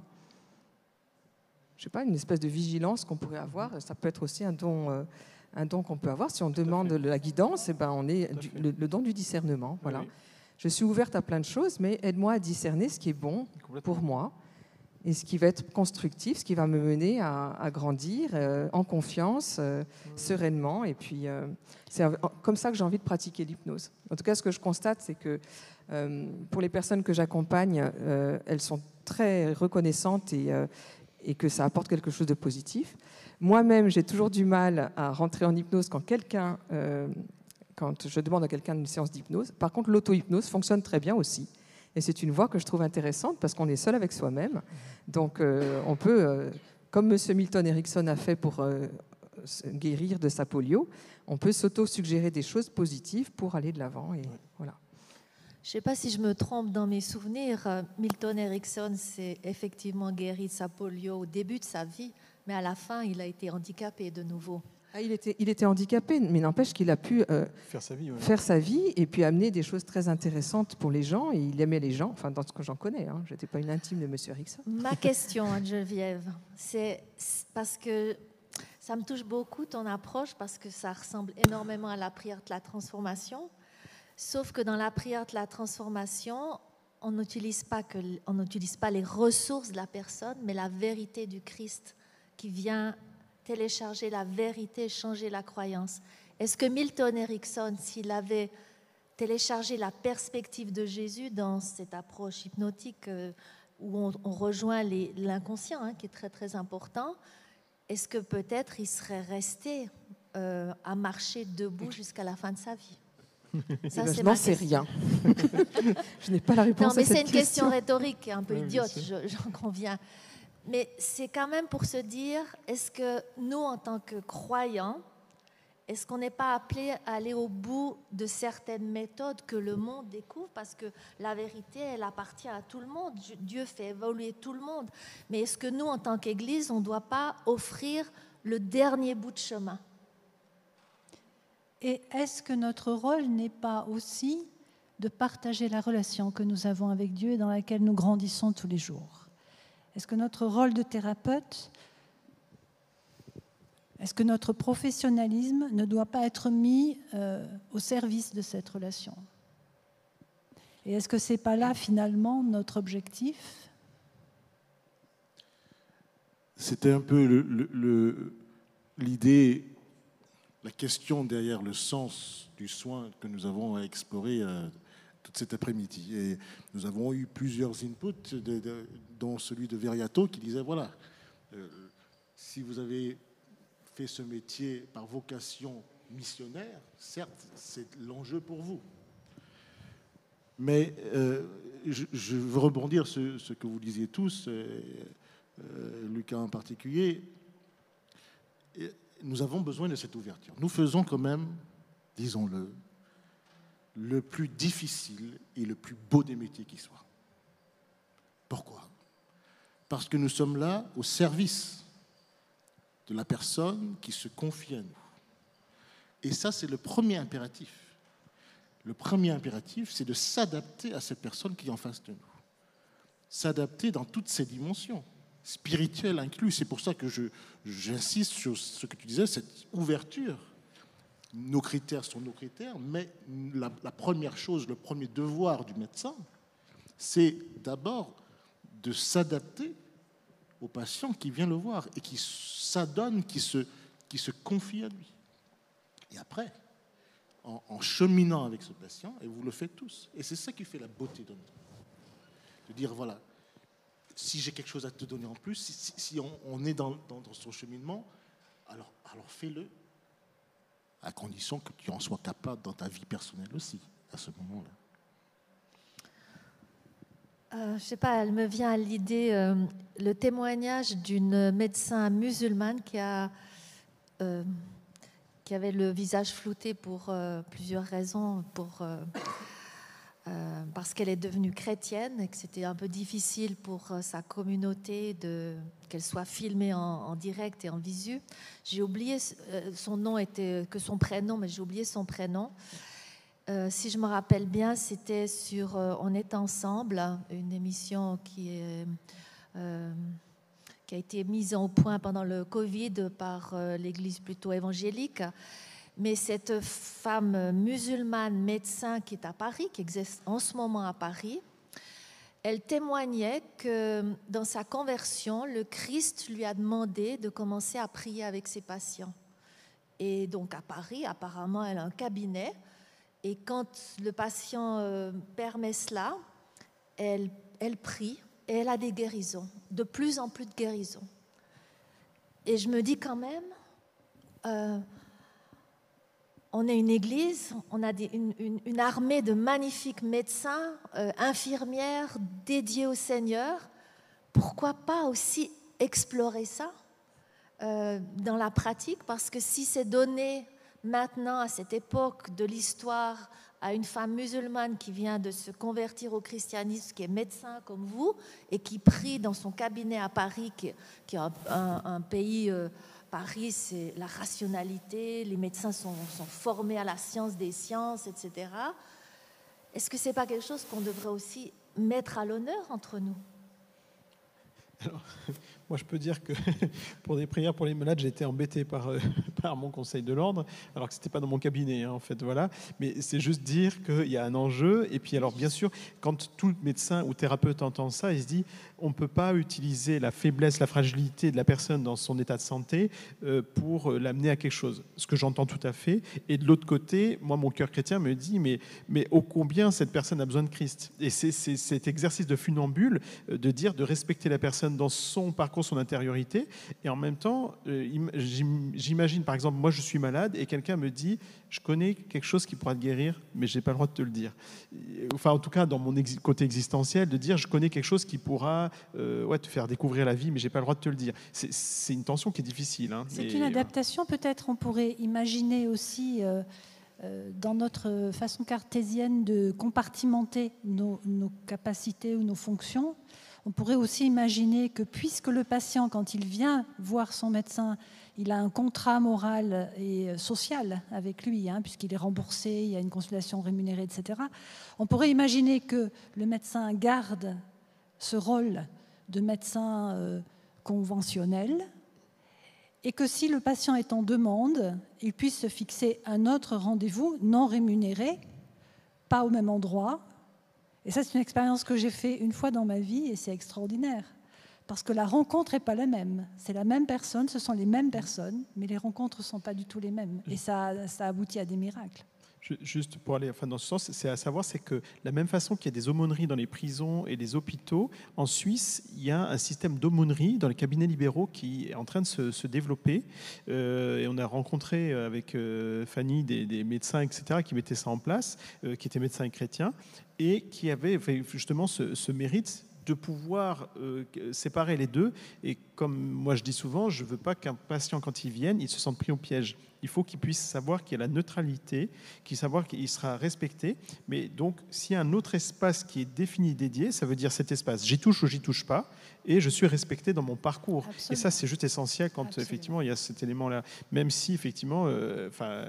je sais pas, une espèce de vigilance qu'on pourrait avoir. Ça peut être aussi un don, euh, un don qu'on peut avoir. Si on demande la guidance, et eh ben on est le, don du discernement. Voilà. Je suis ouverte à plein de choses, mais aide-moi à discerner ce qui est bon pour moi et ce qui va être constructif, ce qui va me mener à, grandir euh, en confiance, euh, sereinement. Et puis, c'est comme ça que j'ai envie de pratiquer l'hypnose. En tout cas, ce que je constate, c'est que pour les personnes que j'accompagne, elles sont très reconnaissantes et, et que ça apporte quelque chose de positif. Moi-même, j'ai toujours du mal à rentrer en hypnose quand quelqu'un, euh, quand je demande à quelqu'un une séance d'hypnose. Par contre, l'auto-hypnose fonctionne très bien aussi. Et c'est une voie que je trouve intéressante parce qu'on est seul avec soi-même. Donc, euh, on peut, euh, comme M. Milton Erickson a fait pour guérir de sa polio, on peut s'auto-suggérer des choses positives pour aller de l'avant. Et voilà. Je ne sais pas si je me trompe dans mes souvenirs. Euh, Milton Erickson s'est effectivement guéri de sa polio au début de sa vie, mais à la fin, il a été handicapé de nouveau. Ah, il, était, il était handicapé, mais n'empêche qu'il a pu euh, faire, sa vie, faire sa vie et puis amener des choses très intéressantes pour les gens. Et il aimait les gens, enfin, dans ce que j'en connais. Hein. Je n'étais pas une intime de M. Erickson. Ma question, Geneviève, c'est parce que ça me touche beaucoup ton approche, parce que ça ressemble énormément à la prière de la transformation. Sauf que dans la prière de la transformation, on n'utilise pas, que, on n'utilise pas les ressources de la personne, mais la vérité du Christ qui vient télécharger la vérité, changer la croyance. Est-ce que Milton Erickson, s'il avait téléchargé la perspective de Jésus dans cette approche hypnotique euh, où on, rejoint l'inconscient, hein, qui est très très important, est-ce que peut-être il serait resté euh, à marcher debout jusqu'à la fin de sa vie? Ça, ben, je n'en sais rien. je n'ai pas la réponse. Non, mais c'est une question rhétorique, un peu idiote, j'en conviens. Mais c'est quand même pour se dire, est-ce que nous, en tant que croyants, est-ce qu'on n'est pas appelé à aller au bout de certaines méthodes que le monde découvre? Parce que la vérité, elle appartient à tout le monde. Dieu fait évoluer tout le monde. Mais est-ce que nous, en tant qu'Église, on ne doit pas offrir le dernier bout de chemin? Et est-ce que notre rôle n'est pas aussi de partager la relation que nous avons avec Dieu et dans laquelle nous grandissons tous les jours? Est-ce que notre rôle de thérapeute, est-ce que notre professionnalisme ne doit pas être mis euh, au service de cette relation? Et est-ce que ce n'est pas là finalement notre objectif? C'était un peu l'idée la question derrière le sens du soin que nous avons à explorer euh, toute cet après-midi. Et nous avons eu plusieurs inputs, dont celui de Veriato qui disait, voilà, euh, si vous avez fait ce métier par vocation missionnaire, certes, c'est l'enjeu pour vous. Mais euh, je, veux rebondir sur ce que vous disiez tous, Lucas en particulier nous avons besoin de cette ouverture. Nous faisons quand même, disons-le, le plus difficile et le plus beau des métiers qui soit. Pourquoi? Parce que nous sommes là au service de la personne qui se confie à nous. Et ça, c'est le premier impératif. Le premier impératif, c'est de s'adapter à cette personne qui est en face de nous. S'adapter dans toutes ses dimensions, spirituelles inclus. C'est pour ça que j'insiste sur ce que tu disais, cette ouverture. Nos critères sont nos critères, mais la, première chose, le premier devoir du médecin, c'est d'abord de s'adapter au patient qui vient le voir et qui s'adonne, qui se, qui se confie à lui. Et après, en, cheminant avec ce patient, et vous le faites tous. Et c'est ça qui fait la beauté de notre. De dire, voilà, si j'ai quelque chose à te donner en plus, si, on, est dans, dans, son cheminement, alors, alors fais-le, à condition que tu en sois capable dans ta vie personnelle aussi, à ce moment-là. Euh, je ne sais pas, elle me vient à l'idée euh, le témoignage d'une médecin musulmane qui a euh, qui avait le visage flouté pour plusieurs raisons, pour, euh, euh, parce qu'elle est devenue chrétienne et que c'était un peu difficile pour sa communauté de qu'elle soit filmée en, direct et en visu. J'ai oublié son nom était que son prénom, mais j'ai oublié son prénom. si je me rappelle bien, c'était sur On est ensemble, une émission qui qui a été mise au point pendant le Covid par euh, l'Église plutôt évangélique. Mais cette femme musulmane médecin qui est à Paris, qui existe en ce moment à Paris, elle témoignait que dans sa conversion, le Christ lui a demandé de commencer à prier avec ses patients. Et donc à Paris, apparemment, elle a un cabinet. Et quand le patient euh, permet cela, elle, elle prie et elle a des guérisons, de plus en plus de guérisons. Et je me dis quand même, euh, on est une église, on a une, armée de magnifiques médecins, euh, infirmières dédiés au Seigneur. Pourquoi pas aussi explorer ça euh, dans la pratique? Parce que si c'est donné maintenant, à cette époque de l'histoire, à une femme musulmane qui vient de se convertir au christianisme, qui est médecin comme vous, et qui prie dans son cabinet à Paris, qui, est un, pays, euh, Paris, c'est la rationalité, les médecins sont, formés à la science des sciences, etc. Est-ce que ce n'est pas quelque chose qu'on devrait aussi mettre à l'honneur entre nous? Moi, je peux dire que pour des prières pour les malades, j'ai été embêté par, euh, par mon conseil de l'ordre, alors que ce n'était pas dans mon cabinet, hein, en fait, voilà. Mais c'est juste dire qu'il y a un enjeu. Et puis, alors, bien sûr, quand tout médecin ou thérapeute entend ça, il se dit on ne peut pas utiliser la faiblesse, la fragilité de la personne dans son état de santé euh, pour euh, l'amener à quelque chose. Ce que j'entends tout à fait. Et de l'autre côté, moi, mon cœur chrétien me dit mais, mais ô combien cette personne a besoin de Christ Et c'est cet exercice de funambule de dire de respecter la personne dans son parcours son intériorité. Et en même temps, euh, j'imagine, par exemple, moi je suis malade et quelqu'un me dit, je connais quelque chose qui pourra te guérir, mais je n'ai pas le droit de te le dire. Enfin, en tout cas, dans mon côté existentiel, de dire, je connais quelque chose qui pourra euh, ouais, te faire découvrir la vie, mais je n'ai pas le droit de te le dire. C'est une tension qui est difficile. Hein, C'est une adaptation, peut-être, on pourrait imaginer aussi... Euh, dans notre façon cartésienne de compartimenter nos, nos, capacités ou nos fonctions, on pourrait aussi imaginer que puisque le patient, quand il vient voir son médecin, il a un contrat moral et social avec lui, hein, puisqu'il est remboursé, il y a une consultation rémunérée, etc. On pourrait imaginer que le médecin garde ce rôle de médecin euh, conventionnel et que si le patient est en demande, il puisse se fixer un autre rendez-vous non rémunéré, pas au même endroit, et ça, c'est une expérience que j'ai fait une fois dans ma vie et c'est extraordinaire. Parce que la rencontre n'est pas la même. C'est la même personne, ce sont les mêmes personnes, mais les rencontres ne sont pas du tout les mêmes. Et ça, ça aboutit à des miracles. Juste pour aller enfin, dans ce sens, c'est à savoir c'est que la même façon qu'il y a des aumôneries dans les prisons et les hôpitaux, en Suisse, il y a un système d'aumônerie dans les cabinets libéraux qui est en train de se, développer. Euh, et on a rencontré avec euh, Fanny des, médecins, etc., qui mettaient ça en place, euh, qui étaient médecins chrétiens et qui avait justement ce, mérite de pouvoir euh, séparer les deux. Et comme moi je dis souvent, je ne veux pas qu'un patient, quand il vienne, il se sente pris au piège. Il faut qu'il puisse savoir qu'il y a la neutralité, qu'il savoir qu'il sera respecté. Mais donc, s'il y a un autre espace qui est défini, dédié, ça veut dire cet espace, j'y touche ou j'y touche pas. Et je suis respecté dans mon parcours. Et ça, c'est juste essentiel quand effectivement il y a cet élément-là. Même si effectivement, euh, enfin,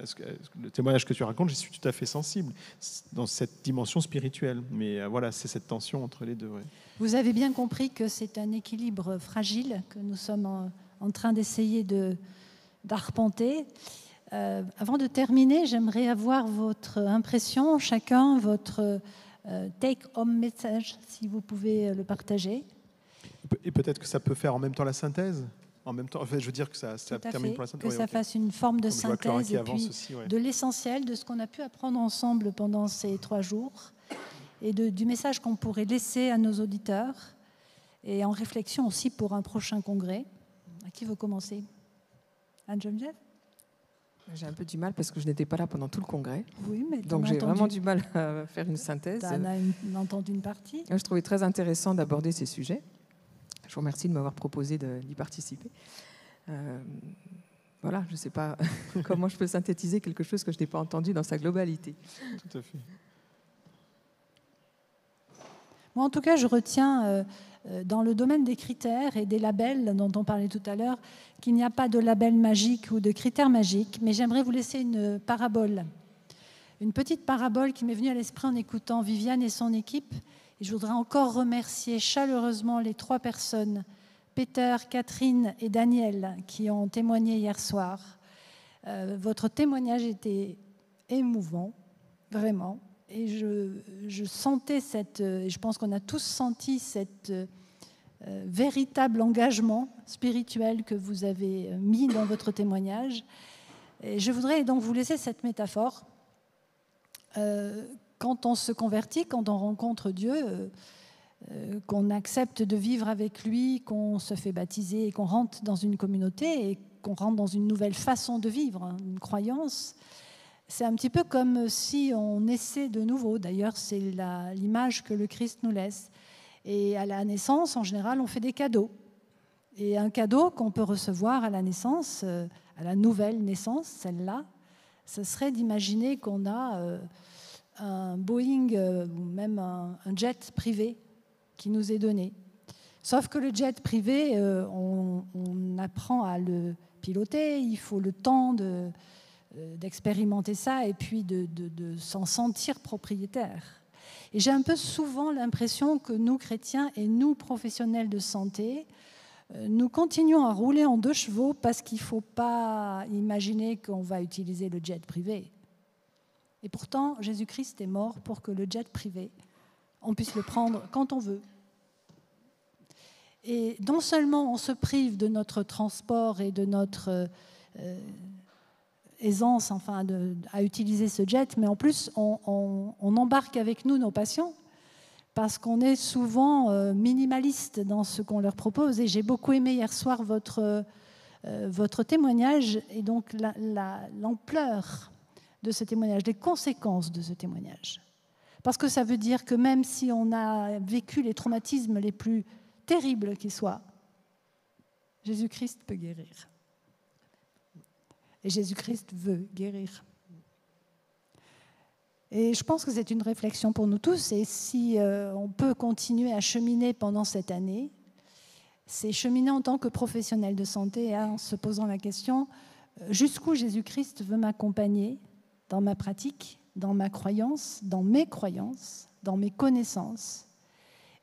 le témoignage que tu racontes, je suis tout à fait sensible dans cette dimension spirituelle. Mais euh, voilà, c'est cette tension entre les deux. Vous avez bien compris que c'est un équilibre fragile que nous sommes en, train d'essayer de d'arpenter. Euh, avant de terminer, j'aimerais avoir votre impression, chacun, votre take-home message, si vous pouvez le partager. Et peut-être que ça peut faire en même temps la synthèse en même temps, je veux dire que ça, termine pour la synthèse. Que ça fasse une forme de synthèse et puis de l'essentiel de ce qu'on a pu apprendre ensemble pendant ces trois jours et de, du message qu'on pourrait laisser à nos auditeurs et en réflexion aussi pour un prochain congrès. À qui veut commencer? Anne-Geneviève? J'ai un peu du mal parce que je n'étais pas là pendant tout le congrès. Oui, mais Donc j'ai vraiment du mal à faire une synthèse. Tu as entendu une partie? Je trouvais très intéressant d'aborder ces sujets. Je vous remercie de m'avoir proposé d'y participer. Euh, voilà, je ne sais pas comment je peux synthétiser quelque chose que je n'ai pas entendu dans sa globalité. Tout à fait. Moi, en tout cas, je retiens euh, euh, dans le domaine des critères et des labels dont on parlait tout à l'heure qu'il n'y a pas de label magique ou de critères magiques, mais j'aimerais vous laisser une parabole. Une petite parabole qui m'est venue à l'esprit en écoutant Viviane et son équipe je voudrais encore remercier chaleureusement les trois personnes, Peter, Catherine et Daniel, qui ont témoigné hier soir. Euh, votre témoignage était émouvant, vraiment. Et je, sentais cette, et je pense qu'on a tous senti cet euh, véritable engagement spirituel que vous avez mis dans votre témoignage. Je voudrais donc vous laisser cette métaphore. Euh, quand on se convertit, quand on rencontre Dieu, euh, euh, qu'on accepte de vivre avec lui, qu'on se fait baptiser et qu'on rentre dans une communauté et qu'on rentre dans une nouvelle façon de vivre, hein, une croyance, c'est un petit peu comme si on naissait de nouveau. D'ailleurs, c'est l'image que le Christ nous laisse. Et à la naissance, en général, on fait des cadeaux. Et un cadeau qu'on peut recevoir à la naissance, euh, à la nouvelle naissance, celle-là, ce serait d'imaginer qu'on a un Boeing euh, ou même un, jet privé qui nous est donné. Sauf que le jet privé, euh, on, apprend à le piloter, il faut le temps euh, d'expérimenter ça et puis de, de s'en sentir propriétaire. Et j'ai un peu souvent l'impression que nous, chrétiens et nous, professionnels de santé, nous continuons à rouler en deux chevaux parce qu'il ne faut pas imaginer qu'on va utiliser le jet privé. Et pourtant, Jésus-Christ est mort pour que le jet privé, on puisse le prendre quand on veut. Et non seulement on se prive de notre transport et de notre euh, aisance enfin, à utiliser ce jet, mais en plus on, embarque avec nous nos patients parce qu'on est souvent euh, minimaliste dans ce qu'on leur propose. Et j'ai beaucoup aimé hier soir votre, euh, votre témoignage et donc l'ampleur de ce témoignage, des conséquences de ce témoignage. Parce que ça veut dire que même si on a vécu les traumatismes les plus terribles qui soient, Jésus-Christ peut guérir. Et Jésus-Christ veut guérir. Et je pense que c'est une réflexion pour nous tous. Et si euh, on peut continuer à cheminer pendant cette année, c'est cheminer en tant que professionnel de santé en se posant la question euh, jusqu'où Jésus-Christ veut m'accompagner dans ma pratique, dans ma croyance, dans mes croyances, dans mes connaissances,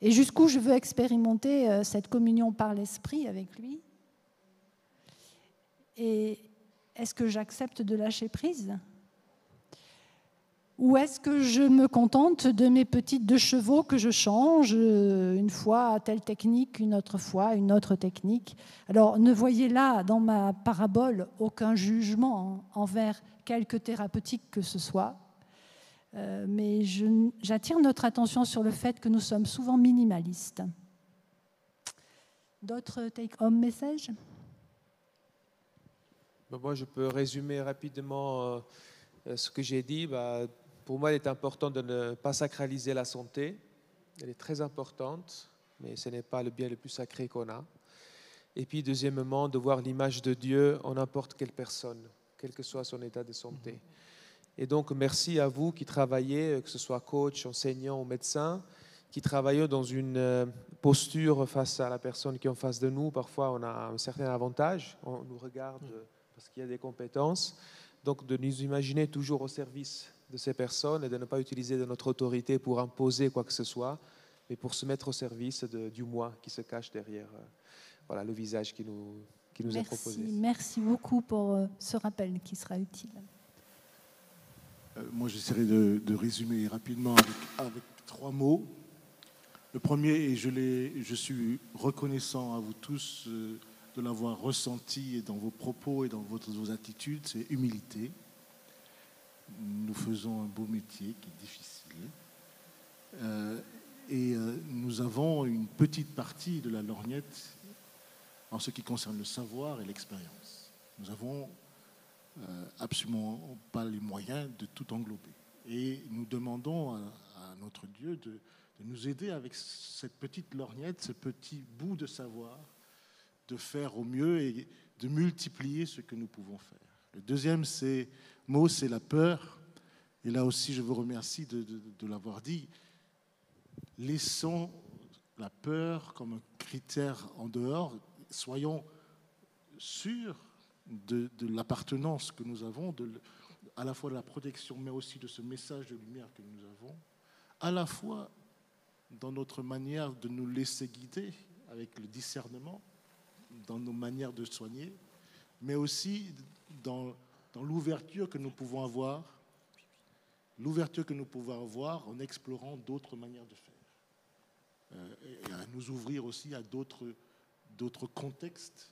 et jusqu'où je veux expérimenter euh, cette communion par l'esprit avec lui. Et est-ce que j'accepte de lâcher prise? Ou est-ce que je me contente de mes petites deux chevaux que je change euh, une fois telle technique, une autre fois une autre technique? Alors ne voyez là dans ma parabole aucun jugement envers quelque thérapeutique que ce soit, euh, mais j'attire notre attention sur le fait que nous sommes souvent minimalistes. D'autres take-home messages? Moi, je peux résumer rapidement euh, ce que j'ai dit. Bah, pour moi, il est important de ne pas sacraliser la santé. Elle est très importante, mais ce n'est pas le bien le plus sacré qu'on a. Et puis, deuxièmement, de voir l'image de Dieu en n'importe quelle personne, quel que soit son état de santé. Et donc, merci à vous qui travaillez, que ce soit coach, enseignant ou médecin, qui travaillons dans une euh, posture face à la personne qui est en face de nous. Parfois, on a un certain avantage, on nous regarde parce qu'il y a des compétences. Donc, de nous imaginer toujours au service de ces personnes et de ne pas utiliser de notre autorité pour imposer quoi que ce soit, mais pour se mettre au service du moi qui se cache derrière euh, voilà, le visage qui nous, qui nous est proposé. Merci beaucoup pour euh, ce rappel qui sera utile. Euh, moi, j'essaierai de, résumer rapidement avec, trois mots. Le premier, et je, je suis reconnaissant à vous tous de l'avoir ressenti dans vos propos et dans votre, vos attitudes, c'est humilité. Nous faisons un beau métier qui est difficile. Euh, et euh, nous avons une petite partie de la lorgnette en ce qui concerne le savoir et l'expérience. Nous n'avons euh, absolument pas les moyens de tout englober. Et nous demandons à, notre Dieu de, de, nous aider avec cette petite lorgnette, ce petit bout de savoir, de faire au mieux et de multiplier ce que nous pouvons faire. Le deuxième c'est, mot, c'est la peur. Et là aussi, je vous remercie de, l'avoir dit. Laissons la peur comme un critère en dehors. Soyons sûrs de, l'appartenance que nous avons, de, à la fois de la protection, mais aussi de ce message de lumière que nous avons, à la fois dans notre manière de nous laisser guider avec le discernement, dans nos manières de soigner, mais aussi dans, dans l'ouverture que nous pouvons avoir, l'ouverture que nous pouvons avoir en explorant d'autres manières de faire, euh, et à nous ouvrir aussi à d'autres, contextes,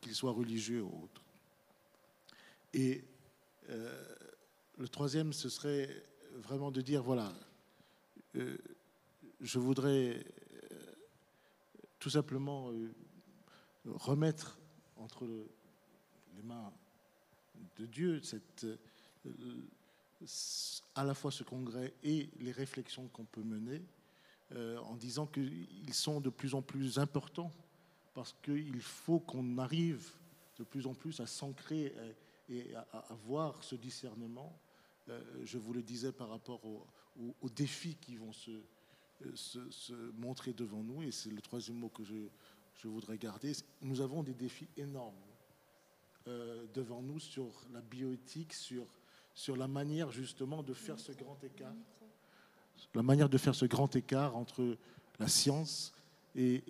qu'ils soient religieux ou autres. Et euh, le troisième, ce serait vraiment de dire, voilà, euh, je voudrais tout simplement remettre entre les mains de Dieu euh, à la fois ce congrès et les réflexions qu'on peut mener, euh, en disant qu'ils sont de plus en plus importants, parce qu'il faut qu'on arrive de plus en plus à s'ancrer et à, avoir ce discernement. Euh, je vous le disais par rapport aux, défis qui vont se, montrer devant nous, et c'est le troisième mot que je, voudrais garder. Nous avons des défis énormes euh, devant nous sur la bioéthique, sur, sur la manière justement de faire ce grand écart. La manière de faire ce grand écart entre la science et,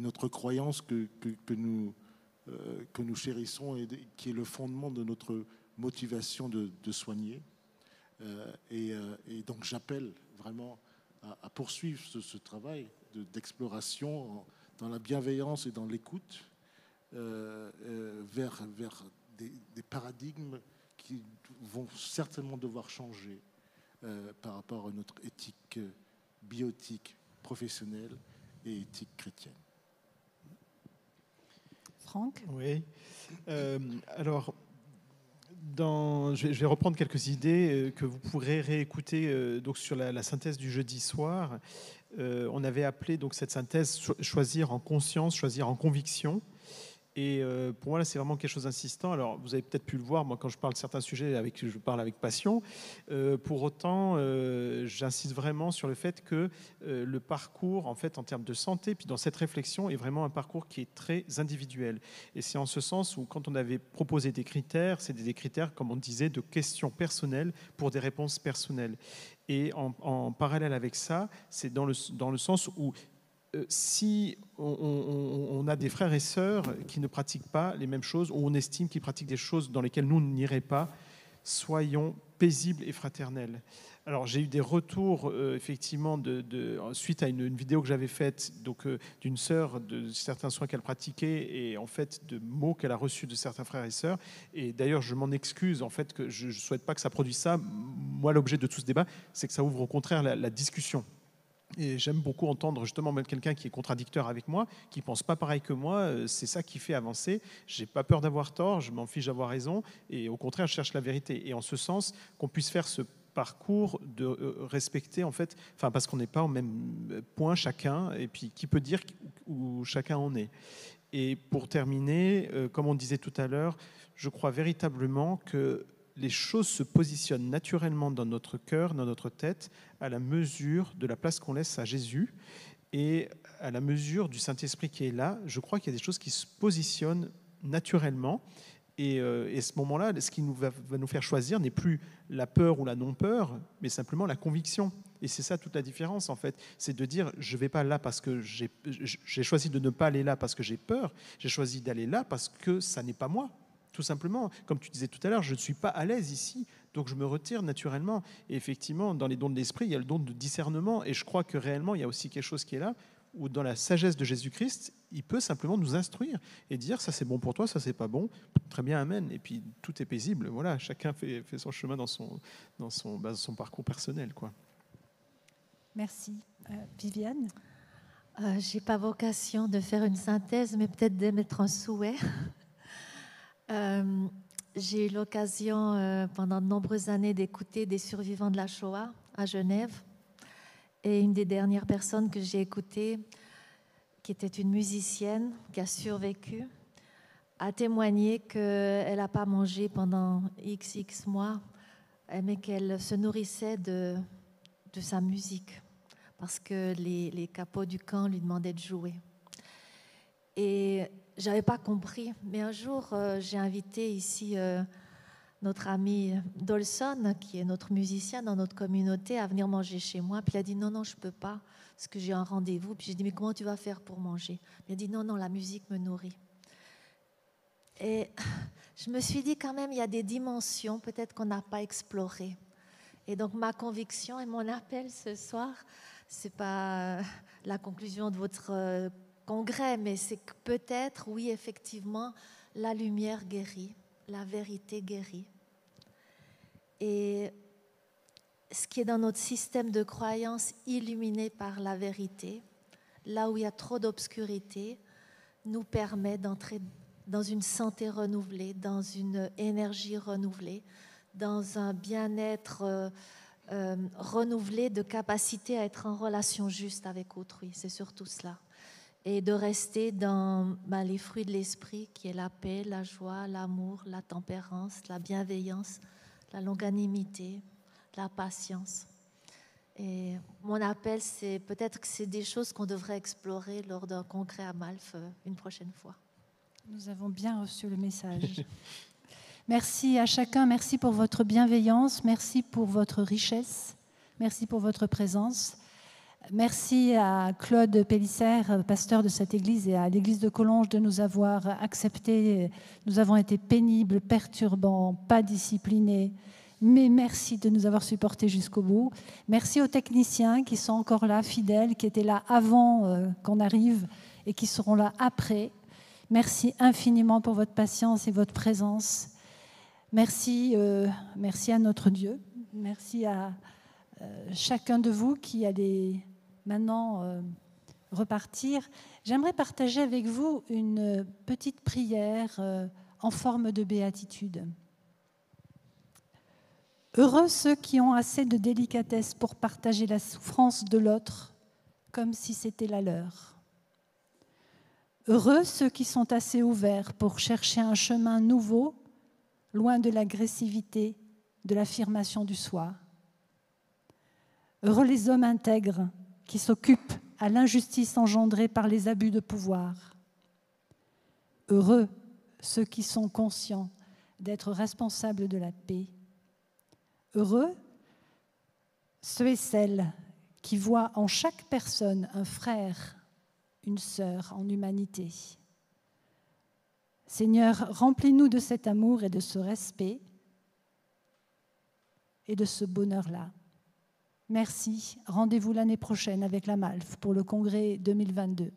notre croyance que, que, nous, euh, que nous chérissons et qui est le fondement de notre motivation de, soigner. Euh, et, donc j'appelle vraiment à, poursuivre ce, travail d'exploration dans la bienveillance et dans l'écoute euh, euh, vers, vers des, paradigmes qui vont certainement devoir changer euh, par rapport à notre éthique biotique professionnelle et éthique chrétienne. Franck? Oui. alors, dans, je, vais, reprendre quelques idées que vous pourrez réécouter donc sur la, la synthèse du jeudi soir. Euh, on avait appelé donc cette synthèse choisir en conscience, choisir en conviction. Et euh, pour moi, là, c'est vraiment quelque chose d'insistant. Alors, vous avez peut-être pu le voir, moi, quand je parle de certains sujets, je parle avec passion. Euh, pour autant, j'insiste vraiment sur le fait que le parcours, en fait, en termes de santé, puis dans cette réflexion, est vraiment un parcours qui est très individuel. Et c'est en ce sens où, quand on avait proposé des critères, c'est des critères, comme on disait, de questions personnelles pour des réponses personnelles. Et en, parallèle avec ça, c'est dans le, dans le sens où euh, si on, a des frères et sœurs qui ne pratiquent pas les mêmes choses, ou on estime qu'ils pratiquent des choses dans lesquelles nous n'irions pas, soyons paisibles et fraternels. Alors j'ai eu des retours euh, effectivement suite à une, vidéo que j'avais faite donc euh, d'une sœur de certains soins qu'elle pratiquait et en fait de mots qu'elle a reçus de certains frères et sœurs. Et d'ailleurs je m'en excuse en fait que je ne souhaite pas que ça produise ça. Moi l'objet de tout ce débat c'est que ça ouvre au contraire la, discussion. Et j'aime beaucoup entendre justement même quelqu'un qui est contradicteur avec moi, qui pense pas pareil que moi. Euh, c'est ça qui fait avancer. J'ai pas peur d'avoir tort, je m'en fiche d'avoir raison, et au contraire, je cherche la vérité. Et en ce sens, qu'on puisse faire ce parcours de euh, respecter en fait, enfin parce qu'on n'est pas au même point chacun, et puis qui peut dire où chacun en est. Et pour terminer, euh, comme on disait tout à l'heure, je crois véritablement que les choses se positionnent naturellement dans notre cœur, dans notre tête, à la mesure de la place qu'on laisse à Jésus et à la mesure du Saint-Esprit qui est là. Je crois qu'il y a des choses qui se positionnent naturellement. Et, euh, ce moment-là, ce qui nous va, nous faire choisir n'est plus la peur ou la non-peur, mais simplement la conviction. Et c'est ça toute la différence, en fait. C'est de dire, je ne vais pas là parce que j'ai choisi de ne pas aller là parce que j'ai peur. J'ai choisi d'aller là parce que ça n'est pas moi tout simplement. Comme tu disais tout à l'heure, je ne suis pas à l'aise ici, donc je me retire naturellement. Et effectivement, dans les dons de l'esprit, il y a le don de discernement, et je crois que réellement, il y a aussi quelque chose qui est là, où dans la sagesse de Jésus-Christ, il peut simplement nous instruire et dire ça c'est bon pour toi, ça c'est pas bon, très bien, amen. Et puis tout est paisible, voilà, chacun fait, fait son chemin dans son, dans son, bah, son parcours personnel. quoi. Merci. Euh, Viviane? Euh, J'ai pas vocation de faire une synthèse, mais peut-être d'émettre un souhait. Euh, j'ai eu l'occasion euh, pendant de nombreuses années d'écouter des survivants de la Shoah à Genève. Et une des dernières personnes que j'ai écoutées, qui était une musicienne qui a survécu, a témoigné qu'elle n'a pas mangé pendant XX mois, mais qu'elle se nourrissait de, de sa musique, parce que les, les capots du camp lui demandaient de jouer. Et j'avais pas compris. Mais un jour, euh, j'ai invité ici euh, notre ami Dolson, qui est notre musicien dans notre communauté, à venir manger chez moi. Puis il a dit non, non, je peux pas, parce que j'ai un rendez-vous. Puis j'ai dit mais comment tu vas faire pour manger? Il a dit non, non, la musique me nourrit. Et je me suis dit quand même, il y a des dimensions peut-être qu'on n'a pas explorées. Et donc ma conviction et mon appel ce soir, c'est pas la conclusion de votre congrès, mais c'est que peut-être, oui, effectivement, la lumière guérit, la vérité guérit. Et ce qui est dans notre système de croyance illuminé par la vérité, là où il y a trop d'obscurité, nous permet d'entrer dans une santé renouvelée, dans une énergie renouvelée, dans un bien-être euh, euh, renouvelé de capacité à être en relation juste avec autrui. C'est surtout cela et de rester dans bah, les fruits de l'esprit, qui est la paix, la joie, l'amour, la tempérance, la bienveillance, la longanimité, la patience. Et mon appel, c'est peut-être que c'est des choses qu'on devrait explorer lors d'un congrès à Malf euh, une prochaine fois. Nous avons bien reçu le message. merci à chacun, merci pour votre bienveillance, merci pour votre richesse, merci pour votre présence. Merci à Claude Pélissère, pasteur de cette église, et à l'église de Collonges de nous avoir acceptés. Nous avons été pénibles, perturbants, pas disciplinés, mais merci de nous avoir supportés jusqu'au bout. Merci aux techniciens qui sont encore là, fidèles, qui étaient là avant euh, qu'on arrive et qui seront là après. Merci infiniment pour votre patience et votre présence. Merci, euh, merci à notre Dieu. Merci à euh, chacun de vous qui a des maintenant euh, repartir, j'aimerais partager avec vous une petite prière euh, en forme de béatitude. Heureux ceux qui ont assez de délicatesse pour partager la souffrance de l'autre comme si c'était la leur. Heureux ceux qui sont assez ouverts pour chercher un chemin nouveau, loin de l'agressivité, de l'affirmation du soi. Heureux les hommes intègres qui s'occupent à l'injustice engendrée par les abus de pouvoir. Heureux ceux qui sont conscients d'être responsables de la paix. Heureux ceux et celles qui voient en chaque personne un frère, une sœur en humanité. Seigneur, remplis-nous de cet amour et de ce respect et de ce bonheur-là. Merci. Rendez-vous l'année prochaine avec la MALF pour le congrès 2022.